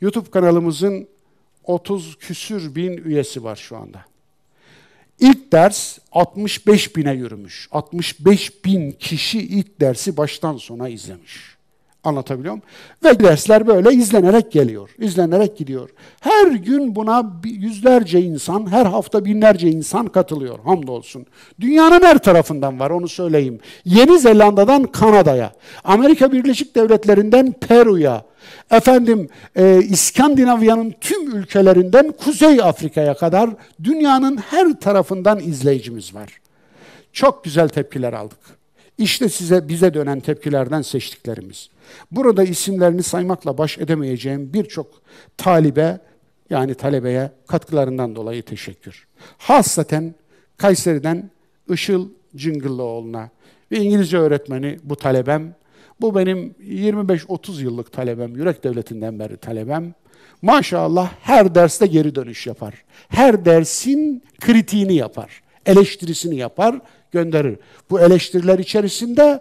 YouTube kanalımızın 30 küsür bin üyesi var şu anda. İlk ders 65 bine yürümüş. 65 bin kişi ilk dersi baştan sona izlemiş. Anlatabiliyor muyum? Ve dersler böyle izlenerek geliyor, izlenerek gidiyor. Her gün buna yüzlerce insan, her hafta binlerce insan katılıyor. Hamdolsun. Dünyanın her tarafından var onu söyleyeyim. Yeni Zelanda'dan Kanada'ya, Amerika Birleşik Devletleri'nden Peru'ya, efendim e, İskandinavya'nın tüm ülkelerinden Kuzey Afrika'ya kadar dünyanın her tarafından izleyicimiz var. Çok güzel tepkiler aldık. İşte size bize dönen tepkilerden seçtiklerimiz. Burada isimlerini saymakla baş edemeyeceğim birçok talibe yani talebeye katkılarından dolayı teşekkür. Hasaten Kayseri'den Işıl Cıngıllıoğlu'na ve İngilizce öğretmeni bu talebem. Bu benim 25-30 yıllık talebem, Yürek Devleti'nden beri talebem. Maşallah her derste geri dönüş yapar. Her dersin kritiğini yapar, eleştirisini yapar, gönderir. Bu eleştiriler içerisinde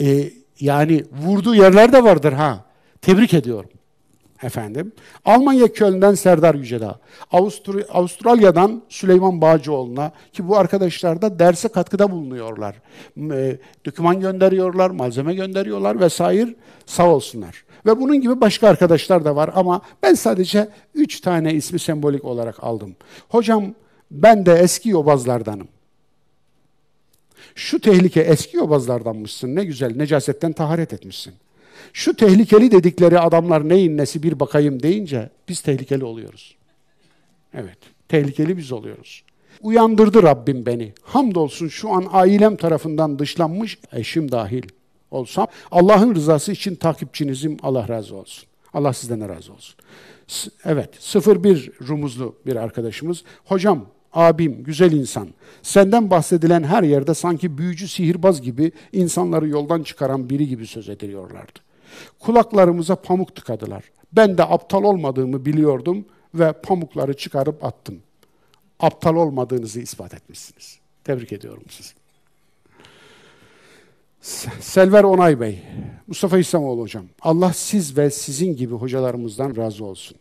e, yani vurduğu yerler de vardır ha. Tebrik ediyorum. Efendim. Almanya Köln'den Serdar Yücedağ. Avustur Avustralya'dan Süleyman Bağcıoğlu'na ki bu arkadaşlar da derse katkıda bulunuyorlar. E, doküman gönderiyorlar, malzeme gönderiyorlar vesaire. Sağ olsunlar. Ve bunun gibi başka arkadaşlar da var ama ben sadece üç tane ismi sembolik olarak aldım. Hocam ben de eski yobazlardanım. Şu tehlike eski yobazlardanmışsın ne güzel necasetten taharet etmişsin. Şu tehlikeli dedikleri adamlar neyin nesi bir bakayım deyince biz tehlikeli oluyoruz. Evet tehlikeli biz oluyoruz. Uyandırdı Rabbim beni. Hamdolsun şu an ailem tarafından dışlanmış eşim dahil olsam Allah'ın rızası için takipçinizim Allah razı olsun. Allah sizden de razı olsun. Evet 01 rumuzlu bir arkadaşımız. Hocam abim, güzel insan. Senden bahsedilen her yerde sanki büyücü sihirbaz gibi insanları yoldan çıkaran biri gibi söz ediliyorlardı. Kulaklarımıza pamuk tıkadılar. Ben de aptal olmadığımı biliyordum ve pamukları çıkarıp attım. Aptal olmadığınızı ispat etmişsiniz. Tebrik ediyorum sizi. Selver Onay Bey, Mustafa İslamoğlu hocam. Allah siz ve sizin gibi hocalarımızdan razı olsun.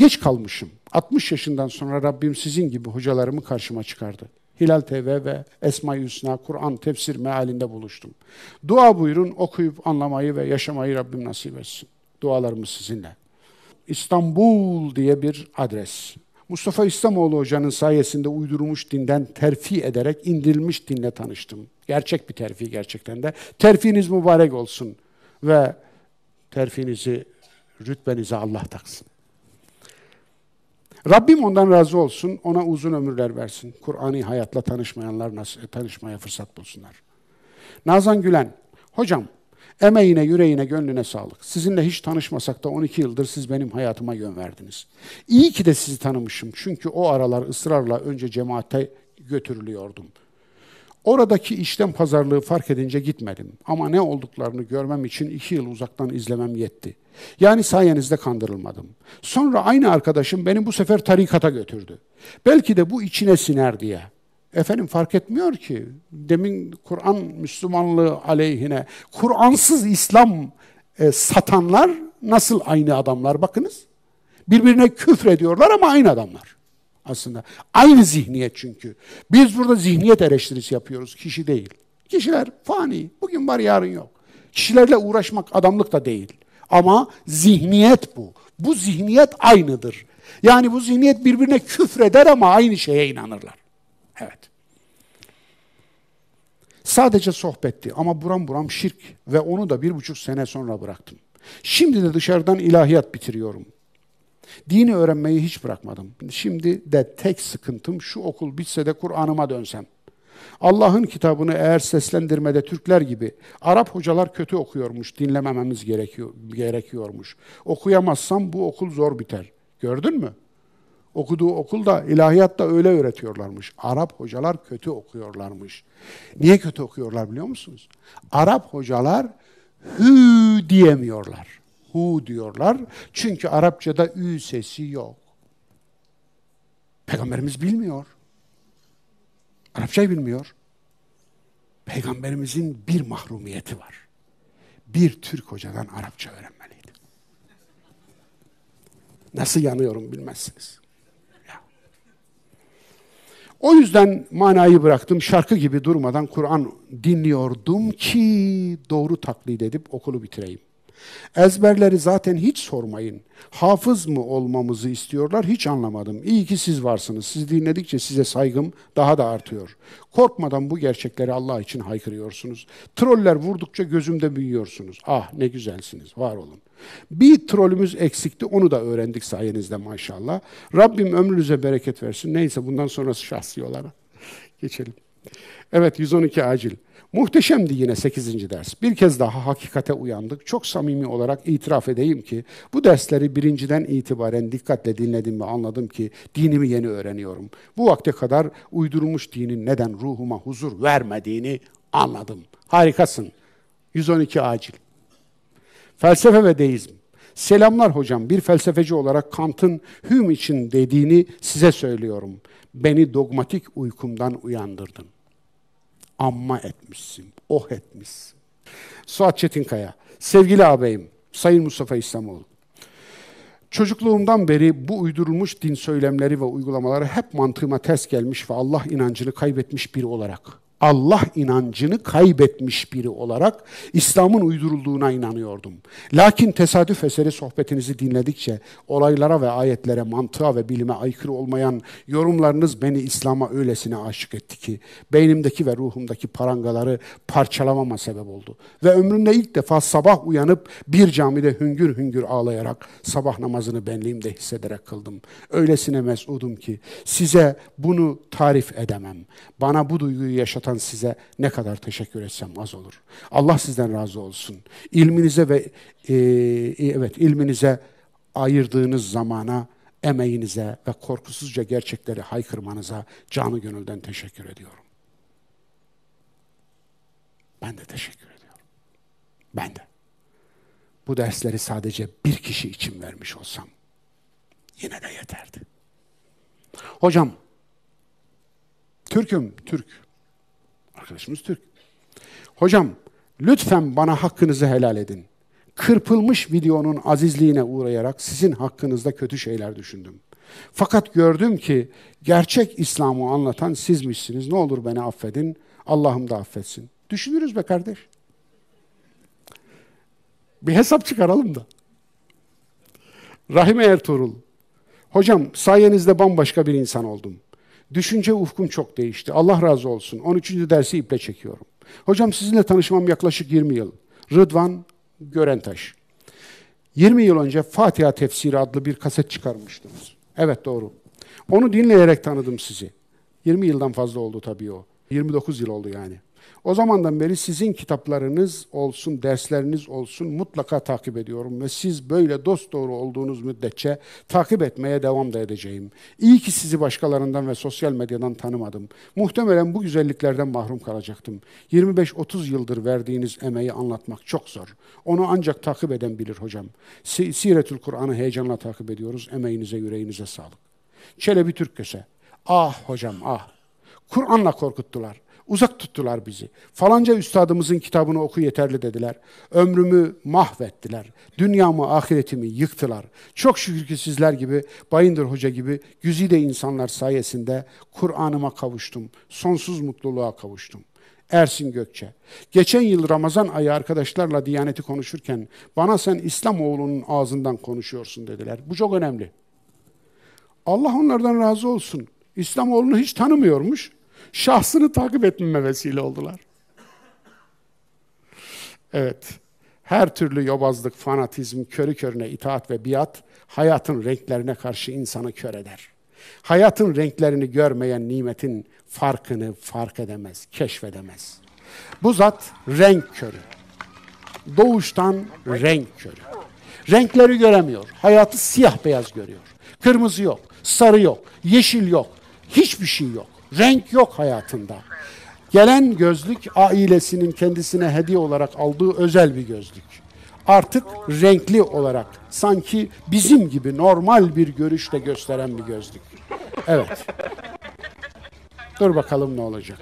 Geç kalmışım. 60 yaşından sonra Rabbim sizin gibi hocalarımı karşıma çıkardı. Hilal TV ve Esma-i Hüsna, Kur'an tefsir mealinde buluştum. Dua buyurun, okuyup anlamayı ve yaşamayı Rabbim nasip etsin. Dualarımız sizinle. İstanbul diye bir adres. Mustafa İslamoğlu Hoca'nın sayesinde uydurulmuş dinden terfi ederek indirilmiş dinle tanıştım. Gerçek bir terfi gerçekten de. Terfiniz mübarek olsun ve terfinizi, rütbenize Allah taksın. Rabbim ondan razı olsun, ona uzun ömürler versin. Kur'an'ı hayatla tanışmayanlar nasıl, tanışmaya fırsat bulsunlar. Nazan Gülen, hocam emeğine, yüreğine, gönlüne sağlık. Sizinle hiç tanışmasak da 12 yıldır siz benim hayatıma yön verdiniz. İyi ki de sizi tanımışım çünkü o aralar ısrarla önce cemaate götürülüyordum. Oradaki işlem pazarlığı fark edince gitmedim. Ama ne olduklarını görmem için iki yıl uzaktan izlemem yetti. Yani sayenizde kandırılmadım. Sonra aynı arkadaşım beni bu sefer tarikata götürdü. Belki de bu içine siner diye. Efendim fark etmiyor ki. Demin Kur'an Müslümanlığı aleyhine, Kur'ansız İslam e, satanlar nasıl aynı adamlar bakınız. Birbirine küfür ediyorlar ama aynı adamlar aslında. Aynı zihniyet çünkü. Biz burada zihniyet eleştirisi yapıyoruz, kişi değil. Kişiler fani, bugün var yarın yok. Kişilerle uğraşmak adamlık da değil. Ama zihniyet bu. Bu zihniyet aynıdır. Yani bu zihniyet birbirine küfreder ama aynı şeye inanırlar. Evet. Sadece sohbetti ama buram buram şirk ve onu da bir buçuk sene sonra bıraktım. Şimdi de dışarıdan ilahiyat bitiriyorum. Dini öğrenmeyi hiç bırakmadım. Şimdi de tek sıkıntım şu okul bitse de Kur'an'ıma dönsem. Allah'ın kitabını eğer seslendirmede Türkler gibi Arap hocalar kötü okuyormuş, dinlemememiz gerekiyor, gerekiyormuş. Okuyamazsam bu okul zor biter. Gördün mü? Okuduğu okulda, ilahiyatta öyle öğretiyorlarmış. Arap hocalar kötü okuyorlarmış. Niye kötü okuyorlar biliyor musunuz? Arap hocalar hü diyemiyorlar. Hu diyorlar. Çünkü Arapçada ü sesi yok. Peygamberimiz bilmiyor. Arapçayı bilmiyor. Peygamberimizin bir mahrumiyeti var. Bir Türk hocadan Arapça öğrenmeliydi. Nasıl yanıyorum bilmezsiniz. O yüzden manayı bıraktım. Şarkı gibi durmadan Kur'an dinliyordum ki doğru taklit edip okulu bitireyim. Ezberleri zaten hiç sormayın. Hafız mı olmamızı istiyorlar hiç anlamadım. İyi ki siz varsınız. Siz dinledikçe size saygım daha da artıyor. Korkmadan bu gerçekleri Allah için haykırıyorsunuz. Troller vurdukça gözümde büyüyorsunuz. Ah ne güzelsiniz. Var olun. Bir trolümüz eksikti. Onu da öğrendik sayenizde maşallah. Rabbim ömrünüze bereket versin. Neyse bundan sonrası şahsi olarak. *laughs* Geçelim. Evet 112 acil. Muhteşemdi yine 8. ders. Bir kez daha hakikate uyandık. Çok samimi olarak itiraf edeyim ki bu dersleri birinciden itibaren dikkatle dinledim ve anladım ki dinimi yeni öğreniyorum. Bu vakte kadar uydurulmuş dinin neden ruhuma huzur vermediğini anladım. Harikasın. 112 acil. Felsefe ve deizm. Selamlar hocam. Bir felsefeci olarak Kant'ın Hume için dediğini size söylüyorum. Beni dogmatik uykumdan uyandırdın amma etmişsin, oh etmişsin. Suat Çetinkaya, sevgili ağabeyim, Sayın Mustafa İslamoğlu. Çocukluğumdan beri bu uydurulmuş din söylemleri ve uygulamaları hep mantığıma ters gelmiş ve Allah inancını kaybetmiş biri olarak Allah inancını kaybetmiş biri olarak İslam'ın uydurulduğuna inanıyordum. Lakin tesadüf eseri sohbetinizi dinledikçe olaylara ve ayetlere, mantığa ve bilime aykırı olmayan yorumlarınız beni İslam'a öylesine aşık etti ki beynimdeki ve ruhumdaki parangaları parçalamama sebep oldu. Ve ömrümde ilk defa sabah uyanıp bir camide hüngür hüngür ağlayarak sabah namazını benliğimde hissederek kıldım. Öylesine mesudum ki size bunu tarif edemem. Bana bu duyguyu yaşatan yaratan size ne kadar teşekkür etsem az olur. Allah sizden razı olsun. İlminize ve e, evet ilminize ayırdığınız zamana, emeğinize ve korkusuzca gerçekleri haykırmanıza canı gönülden teşekkür ediyorum. Ben de teşekkür ediyorum. Ben de. Bu dersleri sadece bir kişi için vermiş olsam yine de yeterdi. Hocam, Türk'üm, Türk. Arkadaşımız Türk. Hocam lütfen bana hakkınızı helal edin. Kırpılmış videonun azizliğine uğrayarak sizin hakkınızda kötü şeyler düşündüm. Fakat gördüm ki gerçek İslam'ı anlatan sizmişsiniz. Ne olur beni affedin. Allah'ım da affetsin. Düşünürüz be kardeş. Bir hesap çıkaralım da. Rahime Ertuğrul. Hocam sayenizde bambaşka bir insan oldum. Düşünce ufkum çok değişti. Allah razı olsun. 13. dersi iple çekiyorum. Hocam sizinle tanışmam yaklaşık 20 yıl. Rıdvan Görentaş. 20 yıl önce Fatiha Tefsiri adlı bir kaset çıkarmıştınız. Evet doğru. Onu dinleyerek tanıdım sizi. 20 yıldan fazla oldu tabii o. 29 yıl oldu yani. O zamandan beri sizin kitaplarınız olsun, dersleriniz olsun mutlaka takip ediyorum ve siz böyle dost doğru olduğunuz müddetçe takip etmeye devam da edeceğim. İyi ki sizi başkalarından ve sosyal medyadan tanımadım. Muhtemelen bu güzelliklerden mahrum kalacaktım. 25-30 yıldır verdiğiniz emeği anlatmak çok zor. Onu ancak takip eden bilir hocam. Siretül Kur'an'ı heyecanla takip ediyoruz. Emeğinize, yüreğinize sağlık. Çelebi Türkköse. Ah hocam ah. Kur'an'la korkuttular. Uzak tuttular bizi. Falanca üstadımızın kitabını oku yeterli dediler. Ömrümü mahvettiler. Dünyamı, ahiretimi yıktılar. Çok şükür ki sizler gibi, Bayındır Hoca gibi güzide insanlar sayesinde Kur'an'ıma kavuştum. Sonsuz mutluluğa kavuştum. Ersin Gökçe. Geçen yıl Ramazan ayı arkadaşlarla Diyaneti konuşurken bana sen İslamoğlu'nun ağzından konuşuyorsun dediler. Bu çok önemli. Allah onlardan razı olsun. İslamoğlu'nu hiç tanımıyormuş şahsını takip etmeme vesile oldular. Evet, her türlü yobazlık, fanatizm, körü körüne itaat ve biat hayatın renklerine karşı insanı kör eder. Hayatın renklerini görmeyen nimetin farkını fark edemez, keşfedemez. Bu zat renk körü. Doğuştan renk körü. Renkleri göremiyor. Hayatı siyah beyaz görüyor. Kırmızı yok, Sarı yok, yeşil yok, hiçbir şey yok. Renk yok hayatında. Gelen gözlük ailesinin kendisine hediye olarak aldığı özel bir gözlük. Artık renkli olarak sanki bizim gibi normal bir görüşte gösteren bir gözlük. Evet. Dur bakalım ne olacak.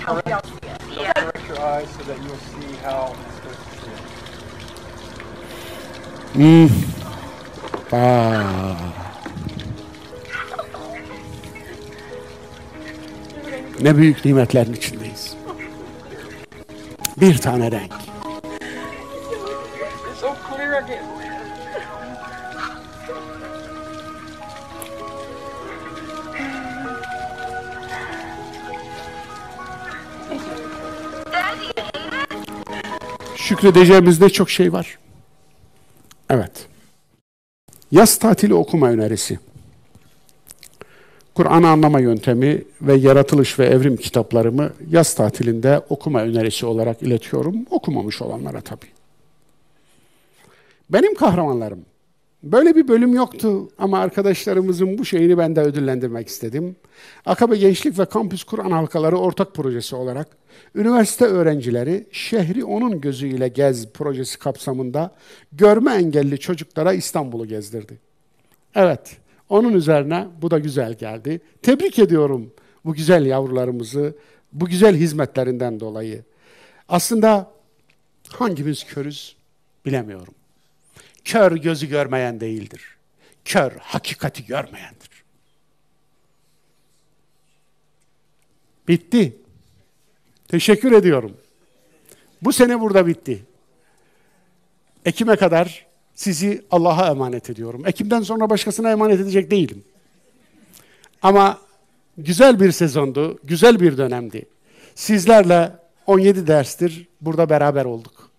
How Don't correct your eyes so that you'll see how it's supposed to see it. Aa. Ne büyük nimetlerin içindeyiz. Bir tane renk. So clear again. Şükredeceğimiz de çok şey var. Evet. Yaz tatili okuma önerisi. Kur'an'ı anlama yöntemi ve yaratılış ve evrim kitaplarımı yaz tatilinde okuma önerisi olarak iletiyorum. Okumamış olanlara tabii. Benim kahramanlarım. Böyle bir bölüm yoktu ama arkadaşlarımızın bu şeyini ben de ödüllendirmek istedim. Akabe Gençlik ve Kampüs Kur'an Halkaları ortak projesi olarak üniversite öğrencileri şehri onun gözüyle gez projesi kapsamında görme engelli çocuklara İstanbul'u gezdirdi. Evet, onun üzerine bu da güzel geldi. Tebrik ediyorum bu güzel yavrularımızı, bu güzel hizmetlerinden dolayı. Aslında hangimiz körüz bilemiyorum. Kör gözü görmeyen değildir. Kör hakikati görmeyendir. Bitti. Teşekkür ediyorum. Bu sene burada bitti. Ekim'e kadar sizi Allah'a emanet ediyorum. Ekim'den sonra başkasına emanet edecek değilim. Ama güzel bir sezondu, güzel bir dönemdi. Sizlerle 17 derstir burada beraber olduk.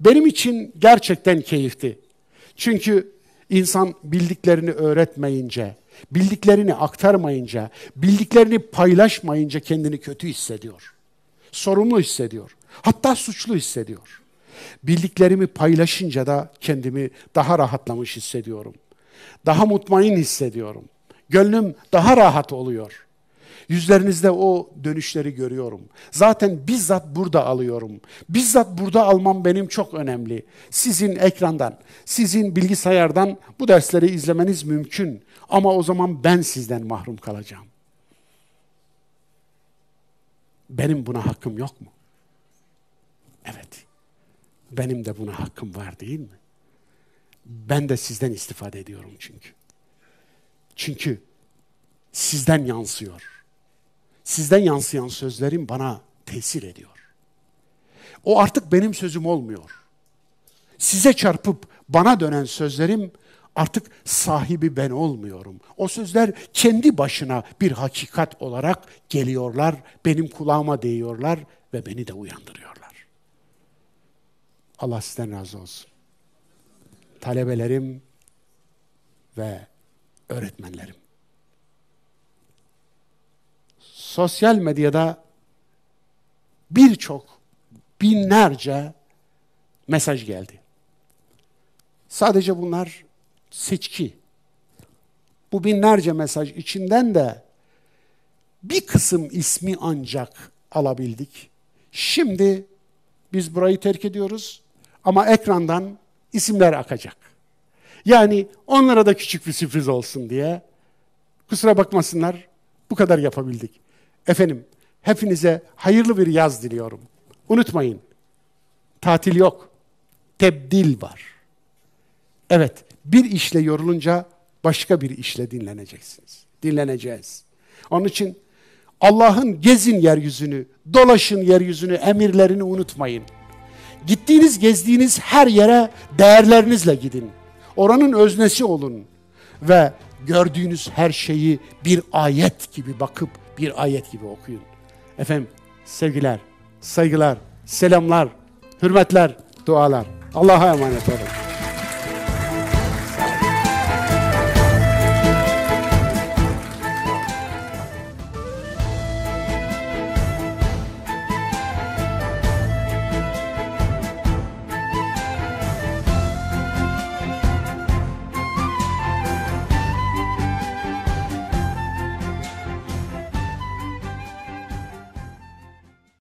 Benim için gerçekten keyifti. Çünkü insan bildiklerini öğretmeyince, bildiklerini aktarmayınca, bildiklerini paylaşmayınca kendini kötü hissediyor. Sorumlu hissediyor. Hatta suçlu hissediyor. Bildiklerimi paylaşınca da kendimi daha rahatlamış hissediyorum. Daha mutmain hissediyorum. Gönlüm daha rahat oluyor. Yüzlerinizde o dönüşleri görüyorum. Zaten bizzat burada alıyorum. Bizzat burada almam benim çok önemli. Sizin ekrandan, sizin bilgisayardan bu dersleri izlemeniz mümkün. Ama o zaman ben sizden mahrum kalacağım. Benim buna hakkım yok mu? Evet. Benim de buna hakkım var değil mi? Ben de sizden istifade ediyorum çünkü. Çünkü sizden yansıyor. Sizden yansıyan sözlerim bana tesir ediyor. O artık benim sözüm olmuyor. Size çarpıp bana dönen sözlerim artık sahibi ben olmuyorum. O sözler kendi başına bir hakikat olarak geliyorlar, benim kulağıma değiyorlar ve beni de uyandırıyorlar. Allah sizden razı olsun. Talebelerim ve öğretmenlerim. Sosyal medyada birçok binlerce mesaj geldi. Sadece bunlar seçki. Bu binlerce mesaj içinden de bir kısım ismi ancak alabildik. Şimdi biz burayı terk ediyoruz ama ekrandan isimler akacak. Yani onlara da küçük bir sürpriz olsun diye kusura bakmasınlar bu kadar yapabildik. Efendim hepinize hayırlı bir yaz diliyorum. Unutmayın tatil yok. Tebdil var. Evet bir işle yorulunca başka bir işle dinleneceksiniz. Dinleneceğiz. Onun için Allah'ın gezin yeryüzünü, dolaşın yeryüzünü, emirlerini unutmayın. Gittiğiniz, gezdiğiniz her yere değerlerinizle gidin. Oranın öznesi olun ve gördüğünüz her şeyi bir ayet gibi bakıp bir ayet gibi okuyun. Efendim sevgiler, saygılar, selamlar, hürmetler, dualar. Allah'a emanet olun.